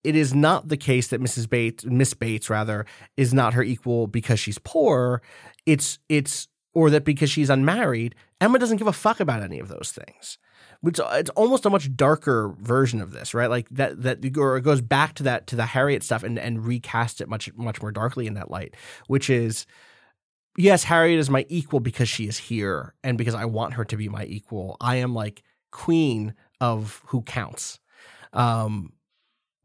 It is not the case that Mrs. Bates, Miss Bates rather, is not her equal because she's poor. It's it's or that because she's unmarried, Emma doesn't give a fuck about any of those things. Which it's almost a much darker version of this, right? Like that that or it goes back to that to the Harriet stuff and and recast it much much more darkly in that light, which is yes, Harriet is my equal because she is here and because I want her to be my equal. I am like queen of who counts. Um,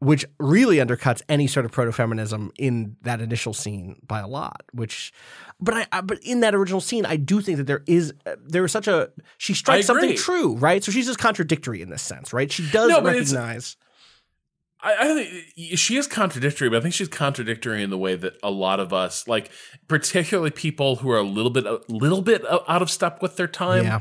which really undercuts any sort of proto-feminism in that initial scene by a lot. Which, but I, I but in that original scene, I do think that there is uh, there is such a she strikes something true, right? So she's just contradictory in this sense, right? She does No, recognize. I, I think she is contradictory, but I think she's contradictory in the way that a lot of us, like particularly people who are a little bit, a little bit out of step with their time, Yeah.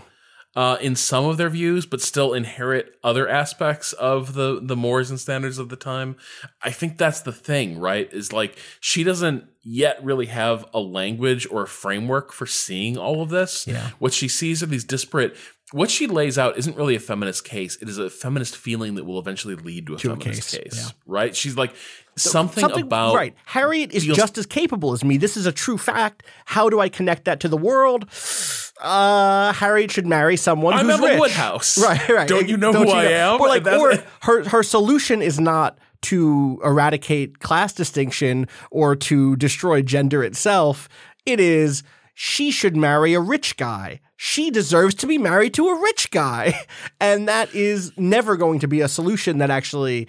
uh, in some of their views, but still inherit other aspects of the the mores and standards of the time. I think that's the thing, right? Is like she doesn't yet really have a language or a framework for seeing all of this. Yeah. What she sees are these disparate. What she lays out isn't really a feminist case. It is a feminist feeling that will eventually lead to a To a feminist case, case, yeah. right? She's like something, about right. Harriet is feels- just as capable as me. This is a true fact. How do I connect that to the world? Uh, Harriet should marry someone I'm who's Emma rich. Woodhouse. Right, right. Don't you know Don't who I am? Or like, or her her solution is not to eradicate class distinction or to destroy gender itself. It is she should marry a rich guy. She deserves to be married to a rich guy. And that is never going to be a solution that actually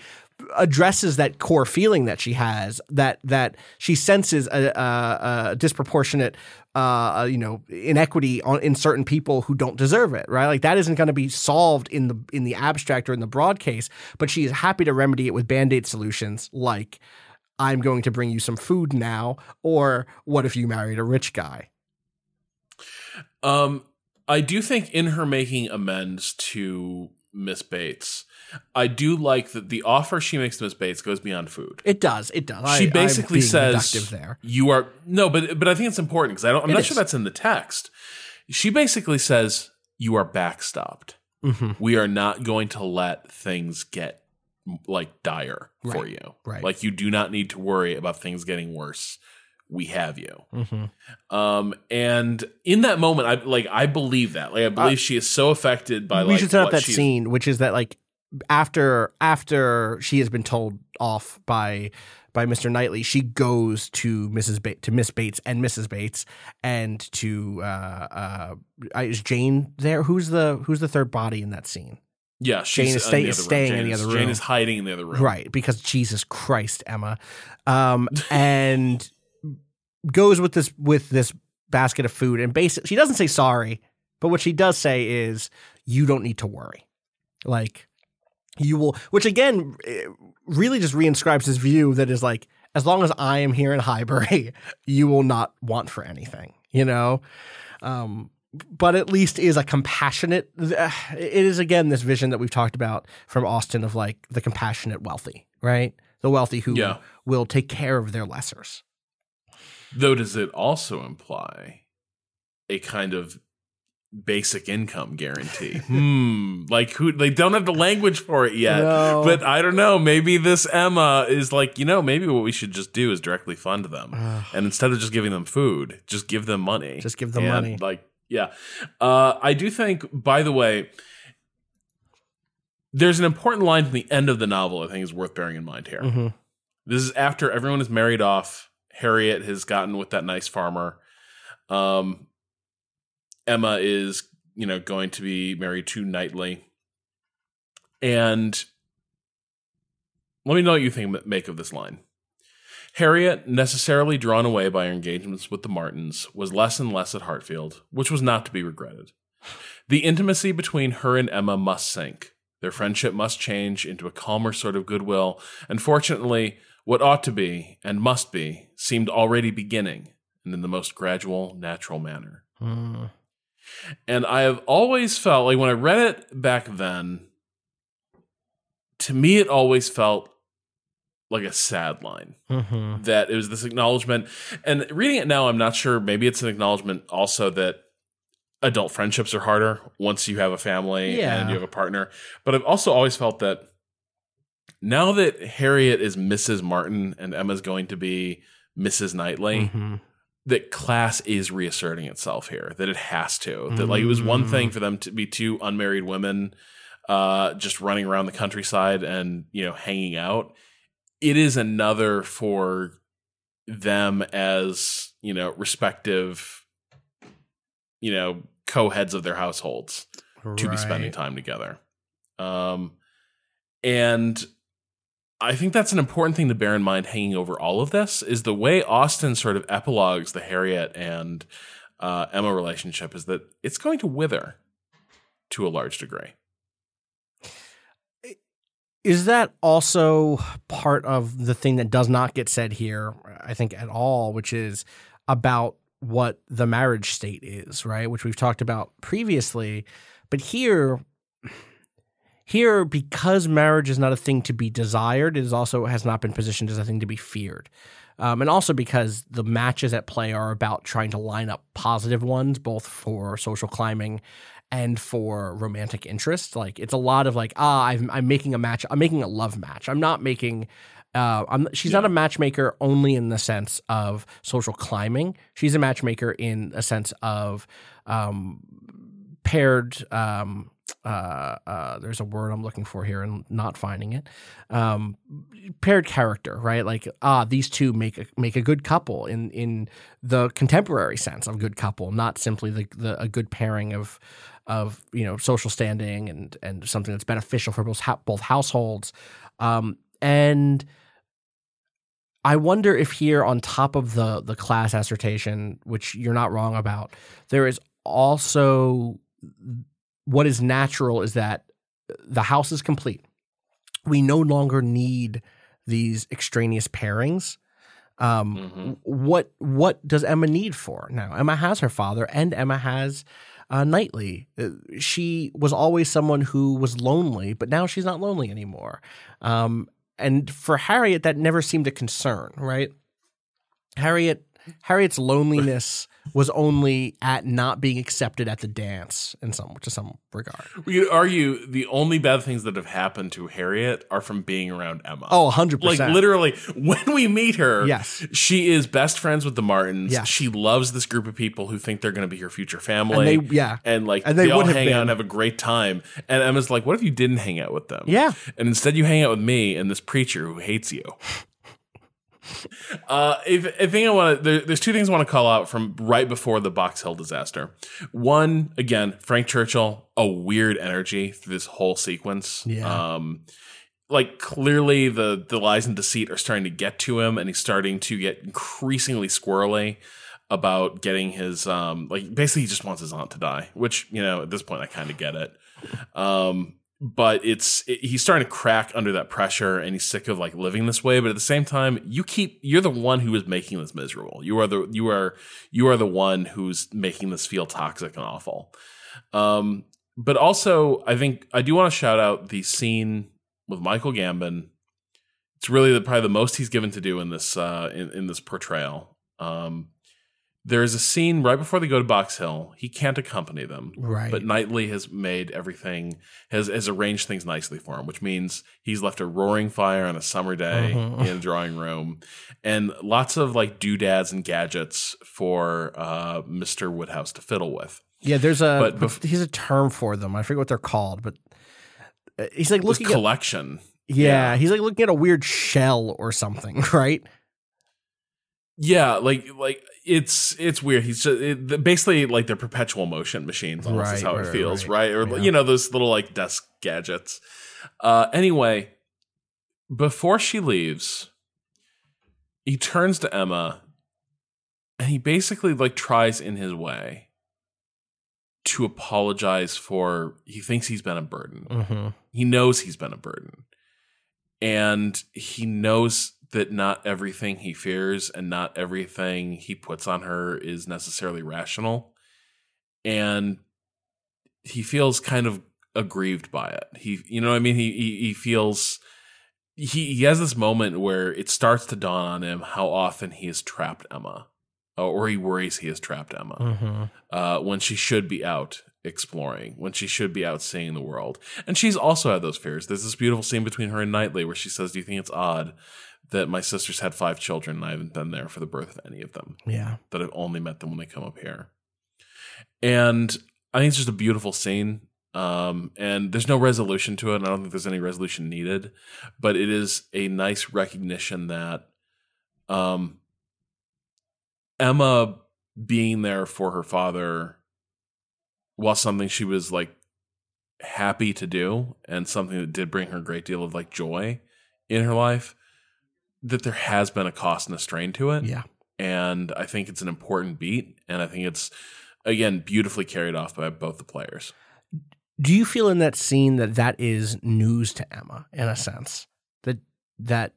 addresses that core feeling that she has that that she senses a, a, a disproportionate uh, you know inequity on in certain people who don't deserve it right like that isn't going to be solved in the in the abstract or in the broad case but she is happy to remedy it with band-aid solutions like i'm going to bring you some food now or what if you married a rich guy Um, I do think in her making amends to Miss Bates, I do like that the offer she makes to Miss Bates goes beyond food. it does it does she I'm basically says you are no but but i think it's important because i don't i'm It not is. sure that's in the text she basically says you are backstopped Mhm. we are not going to let things get like dire for you right. like you do not need to worry about things getting worse we have you Mhm. um and in that moment i like i believe that like i believe she is so affected by Uh, we like should set up that scene, which is that like after after she has been told off by by Mr. Knightley, she goes to Mrs. Ba- to Miss Bates and Mrs. Bates and to uh uh is Jane there? Who's the who's the third body in that scene? yeah Jane she's is in stay- the is other room. in Jane the is- other jane is hiding in the other room Right, because Jesus Christ, Emma. Um and goes with this with this basket of food and basically she doesn't say sorry, but what she does say is you don't need to worry. Like you will which again eh, really just reinscribes his view that is like as long as I am here in Highbury, you will not want for anything, you know? Um but at least is a compassionate it is again this vision that we've talked about from Austen of like the compassionate wealthy, right? The wealthy who Yeah. will take care of their lessers. Though, does it also imply a kind of basic income guarantee? hmm. Like who? They don't have the language for it yet. No. But I don't know. Maybe this Emma is like, you know, maybe what we should just do is directly fund them, and instead of just giving them food, just give them money. Just give them And, money. Like, yeah. Uh, I do think. By the way. There's an important line from the end of the novel I think is worth bearing in mind here. Mhm. This is after everyone is married off. Harriet has gotten with that nice farmer. Um, Emma is, you know, going to be married to Knightley. And let me know what you think make of this line. Harriet, necessarily drawn away by her engagements with the Martins, was less and less at Hartfield, which was not to be regretted. The intimacy between her and Emma must sink. Their friendship must change into a calmer sort of goodwill, and fortunately, what ought to be and must be seemed already beginning, and in the most gradual, natural manner. Mm. And I have always felt like when I read it back then, to me, it always felt like a sad line Mhm. that it was this acknowledgement. And reading it now, I'm not sure. Maybe it's an acknowledgement also that adult friendships are harder once you have a family Yeah. and you have a partner. But I've also always felt that now that Harriet is Mrs. Martin and Emma's going to be Mrs. Knightley, Mhm. that class is reasserting itself here that it has to that like it was one thing for them to be two unmarried women uh just running around the countryside and you know hanging out it is another for them as you know respective you know co-heads of their households to be spending time together. Um, and I think that's an important thing to bear in mind hanging over all of this is the way Austen sort of epilogues the Harriet and uh, Emma relationship is that it's going to wither to a large degree. Is that also part of the thing that does not get said here, I think, at all, which is about what the marriage state is, right? Which we've talked about previously. But here, here, because marriage is not a thing to be desired, it is also has not been positioned as a thing to be feared. Um, and also because the matches at play are about trying to line up positive ones, both for social climbing and for romantic interest. Like it's a lot of like, ah, I'm, I'm making a match. I'm making a love match. I'm not making. Uh, I'm, she's not a matchmaker only in the sense of social climbing. She's a matchmaker in a sense of um, paired. Um, uh, uh, there's a word I'm looking for here and not finding it. Um, paired character, right? Like ah, these two make a, make a good couple in in the contemporary sense of good couple, not simply the, the a good pairing of of you know social standing and and something that's beneficial for both both households. Um, and I wonder if here, on top of the the class assertion, which you're not wrong about, there is also what is natural is that the house is complete. We no longer need these extraneous pairings. Um, Mhm. What what does Emma need for now? Emma has her father, and Emma has uh, Knightley. She was always someone who was lonely, but now she's not lonely anymore. Um, and for Harriet, that never seemed a concern, right? Harriet Harriet's loneliness was only at not being accepted at the dance in some to some regard. We could argue the only bad things that have happened to Harriet are from being around Emma. Oh, 100%. Like literally, when we meet her, Yes. she is best friends with the Martins. Yes. She loves this group of people who think they're going to be her future family. And they- yeah. and like And they, they all hang out and have a great time. And Emma's like, "What if you didn't hang out with them? Yeah. and instead you hang out with me and this preacher who hates you." Uh, if, if thing I want to, there, there's two things I want to call out from right before the Box Hill disaster. One, again, Frank Churchill, a weird energy through this whole sequence. Yeah. Um, like clearly the the lies and deceit are starting to get to him, and he's starting to get increasingly squirrely about getting his um like basically he just wants his aunt to die, which you know at this point I kind of get it. Um, but it's it, he's starting to crack under that pressure, and he's sick of like living this way. But at the same time, you keep you're the one who is making this miserable. You are the you are you are the one who's making this feel toxic and awful. Um, but also, I think I do want to shout out the scene with Michael Gambon. It's really the, probably the most he's given to do in this uh, in, in this portrayal. Um, there is a scene right before they go to Box Hill. He can't accompany them, Right. But Knightley has made everything has has arranged things nicely for him, which means he's left a roaring fire on a summer day Mhm. in a drawing room, and lots of like doodads and gadgets for uh, Mister Woodhouse to fiddle with. Yeah, there's a But bef- he's a term for them. I forget what they're called, but uh, he's like looking at collection. yeah, he's like looking at a weird shell or something, right? Yeah, like like it's it's weird. He's just it, basically like they're perpetual motion machines. Almost is Right, how it feels, right. right? Or Yeah. you know those little like desk gadgets. Uh, anyway, before she leaves, he turns to Emma, and he basically like tries in his way to apologize for. He thinks he's been a burden Mm-hmm. he knows he's been a burden and he knows that not everything he fears and not everything he puts on her is necessarily rational and he feels kind of aggrieved by it he you know what i mean he he, he feels he, he has this moment where it starts to dawn on him how often he has trapped emma or he worries he has trapped emma Mm-hmm. uh, when she should be out exploring, when she should be out seeing the world. And she's also had those fears. There's this beautiful scene between her and Knightley where she says, Do you think it's odd that my sisters had five children and I haven't been there for the birth of any of them? Yeah. That I've only met them when they come up here. And I think it's just a beautiful scene. Um, and there's no resolution to it. And I don't think there's any resolution needed, but it is a nice recognition that um, Emma being there for her father was something she was like happy to do and something that did bring her a great deal of like joy in her life that there has been a cost and a strain to it. Yeah. and i think it's an important beat and i think it's again beautifully carried off by both the players. Do you feel in that scene that that is news to Emma in a sense? That that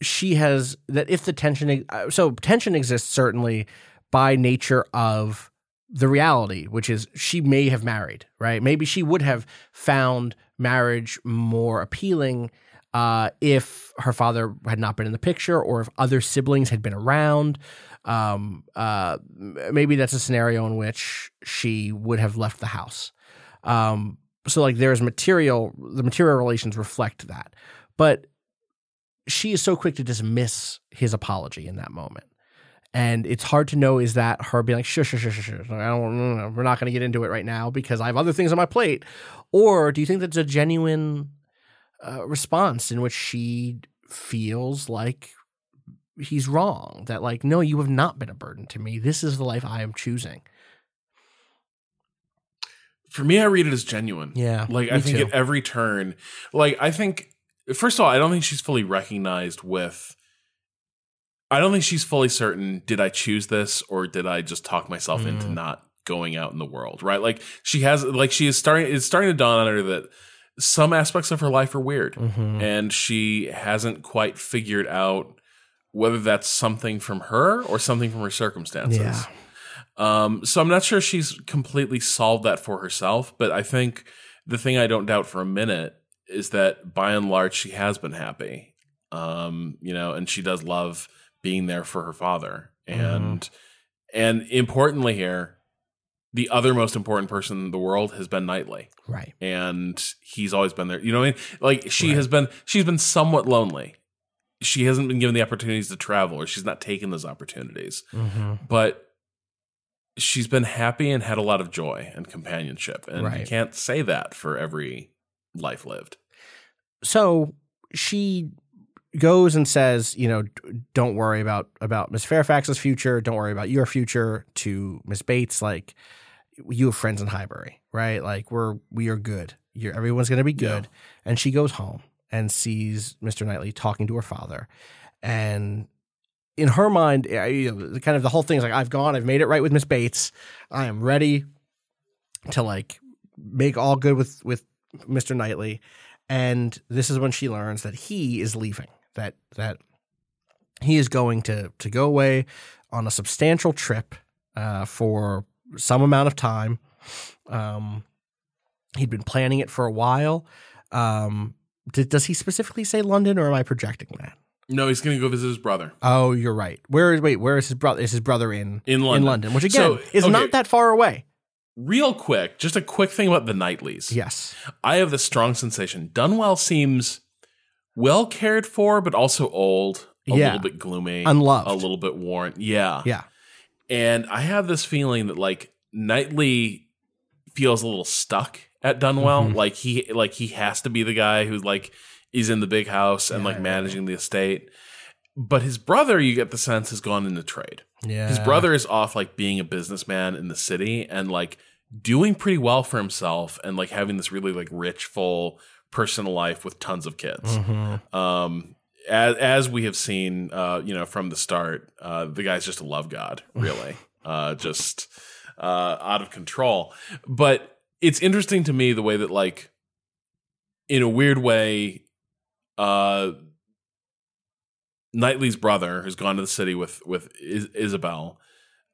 she has that if the tension uh, so tension exists certainly by nature of the reality which is she may have married right? Maybe she would have found marriage more appealing uh, if her father had not been in the picture or if other siblings had been around um, uh, maybe that's a scenario in which she would have left the house um, so like there's material, the material relations reflect that, but she is so quick to dismiss his apology in that moment. And it's hard to know is that her being like, sure, sure, sure, sure. I don't, we're not going to get into it right now because I have other things on my plate. Or do you think that's a genuine uh, response in which she feels like he's wrong? That like, no, you have not been a burden to me. This is the life I am choosing. for me i read it as genuine Yeah, like i think too. at every turn like i think first of all, I don't think she's fully recognized with. I don't think she's fully certain. Did I choose this, or did I just talk myself into not going out in the world? Right? Like she has, like she is starting. It's starting to dawn on her that some aspects of her life are weird, and she hasn't quite figured out whether that's something from her or something from her circumstances. Yeah. Um, so I'm not sure she's completely solved that for herself, but I think the thing I don't doubt for a minute is that by and large she has been happy. Um, you know, and she does love being there for her father. And and importantly here, the other most important person in the world has been Knightley. Right. And he's always been there. You know what I mean? Like she has been she's been somewhat lonely. She hasn't been given the opportunities to travel or she's not taken those opportunities. Mm-hmm. But she's been happy and had a lot of joy and companionship. And you can't say that for every life lived. so she goes and says, you know, don't worry about about Miss Fairfax's future. Don't worry about your future. To Miss Bates, like you have friends in Highbury, right? Like we're we are good. You're, everyone's going to be good. And she goes home and sees Mr. Knightley talking to her father, and in her mind, uh, you know, kind of the whole thing is like, I've gone, I've made it right with Miss Bates. I am ready to like make all good with with Mr. Knightley. And this is when she learns that he is leaving. That that he is going to to go away on a substantial trip uh, for some amount of time. Um, he'd been planning it for a while. Um, did, does he specifically say London, or am I projecting that? No, he's going to go visit his brother. Oh, you're right. Where is wait? Where is his brother? Is his brother in In London. In London which again So, is okay. not that far away. Real quick, just a quick thing about the Knightleys. Yes. I have this strong sensation. Donwell seems well cared for, but also old, a Yeah. little bit gloomy, Unloved. a little bit worn. Yeah. Yeah. And I have this feeling that like Knightley feels a little stuck at Donwell. Mm-hmm. Like he like he has to be the guy who like is in the big house and like managing the estate. But his brother, you get the sense, has gone into trade. Yeah. His brother is off like being a businessman in the city and like doing pretty well for himself and like having this really like rich, full personal life with tons of kids. Mm-hmm. Um, as, as we have seen, uh, you know, from the start, uh, the guy's just a love god, really, uh, just uh, out of control. But it's interesting to me the way that, like, in a weird way, uh, Knightley's brother, who's gone to the city with with Is- Isabel,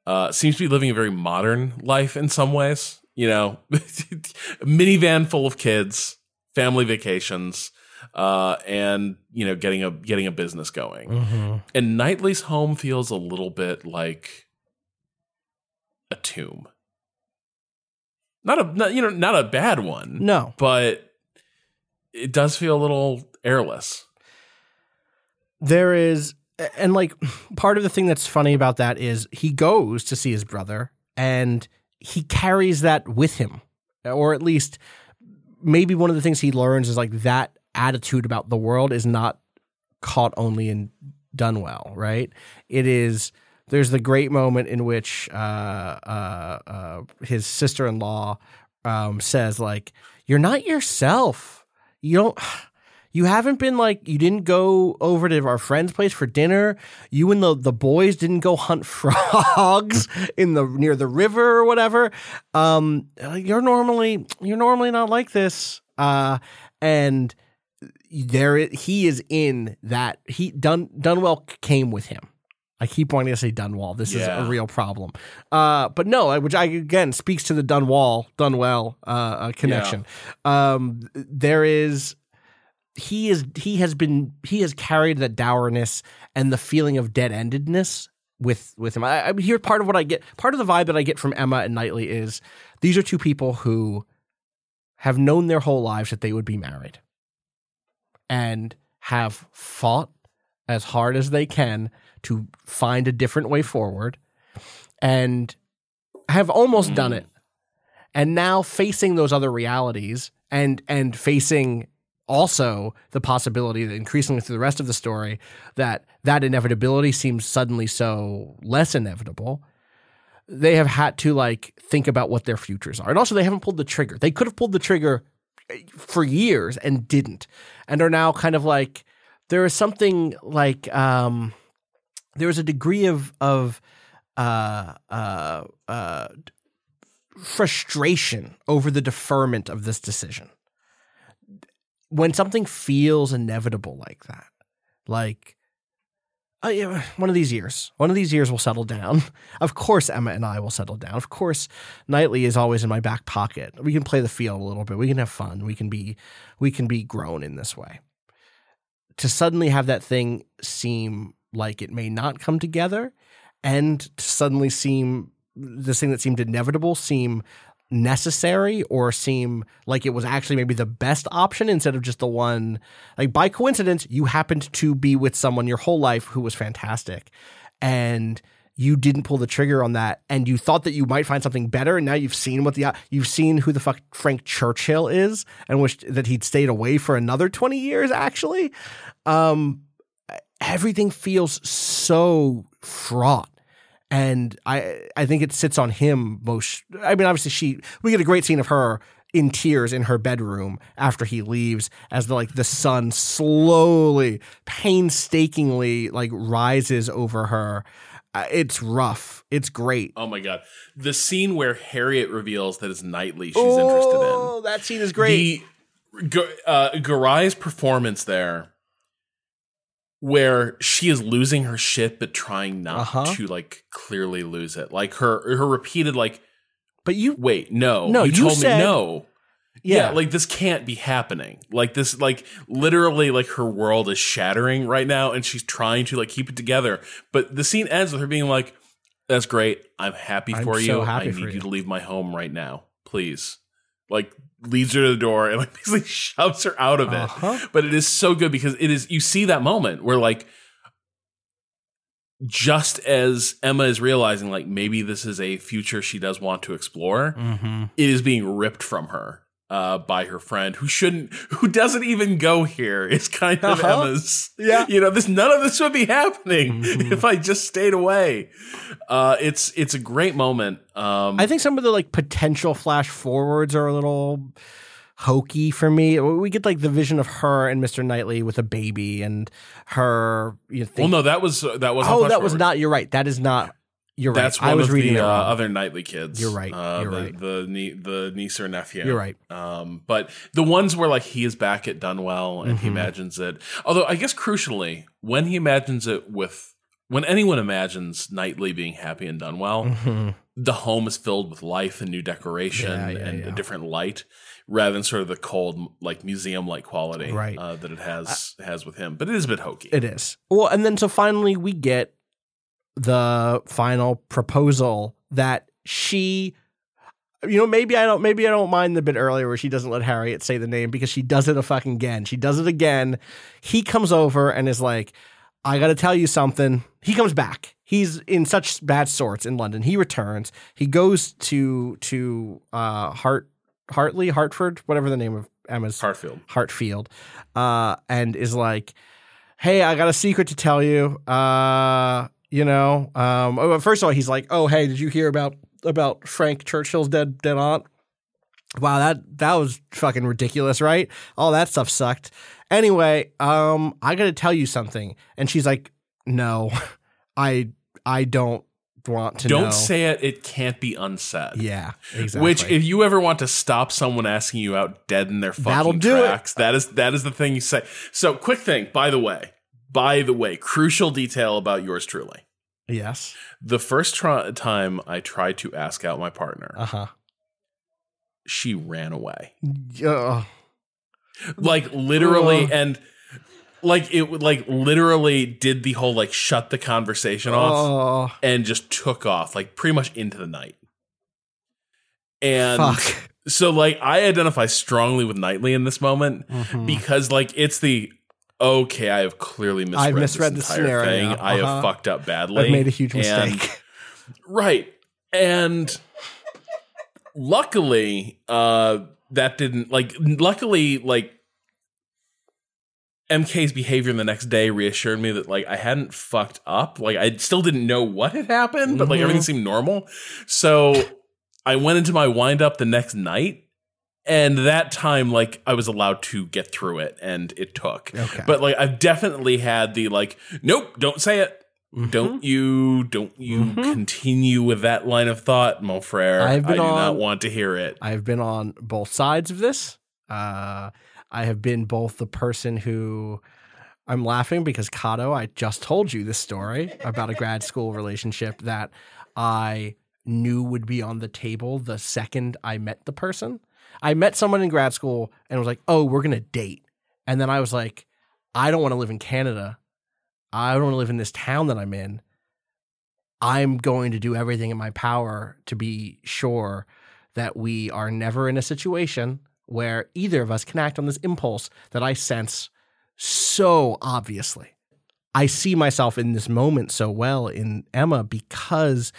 uh, seems to be living a very modern life in some ways. You know, minivan full of kids, family vacations, uh, and you know, getting a getting a business going. Mm-hmm. And Knightley's home feels a little bit like a tomb. Not a not, you know not a bad one, No. but it does feel a little airless. there is and like part of the thing that's funny about that is he goes to see his brother and he carries that with him or at least maybe one of the things he learns is like that attitude about the world is not caught only in Donwell, right? It is there's the great moment in which uh, uh, uh, his sister-in-law um, says like you're not yourself. You don't you haven't been like you didn't go over to our friend's place for dinner. You and the the boys didn't go hunt frogs in the near the river or whatever. Um, you're normally you're normally not like this. Uh, and there he is in that he Dun Donwell came with him. I keep wanting to say Dunwall. This is a real problem. Uh, but no, which I again speaks to the Dunwall Donwell uh, uh, connection. Um, there is he is he has been he has carried that dourness and the feeling of dead endedness with with him. I, I here part of what I get part of the vibe that I get from Emma and Knightley is these are two people who have known their whole lives that they would be married and have fought as hard as they can to find a different way forward and have almost hmm. done it. And now facing those other realities and and facing also the possibility that increasingly through the rest of the story that that inevitability seems suddenly so less inevitable they have had to like think about what their futures are. And also they haven't pulled the trigger. They could have pulled the trigger eh, for years and didn't, and are now kind of like there is something like um, there is a degree of of uh, uh, uh, frustration over the deferment of this decision. When something feels inevitable like that, like uh, yeah, one of these years, one of these years will settle down. Of course, Emma and I will settle down. Of course, Knightley is always in my back pocket. We can play the field a little bit. We can have fun. We can be, we can be grown in this way. To suddenly have that thing seem like it may not come together, and to suddenly seem this thing that seemed inevitable seem necessary or seem like it was actually maybe the best option instead of just the one. Like by coincidence you happened to be with someone your whole life who was fantastic and you didn't pull the trigger on that and you thought that you might find something better and now you've seen what the you've seen who the fuck Frank Churchill is and wished that he'd stayed away for another 20 years actually. Um everything feels so fraught and I I think it sits on him most. I mean, obviously, she we get a great scene of her in tears in her bedroom after he leaves, as the like the sun slowly, painstakingly like rises over her. Uh, it's rough. It's great. Oh my god, the scene where Harriet reveals that it's Knightley she's oh, interested in. Oh, that scene is great. The uh, Garai's performance there where she is losing her shit but trying not Uh-huh. to like clearly lose it. Like her her repeated like But you wait, no. No, you, you told said- me no. Yeah. like this can't be happening. Like this like literally like her world is shattering right now and she's trying to like keep it together. But the scene ends with her being like that's great. I'm happy I'm for so you. happy I need you." you to leave my home right now. Please. Like leads her to the door and like basically shoves her out of it. Uh-huh. But it is so good because it is you see that moment where like just as Emma is realizing like maybe this is a future she does want to explore, Mm-hmm. it is being ripped from her uh, by her friend who shouldn't, who doesn't even go here. Is kind of Uh-huh. Emma's. Yeah. you know, this none of this would be happening Mhm. if I just stayed away. Uh, it's it's a great moment. Um, I think some of the like potential flash forwards are a little hokey for me. We get like the vision of her and Mr. Knightley with a baby and her. You think, well, no, that was that was oh, that was not. You're right. That is not. You're right. That's I was of reading the uh, other Knightley kids. You're right. Uh, You're the, right. The the niece or nephew. You're right. Um, but the ones where like he is back at Donwell and he Mhm. imagines it. Although I guess crucially, when he imagines it with when anyone imagines Knightley being happy in Donwell, Mhm. the home is filled with life and new decoration Yeah, yeah, and yeah. a different light rather than sort of the cold like museum like quality Right. uh, that it has has with him. But it is a bit hokey. It is. Well, and then so finally we get the final proposal that she you know, maybe I don't maybe I don't mind the bit earlier where she doesn't let Harriet say the name because she does it a fucking again. She does it again. He comes over and is like, I gotta tell you something. He comes back. He's in such bad sorts in London. He returns. He goes to to uh Hart Hartley, Hartford, whatever the name of Emma's Hartfield. Hartfield, uh, and is like, "Hey, I got a secret to tell you. Uh, you know, um, oh, first of all, he's like, "Oh, hey, did you hear about about Frank Churchill's dead dead aunt? Wow, that that was fucking ridiculous, right? All that stuff sucked. Anyway, um, I got to tell you something." And she's like, "No, I I don't want to Don't know." say it, it can't be unsaid. Yeah, exactly. Which, if you ever want to stop someone asking you out dead in their fucking That'll do it. tracks, that is that is the thing you say. So, quick thing, by the way, by the way, crucial detail about yours truly. yes, The first tr- time I tried to ask out my partner, uh huh. she ran away, Uh, like literally, Ugh. and like it would like literally did the whole like shut the conversation off oh, and just took off like pretty much into the night. And fuck. so like I identify strongly with Knightley in this moment Mhm. because like it's the okay, I have clearly misread, I've misread this the entire scenario. thing. I have Uh-huh. fucked up badly. I've made a huge And- mistake. right. And luckily, uh that didn't like luckily like MK's behavior the next day reassured me that like I hadn't fucked up. Like I still didn't know what had happened, but like Mhm. everything seemed normal. So I went into my wind up the next night and that time like i was allowed to get through it and it took Okay. but like i've definitely had the like nope don't say it Mm-hmm. don't you don't you continue with that line of thought mon frere i do not want to hear it I've been on both sides of this. Uh, I have been both the person who I'm laughing because Kato, I just told you this story about a grad school relationship that I knew would be on the table the second I met the person. I met someone in grad school and was like, oh, we're going to date. And then I was like, I don't want to live in Canada. I don't want to live in this town that I'm in. I'm going to do everything in my power to be sure that we are never in a situation where either of us can act on this impulse that I sense so obviously. I see myself in this moment so well in Emma because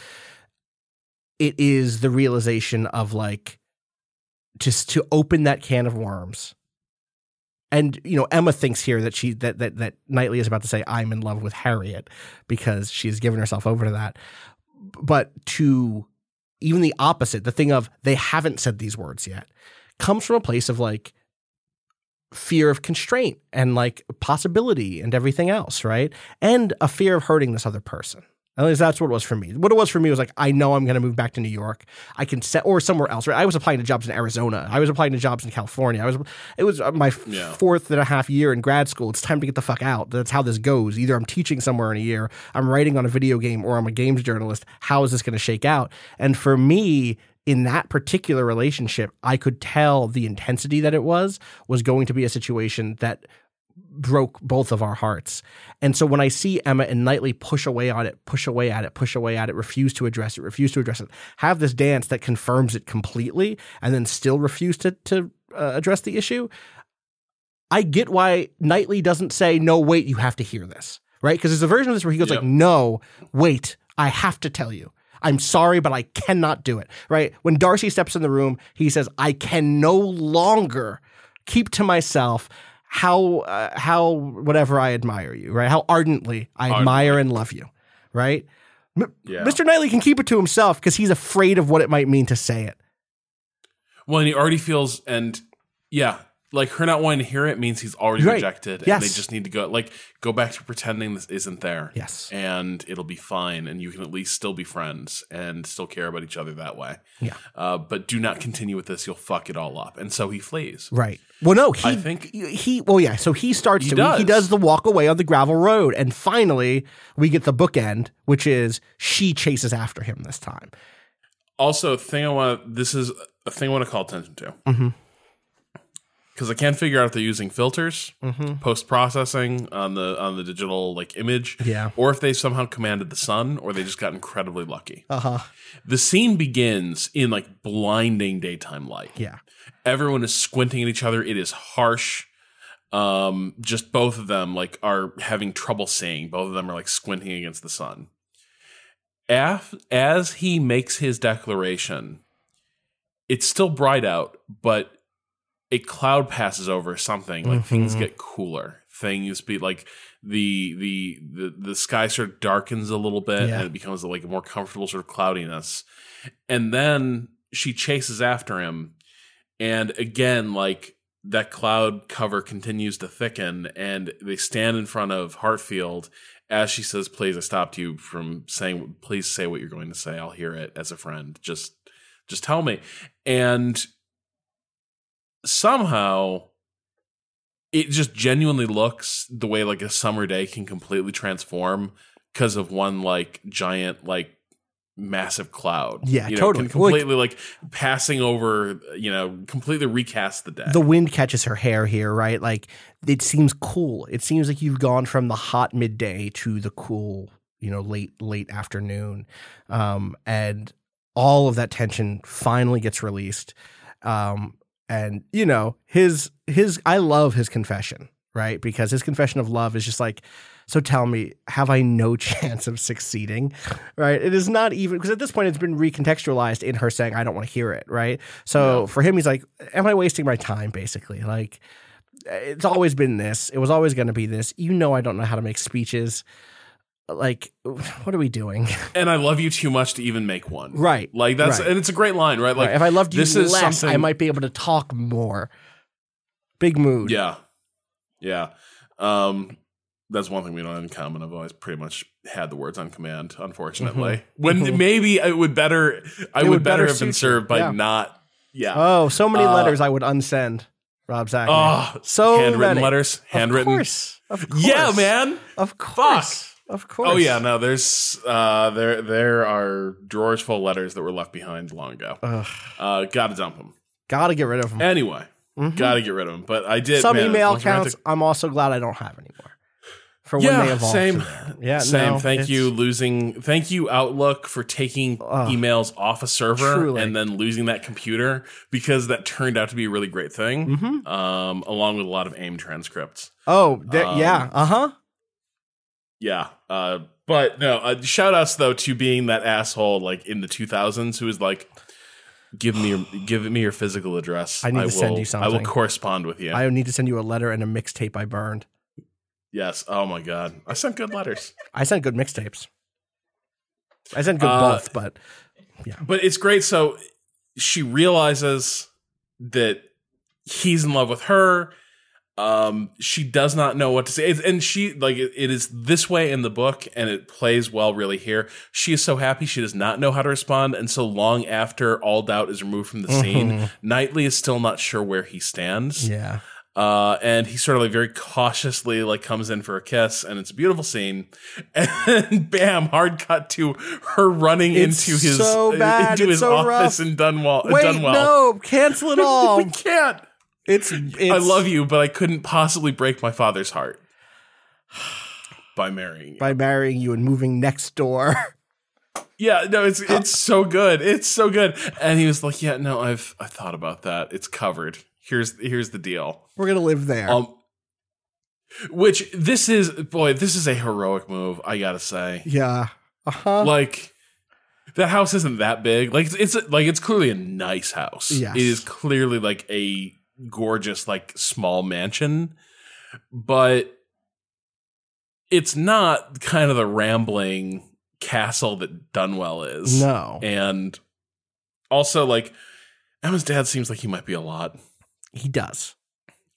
it is the realization of like just to open that can of worms. And you know, Emma thinks here that she that that that Knightley is about to say I'm in love with Harriet because she has given herself over to that. But to even the opposite, the thing of they haven't said these words yet, comes from a place of like fear of constraint and like possibility and everything else, right? And a fear of hurting this other person. At least that's what it was for me. What it was for me was like, I know I'm going to move back to New York. I can set or somewhere else. Right? I was applying to jobs in Arizona. I was applying to jobs in California. I was. It was uh, my Yeah. fourth and a half year in grad school. It's time to get the fuck out. That's how this goes. Either I'm teaching somewhere in a year, I'm writing on a video game, or I'm a games journalist. How is this going to shake out? And for me, in that particular relationship, I could tell the intensity that it was was going to be a situation that broke both of our hearts. And so when I see Emma and Knightley push away on it, push away at it, push away at it, refuse to address it, refuse to address it, have this dance that confirms it completely, and then still refuse to to uh, address the issue, I get why Knightley doesn't say, "No, wait, you have to hear this," right? Because there's a version of this where he goes Yep. like, "No, wait, I have to tell you." I'm sorry, but I cannot do it. Right? When Darcy steps in the room, he says, "I can no longer keep to myself how uh, how whatever I admire you, right? How ardently I admire and love you, right? M- Yeah. Mr. Knightley can keep it to himself because he's afraid of what it might mean to say it. Well, and he already feels, and yeah, like her not wanting to hear it means he's already Right. rejected, Yes. and they just need to go like go back to pretending this isn't there. Yes. and it'll be fine, and you can at least still be friends and still care about each other that way. Yeah. Uh, but do not continue with this; you'll fuck it all up. And so he flees. Right. Well, no, he I think- he. Well, yeah. So he starts He to he does. does the walk away on the gravel road, and finally we get the bookend, which is she chases after him this time. Also, thing I want this is a thing I want to call attention to. Mm-hmm. Because I can't figure out if they're using filters, Mm-hmm. post processing on the on the digital like image, Yeah. or if they somehow commanded the sun, or they just got incredibly lucky. Uh huh. The scene begins in like blinding daytime light. Yeah. Everyone is squinting at each other. It is harsh. Um, just both of them like are having trouble seeing. Both of them are like squinting against the sun. As, as he makes his declaration, it's still bright out, but a cloud passes over something. Like things get cooler. Things be like the the the the sky sort of darkens a little bit Yeah. and it becomes like a more comfortable sort of cloudiness. And then she chases after him, and again, like that cloud cover continues to thicken, and they stand in front of Hartfield as she says, "Please, I stopped you from saying. Please say what you're going to say. I'll hear it as a friend. Just, just tell me." And somehow, it just genuinely looks the way like a summer day can completely transform because of one like giant like massive cloud. Yeah, you know, totally. Completely like passing over. You know, completely recast the day. The wind catches her hair here, right? Like it seems cool. It seems like you've gone from the hot midday to the cool, you know, late late afternoon, um, and all of that tension finally gets released. Um, and you know his his I love his confession, right? Because his confession of love is just like. So tell me, have I no chance of succeeding? Right? It is not even because at this point it's been recontextualized in her saying, I don't want to hear it. Right? So for him, he's like, Am I wasting my time? Basically, like it's always been this. It was always going to be this. You know, I don't know how to make speeches. like what are we doing? and I love you too much to even make one. Right, Like that's right. and it's a great line, right? Like Right, if I loved you this is less, something, I might be able to talk more. Big mood. Yeah. Yeah. Um that's one thing we don't have in common. I've always pretty much had the words on command, unfortunately. When maybe it would better I would, would better have been served by Yeah. not yeah. Oh, so many Uh, letters I would unsend. Rob Zach. Oh, so handwritten many. letters, handwritten. Of course. Of course. Yeah, man. Of course. Of course. Oh yeah, no, there's uh there there are drawers full of letters that were left behind long ago. Ugh. Uh gotta dump them. Gotta get rid of them. Anyway, gotta get rid of them. But I did Some man, email accounts I'm also glad I don't have anymore. For when Yeah, they evolve. same. Yeah, Same. no, thank you, losing. Thank you, Outlook, for taking Ugh. emails off a server Truly. and then losing that computer because that turned out to be a really great thing. Mhm. Um, along with a lot of AIM transcripts. Oh, Um, yeah. Uh huh. Yeah. Uh, but no, uh, shout outs though to being that asshole like in the 2000s who was like, give me your, give me your physical address. I need to will, send you something. I will correspond with you. I need to send you a letter and a mixtape I burned. Yes. Oh my God. I sent good letters. I sent good mixtapes. I sent good Uh, both, but yeah. But it's great. So she realizes that he's in love with her. Um, she does not know what to say, and she like it, it is this way in the book, and it plays well really here. She is so happy she does not know how to respond, and so long after all doubt is removed from the scene, Knightley is still not sure where he stands. yeah. Uh, and he sort of like very cautiously like comes in for a kiss, and it's a beautiful scene. And bam, hard cut to her running It's into his so bad. into It's his so office rough. in Dunwall. Wait, Donwell. no, cancel it all. we can't. it's, it's I love you, but I couldn't possibly break my father's heart by marrying you. by marrying you and moving next door. yeah, no, it's it's so good. It's so good. And he was like, "Yeah, no, I've I thought about that. It's covered. Here's here's the deal." We're gonna live there. Um, which this is, boy, this is a heroic move. I gotta say, yeah. Uh huh. like that house isn't that big. Like it's, it's like it's clearly a nice house. Yes. it is clearly like a gorgeous, like small mansion, but it's not kind of the rambling castle that Donwell is. No. and also like Emma's dad seems like he might be a lot. He does.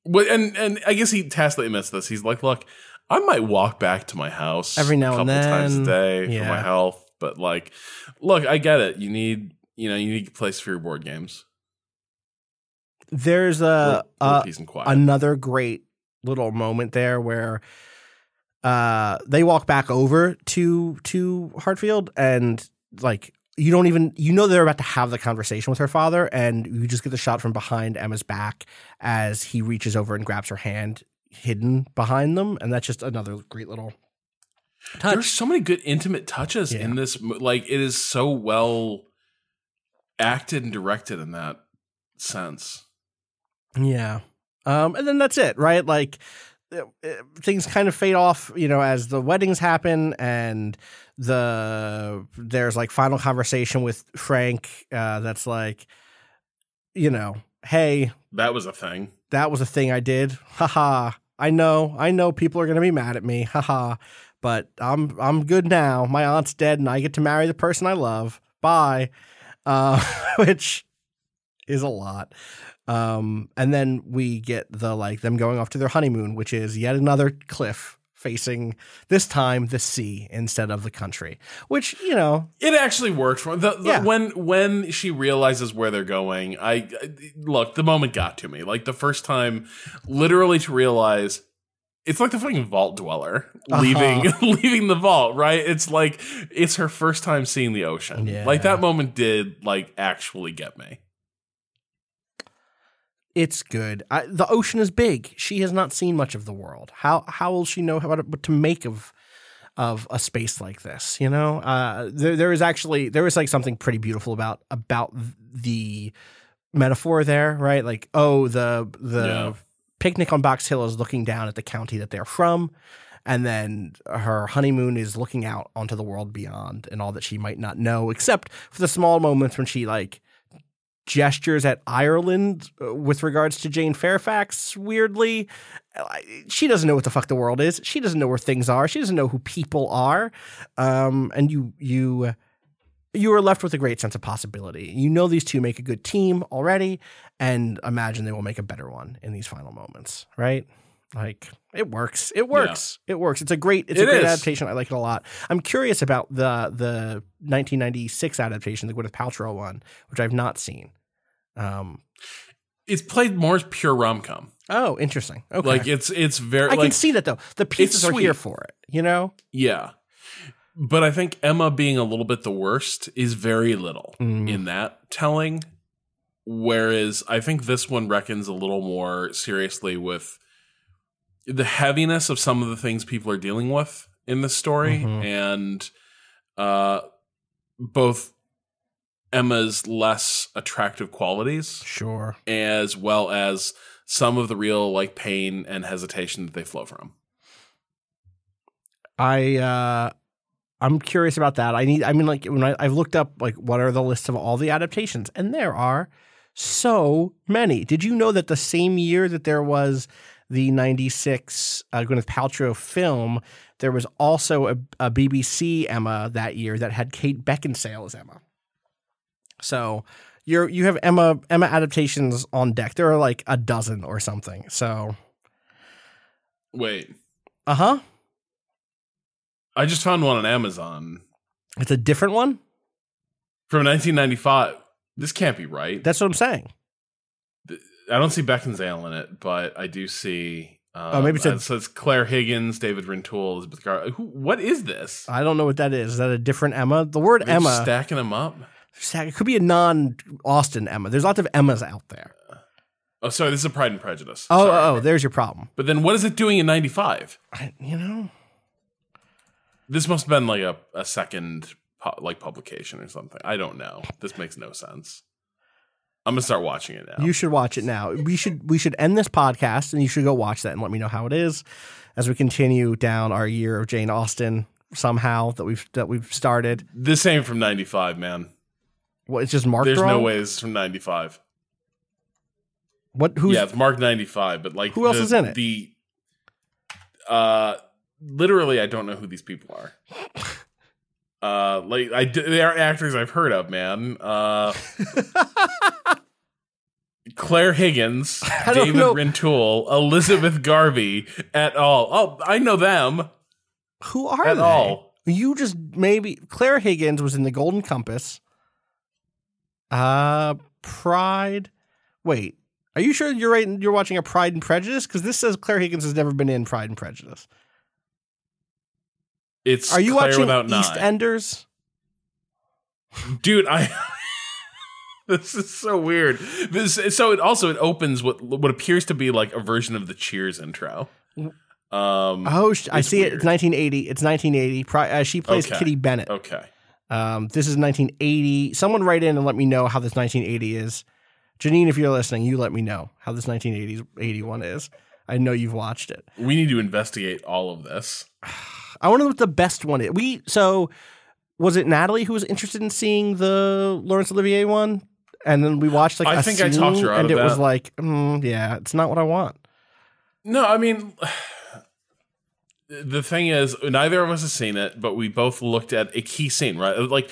Well, and and I guess he tacitly admits this. He's like, "Look, I might walk back to my house Every now a and couple times a then. day for my health, but like, look, I get it. You need, you know, you need a place for your board games. There's a, a another great little moment there where uh they walk back over to to Hartfield and like you don't even you know they're about to have the conversation with her father and you just get the shot from behind Emma's back as he reaches over and grabs her hand hidden behind them and that's just another great little touch. There's so many good intimate touches Yeah. in this. Like, it is so well acted and directed in that sense. Yeah. Um, and then that's it, right? Like uh, uh, things kind of fade off, you know, as the weddings happen and the there's like final conversation with Frank uh, that's like, you know, hey, That was a thing. that was a thing I did. Haha. I know, I know people are gonna be mad at me. Haha. But I'm I'm good now. My aunt's dead and I get to marry the person I love. Bye. Uh, which is a lot. Um, and then we get the like them going off to their honeymoon, which is yet another cliff facing this time the sea instead of the country. Which, you know, It actually worked for the, the Yeah. when when she realizes where they're going. I, I look the moment got to me. Like the first time, literally to realize it's like the fucking vault dweller Uh-huh. leaving leaving the vault. Right? It's like it's her first time seeing the ocean. Yeah. Like that moment did like actually get me. It's good. I, the ocean is big. She has not seen much of the world. How how will she know how to, what to make of of a space like this? You know, uh, there there is actually there is like something pretty beautiful about about the metaphor there, right? Like, oh, the the Yeah. picnic on Box Hill is looking down at the county that they're from. And then her honeymoon is looking out onto the world beyond and all that she might not know, except for the small moments when she like gestures at Ireland uh, with regards to Jane Fairfax. Weirdly, she doesn't know what the fuck the world is. She doesn't know where things are. She doesn't know who people are. Um, and you you you are left with a great sense of possibility. You know these two make a good team already, and imagine they will make a better one in these final moments, right? Like it works. It works. It works. It's a great it's It a great is. adaptation. I like it a lot. I'm curious about the the 1996 adaptation, the Gwyneth Paltrow one, which I've not seen. Um It's played more as pure rom com. oh, interesting. Okay. Like it's it's very I like can see that though. The pieces are here for it, you know? Yeah. But I think Emma being a little bit the worst is very little Mm. in that telling. Whereas I think this one reckons a little more seriously with the heaviness of some of the things people are dealing with in this story Mhm. and uh, both Emma's less attractive qualities Sure. as well as some of the real like pain and hesitation that they flow from. I uh I'm curious about that. I need I mean like when I, I've looked up like what are the lists of all the adaptations, and there are so many. Did you know that the same year that there was the 96 uh, Gwyneth Paltrow film, there was also a, a BBC Emma that year that had Kate Beckinsale as Emma. So you're you have Emma Emma adaptations on deck. There are like a dozen or something. So Wait, uh huh, I just found one on Amazon it's a different one. from 1995. This can't be right. That's what I'm saying. I don't see Beckinsale in it, but I do see. Um, Oh, maybe it said- it says Claire Higgins, David Rintoul, Elizabeth Gar. Who? What is this? I don't know what that is. Is that a different Emma? The word Are Emma, stacking them up. it could be a non-Austen Emma. There's lots of Emmas out there. Oh, sorry, this is a Pride and Prejudice. Oh, Sorry. oh, there's your problem. But then, what is it doing in '95? You know, This must have been like a, a second pu- like publication or something. I don't know. This makes no sense. I'm gonna start watching it now. you should watch it now. We should we should end this podcast and you should go watch that and let me know how it is as we continue down our year of Jane Austen somehow that we've that we've started. this ain't from '95, man. What it's just marked There's wrong. no way is from '95. What who's yeah, it's marked 95, but like Who else the- is in it? The uh literally I don't know who these people are. Uh like I they are actors I've heard of, man. Uh Claire Higgins, David know. Rintoul, Elizabeth Garvie et al. Oh, I know them. who are At they? all. You just maybe Claire Higgins was in the Golden Compass. Uh Pride. Wait, are you sure you're right? You're watching a Pride and Prejudice because this says Claire Higgins has never been in Pride and Prejudice. It's Are you Claire watching without. EastEnders? dude i this is so weird this so it also it opens what what appears to be like a version of the cheers intro um Oh, I see it. It's 1980. It's 1980. Pri- uh, she plays Okay. Kitty Bennet. okay Um, this is 1980. Someone write in and let me know how this 1980 is. Janine, if you're listening, you let me know how this 1980s 81 is. I know you've watched it. we need to investigate all of this I wonder what the best one is. We so was it Natalie who was interested in seeing the Laurence Olivier one, and then we watched like I a think I talked her out and it was like, mm, yeah, it's not what I want. no i mean the thing is neither of us has seen it but we both looked at a key scene right like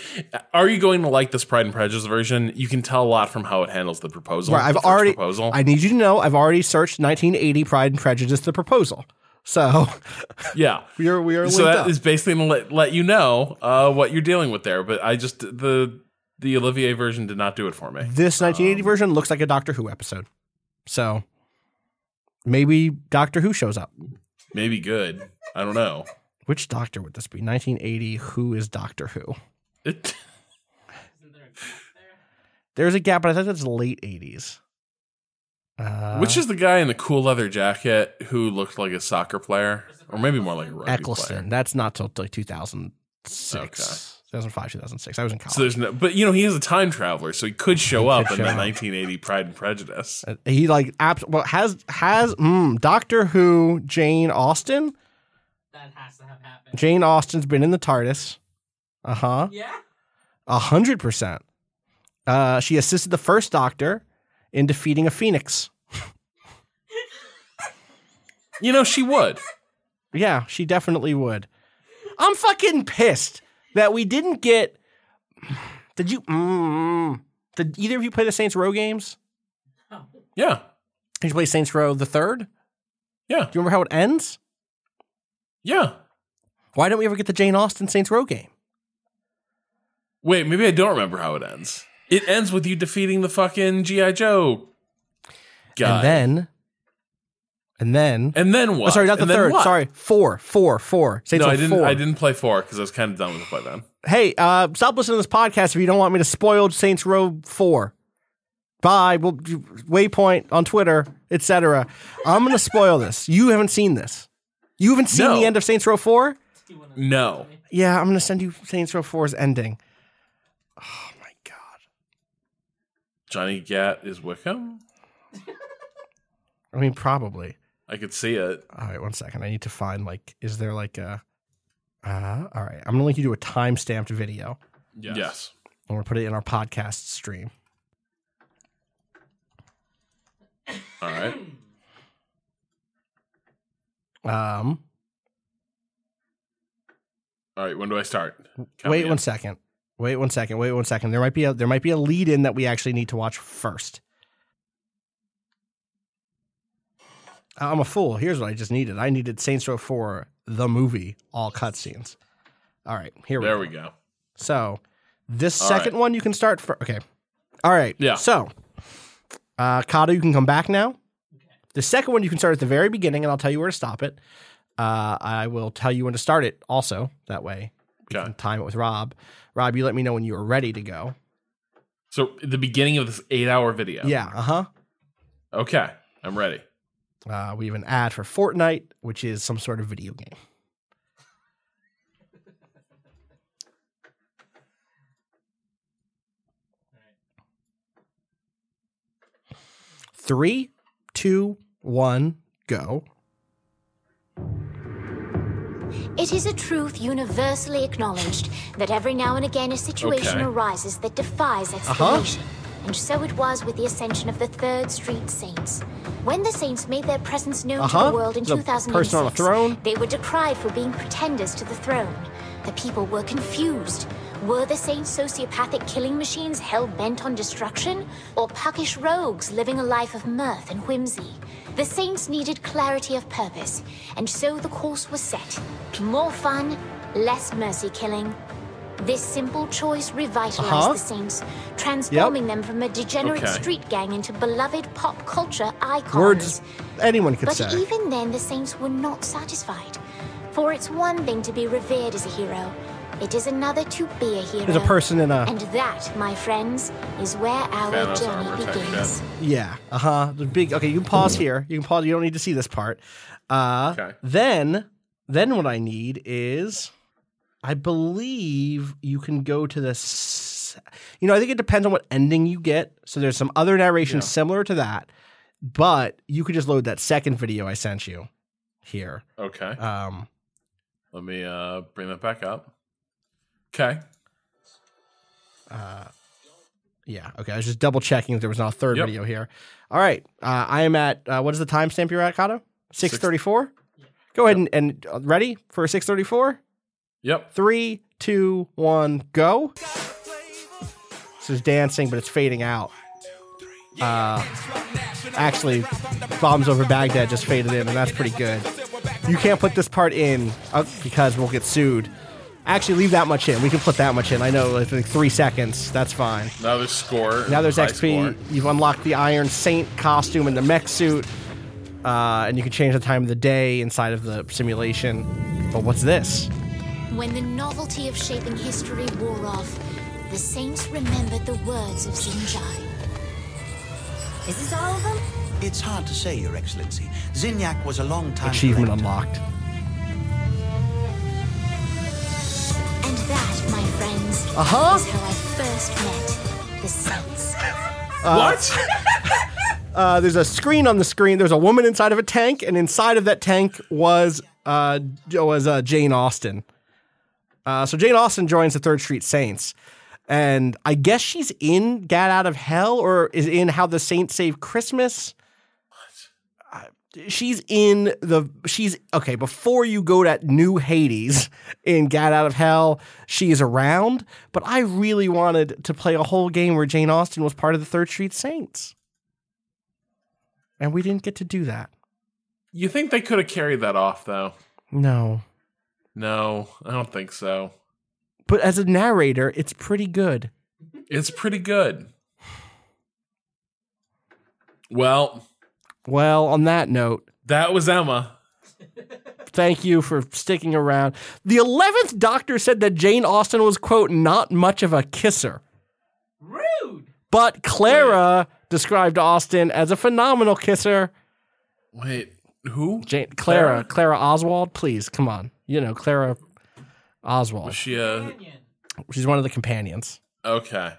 are you going to like this pride and prejudice version you can tell a lot from how it handles the proposal Right, I've already. proposal I need you to know I've already searched 1980 Pride and Prejudice, the proposal. So yeah we are we are so that up. is basically to let, let you know uh, what you're dealing with there. But I just the the Olivier version did not do it for me. This 1980 Um, version looks like a Doctor Who episode. So maybe Doctor Who shows up. Maybe good. I don't know. Which Doctor would this be? 1980. Who is Doctor Who? It, There's a gap, but I thought that's late 80s. Uh, which is the guy in the cool leather jacket who looked like a soccer player, or maybe more like a rugby Eccleston? player? That's not till like 2006, 2005, 2006. I was in college. So there's no, but you know he is a time traveler, so he could show up could in show the up. 1980 Pride and Prejudice. Uh, he like abs- well has has mm, Doctor Who Jane Austen. That has to have happened. Jane Austen's been in the TARDIS. Uh huh. Yeah. A hundred percent. Uh, she assisted the first Doctor in defeating a Phoenix. You know, she would. Yeah, she definitely would. I'm fucking pissed that we didn't get. Did you? Mm, did either of you play the Saints Row games? Yeah. Did you play Saints Row the third? Yeah. Do you remember how it ends? Yeah. Why don't we ever get the Jane Austen Saints Row game? Wait, maybe I don't remember how it ends. It ends with you defeating the fucking G.I. Joe guy. And then, and then, And then what? oh, sorry, not the And then third. what? Sorry, four, four, four. Saints No, I didn't. four. I didn't play four because I was kind of done with it by then. Hey, uh, stop listening to this podcast if you don't want me to spoil Saints Row 4. Bye. Well, Waypoint on Twitter, etc. I'm going to spoil this. You haven't seen this. You haven't seen No. the end of Saints Row 4? No. Yeah, I'm going to send you Saints Row 4's ending. Oh my god. Johnny Gat is Wickham. I mean, probably. I could see it. All right, one second. I need to find like, is there like a? Uh, all right, I'm gonna link you to a time stamped video. Yes. I'm gonna put it in our podcast stream. All right. Um, All right. When do I start? Count wait me one in. second. Wait one second. Wait one second. There might be a there might be a lead in that we actually need to watch first. I'm a fool. Here's what I just needed. I needed Saints Row 4, the movie, all cutscenes. All right, here we There go. we go. So this All second right. one you can start for. Okay. All right. Yeah. So, uh, Kato, you can come back now. The second one you can start at the very beginning, and I'll tell you where to stop it. Uh, I will tell you when to start it. Also, that way we Okay. can time it with Rob. Rob, you let me know when you are ready to go. So the beginning of this eight-hour video. Yeah. Uh huh. Okay. I'm ready. Uh, we have an ad for Fortnite, which is some sort of video game. Three, two, one, go. It is a truth universally acknowledged that every now and again a situation Okay. arises that defies Uh-huh. explanation. And so it was with the ascension of the Third Street Saints. When the Saints made their presence known to Uh-huh. the world in The 2006, person on throne. they were decried for being pretenders to the throne. The people were confused. Were the Saints sociopathic killing machines hell bent on destruction? Or puckish rogues living a life of mirth and whimsy? The Saints needed clarity of purpose, and so the course was set. More fun, less mercy killing. This simple choice revitalized Uh-huh. the Saints, transforming them from a degenerate Okay. street gang into beloved pop culture icons. Words anyone could But say. But even then, the Saints were not satisfied. For it's one thing to be revered as a hero, it is another to be a hero. There's a person in a And that, my friends, is where our Thanos journey begins. Yeah. Uh huh. The big. Okay, you can pause here. You can pause. You don't need to see this part. Uh, Okay. Then, then what I need is, I believe you can go to this. You know, I think it depends on what ending you get. So there's some other narration Yeah. similar to that, but you could just load that second video I sent you here. Okay. Um, Let me uh bring that back up. Okay. Uh, yeah. Okay. I was just double checking if there was not a third Yep. video here. All right. Uh, I am at uh, what is the timestamp you're at, Kato? Six thirty-four. Go ahead and, and uh, ready for six thirty-four. Yep. Three, two, one, go. This is dancing, but it's fading out. Uh, actually, bombs over Baghdad just faded in, and that's pretty good. You can't put this part in uh, because we'll get sued. Actually, leave that much in. We can put that much in. I know, it's like three seconds. That's fine. Now there's score. Now there's XP. score. You've unlocked the Iron Saint costume and the mech suit, uh, and you can change the time of the day inside of the simulation. But what's this? When the novelty of shaping history wore off, the Saints remembered the words of Zinyak. Is this all of them? It's hard to say, Your Excellency. Zinyak was a long time Achievement collector. unlocked. That, my friends, Uh-huh. is how I first met the Saints. what? Uh, there's a screen on the screen. There's a woman inside of a tank, and inside of that tank was uh, was uh, Jane Austen. Uh, so Jane Austen joins the Third Street Saints, And I guess she's in Get Out of Hell or is in How the Saints Save Christmas. She's in the she's okay before you go to new Hades in Get Out of Hell. She is around, but I really wanted to play a whole game where Jane Austen was part of the Third Street Saints, and we didn't get to do that. You think they could have carried that off though? No, No, I don't think so. but as a narrator, it's pretty good. It's pretty good. Well, Well, on that note, that was Emma. thank you for sticking around. The 11th Doctor said that Jane Austen was, quote, not much of a kisser. Rude. But Clara described Austen as a phenomenal kisser. Wait, who? Jane, Clara, Clara? Clara Oswald, please, come on. You know, Clara Oswald. Was she a She's one of the companions. okay?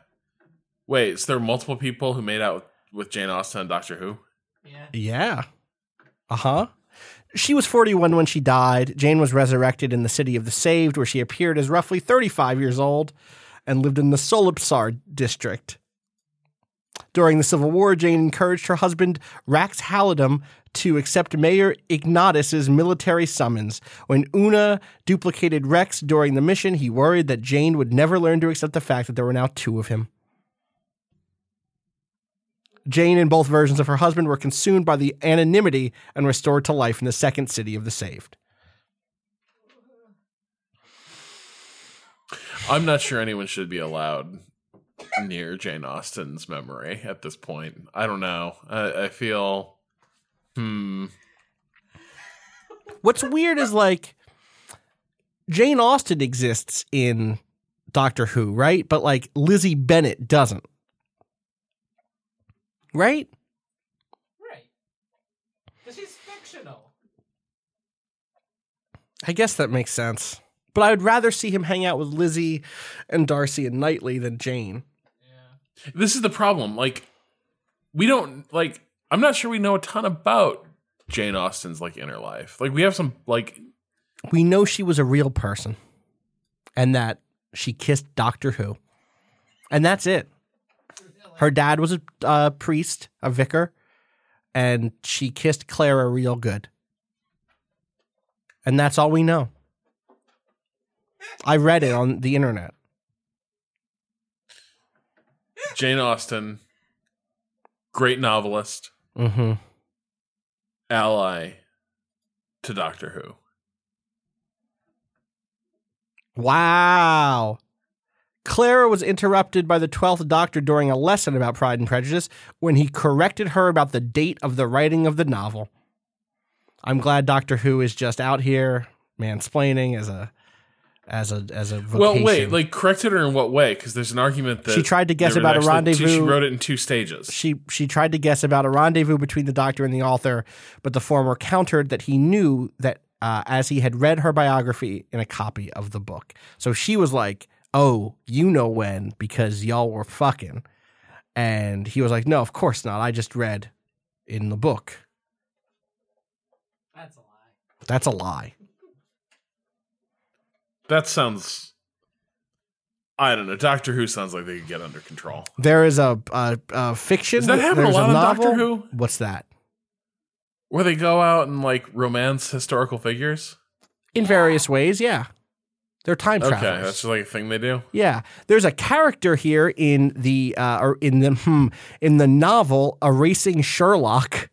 Wait, so there are multiple people who made out with, with Jane Austen and Doctor Who? Yeah. Yeah. Uh huh. She was 41 when she died. Jane was resurrected in the City of the Saved, where she appeared as roughly 35 years old and lived in the Solipsar district. During the Civil War, Jane encouraged her husband, Rex Halidom, to accept Mayor Ignatus's military summons. When Una duplicated Rex during the mission, he worried that Jane would never learn to accept the fact that there were now two of him. Jane and both versions of her husband were consumed by the anonymity and restored to life in the second city of the saved. I'm not sure anyone should be allowed near Jane Austen's memory at this point. I don't know. I, I feel. Hmm. What's weird is like Jane Austen exists in Doctor Who, right? But like Lizzie Bennet doesn't. Right? Right. Because she's fictional. I guess that makes sense. But I would rather see him hang out with Lizzie and Darcy and Knightley than Jane. Yeah. This is the problem. Like, we don't like. I'm not sure we know a ton about Jane Austen's like inner life. Like, we have some like. We know she was a real person and that she kissed Doctor Who. And that's it. Her dad was a uh, priest, a vicar, and she kissed Clara real good. And that's all we know. I read it on the internet. Jane Austen, great novelist, Mm-hmm. ally to Doctor Who. Wow. Clara was interrupted by the 12th Doctor during a lesson about Pride and Prejudice when he corrected her about the date of the writing of the novel. I'm glad Doctor Who is just out here mansplaining as a as a as a vocation. Well, wait, like corrected her in what way? Because there's an argument that She tried to guess about a rendezvous two- she wrote it in two stages. she she tried to guess about a rendezvous between the doctor and the author, but the former countered that he knew that uh, as he had read her biography in a copy of the book. So she was like, "Oh, you know when because y'all were fucking," and he was like, "No, of course not. I just read in the book. That's a lie. That's a lie." That sounds. I don't know. Doctor Who sounds like they could get under control. There is a, a, a fiction. Does that happen a there's lot in novel. Doctor Who? What's that? Where they go out and like romance historical figures. In various ways, yeah. They're time Okay, travelers. that's like a thing they do. Yeah, there's a character here in the uh, or in the hmm, in the novel "Erasing Sherlock,"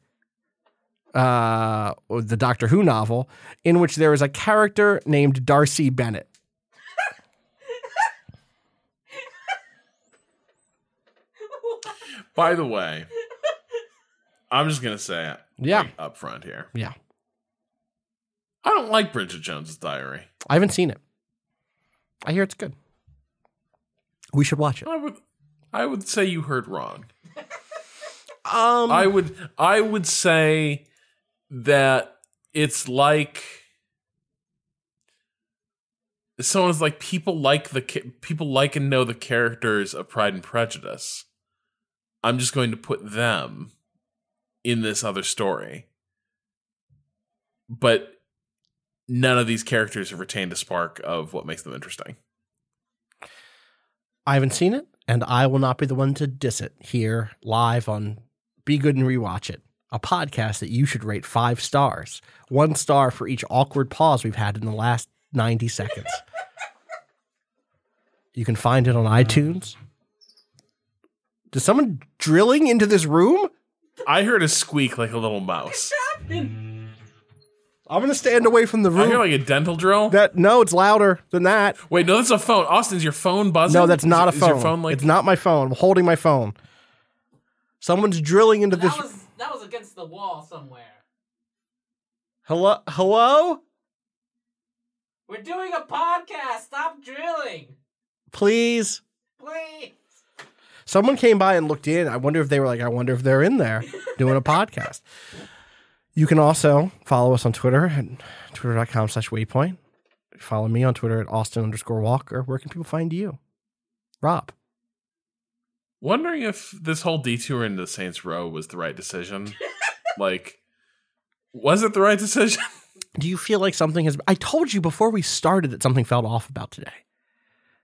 uh, the Doctor Who novel, in which there is a character named Darcy Bennett. By the way, I'm just gonna say it. Yeah. like, up front here. Yeah, I don't like Bridget Jones's Diary. I haven't seen it. I hear it's good. We should watch it. I would, I would say you heard wrong. Um, I would, I would say that it's like someone's like people like the people like and know the characters of Pride and Prejudice. I'm just going to put them in this other story, but none of these characters have retained a spark of what makes them interesting. I haven't seen it, and I will not be the one to diss it here live on Be Good and Rewatch It, a podcast that you should rate five stars. One star for each awkward pause we've had in the last 90 seconds. you can find it on iTunes. Does someone drilling into this room? I heard a squeak like a little mouse. I'm gonna stand away from the room. I room. hear like a dental drill. that no, it's louder than that. Wait, no, that's a phone. Austin's your phone buzzing? No, that's not Is- a is phone. your phone like it's not my phone. I'm holding my phone. Someone's drilling into this. Was that was against the wall somewhere. Hello, hello. We're doing a podcast. Stop drilling, Please. please. Someone came by and looked in. I wonder if they were like, I wonder if they're in there doing a podcast. You can also follow us on Twitter at twitter.com slash waypoint. Follow me on Twitter at Austin underscore Walker. Where can people find you? Rob. Wondering if this whole detour into Saints Row was the right decision. like, was it the right decision? Do you feel like something has I told you before we started that something felt off about today.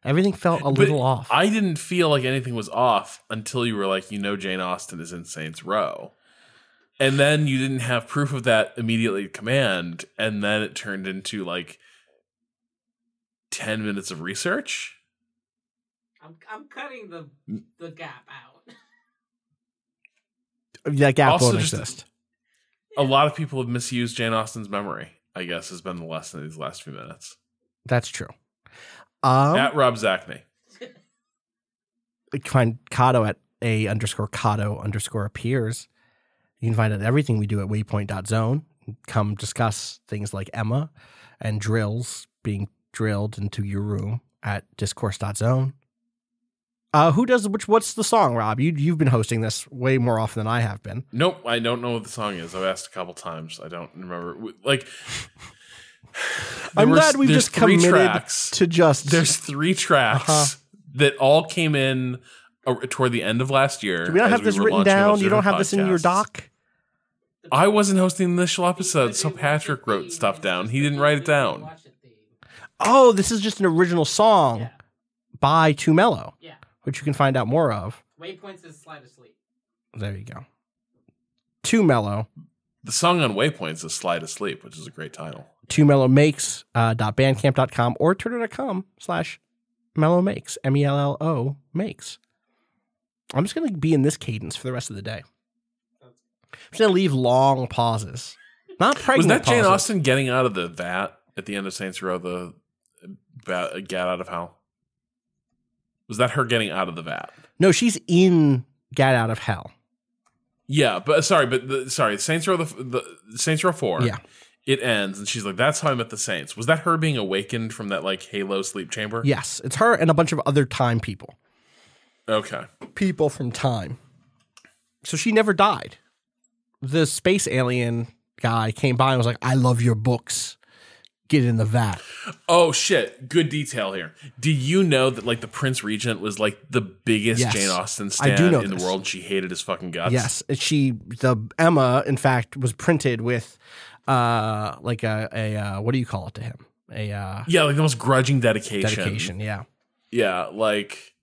Everything felt a But little off. I didn't feel like anything was off until you were like, you know, Jane Austen is in Saints Row. And then you didn't have proof of that immediately at command. And then it turned into like 10 minutes of research. I'm I'm cutting the the gap out. that gap Also won't exist. A lot of people have misused Jane Austen's memory, I guess, has been the lesson of these last few minutes. That's true. Um, At Rob Zacny. find Kato at a underscore Kato underscore appears. You can find out everything we do at waypoint.zone. Come discuss things like Emma and drills being drilled into your room at discourse.zone. Uh, who does which? What's the song, Rob? You you've been hosting this way more often than I have been. Nope, I don't know what the song is. I've asked a couple times. I don't remember. Like, I'm glad we've just committed tracks. to just. There's three tracks Uh-huh. that all came in toward the end of last year. do we not have this were written launching a bunch down? You don't different have this in your doc. I wasn't hosting the initial episode, so Patrick wrote stuff down. He didn't write it down. Watch it theme. Oh, this is just an original song Yeah. by 2 Mello, Yeah. which you can find out more of. Waypoints is slide asleep. There you go. 2 Mello. The song on Waypoints is Slide Asleep, which is a great title. 2 Mello Makes uh, dot bandcamp.com or twitter.com slash mellow makes. M E L L O makes. I'm just going to be in this cadence for the rest of the day. I'm just going to leave long pauses. Not pregnant Was that Jane. Austen getting out of the vat at the end of Saints Row? The bat, get out of hell. Was that her getting out of the vat? No, she's in Get Out of Hell. Yeah, but sorry, but the, sorry, Saints Row the, the Saints Row four. Yeah. it ends, and she's like, "That's how I met the Saints." Was that her being awakened from that like Halo sleep chamber? Yes, it's her and a bunch of other time people. Okay. people from time. So she never died. The space alien guy came by and was like, I love your books. Get in the vat. Oh shit! Good detail here. Do you know that like the Prince Regent was like the biggest Yes. Jane Austen I do know in this. the world? She hated his fucking guts. yes. She, the Emma, in fact, was printed with uh like a, a uh, what do you call it to him? A uh, Yeah, like the most grudging dedication. dedication. Yeah. Yeah, like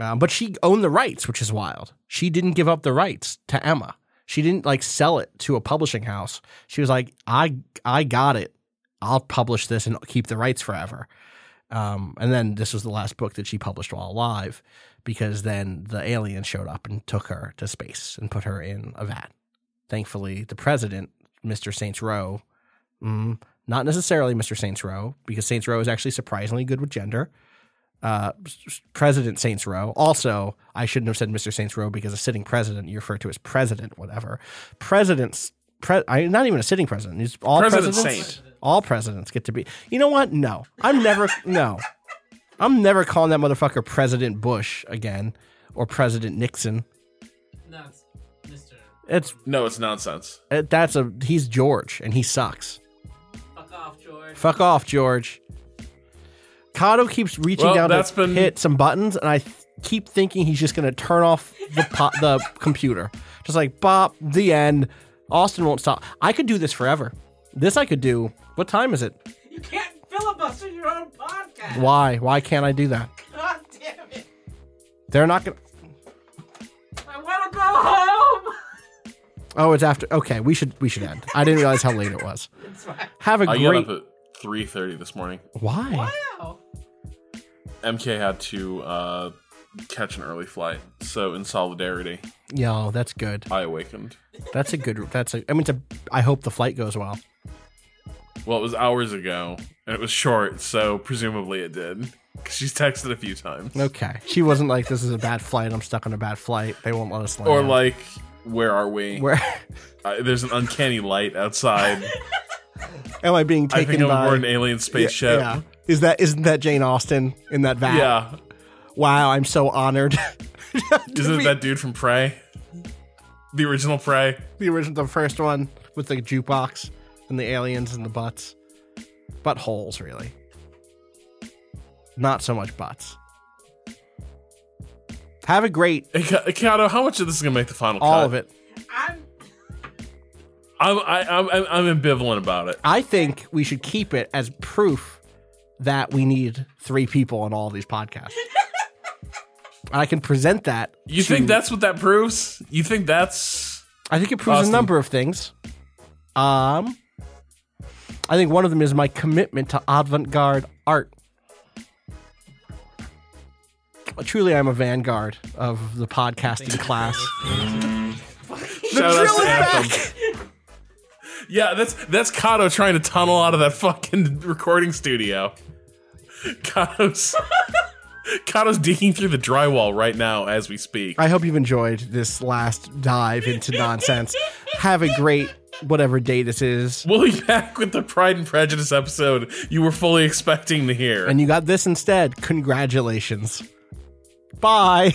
Um, but she owned the rights, which is wild. She didn't give up the rights to Emma. She didn't like sell it to a publishing house. She was like, I I got it. I'll publish this and keep the rights forever. Um, and then this was the last book that she published while alive, because then the alien showed up and took her to space and put her in a vat. Thankfully, the president, Mr. Saints Row, mm, not necessarily Mr. Saints Row, because Saints Row is actually surprisingly good with gender uh, President Saints Row. Also, I shouldn't have said Mr. Saints Row because a sitting president you refer to as president, whatever. Presidents, pre- I, not even a sitting president. He's all President presidents. Saint. All presidents get to be. You know what? No, I'm never. no, I'm never calling that motherfucker President Bush again or President Nixon. No, it's Mr. It's no, it's nonsense. it, that's a he's George and he sucks. Fuck off, George. Fuck off, George. Kato keeps reaching Well, down that's to been- hit some buttons, and I th- keep thinking he's just going to turn off the po- the computer, just like bop. The end. Austin won't stop. I could do this forever. This I could do. What time is it? You can't filibuster your own podcast. Why? Why can't I do that? God damn it. They're not gonna. I want to go home. Oh, it's after. Okay, we should we should end. I didn't realize how late it was. Have a I got great. up at three thirty this morning. Why? Wow. MK had to uh, catch an early flight, so in solidarity, Yo, that's good. I awakened. That's a good. That's a. I mean, it's a. I hope the flight goes well. Well, it was hours ago, and it was short, so presumably it did. 'Cause she's texted a few times. Okay. She wasn't like, "This is a bad flight. I'm stuck on a bad flight. They won't let us land." Or like, where are we? where Uh, there's an uncanny light outside. am I being I taken think I'm by? aboard an alien spaceship. Yeah. Is that isn't that Jane Austen in that vat? Yeah. Wow, I'm so honored. Isn't it that dude from Prey? The original Prey? the original, the first one with the jukebox and the aliens and the butts, butt holes, really. Not so much butts. Have a great Hey, Ka- Kato, how much of this is gonna make the final all cut? of it. I'm. I'm, I, I'm, I'm I'm ambivalent about it. I think we should keep it as proof that we need three people on all these podcasts. I can present that. You to- think that's what that proves? You think that's I think it proves Austin? a number of things. Um, I think one of them is my commitment to avant-garde art. Truly, I'm a vanguard of the podcasting class. shout drill is Anthem? Yeah, that's that's Kato trying to tunnel out of that fucking recording studio. Kato's Kato's digging through the drywall right now as we speak. I hope you've enjoyed this last dive into nonsense. Have a great whatever day this is. We'll be back with the Pride and Prejudice episode you were fully expecting to hear. And you got this instead. Congratulations. Bye.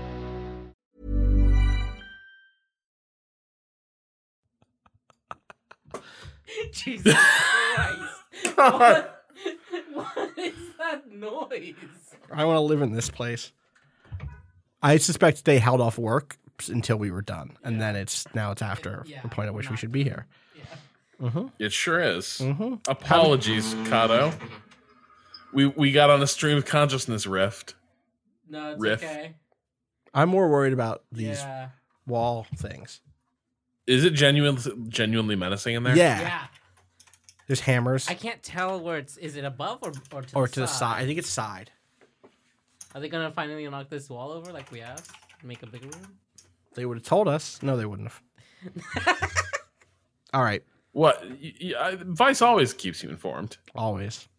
Jesus Christ. What, what is that noise? I want to live in this place. I suspect they held off work until we were done, and then it's now it's after the point at which we should be here. It sure is. Mm-hmm. Apologies, Kato. We we got on a stream of consciousness rift. No, it's Riff. okay. I'm more worried about these Yeah. wall things. Is it genuine, genuinely menacing in there? Yeah. Yeah. There's hammers I can't tell where it's. Is it above or or to or the to the side. I think it's side. Are they gonna finally knock this wall over like we asked? Make a bigger room? They would have told us. No, they wouldn't have. All right, What? Y- y- I- Vice always keeps you informed. always.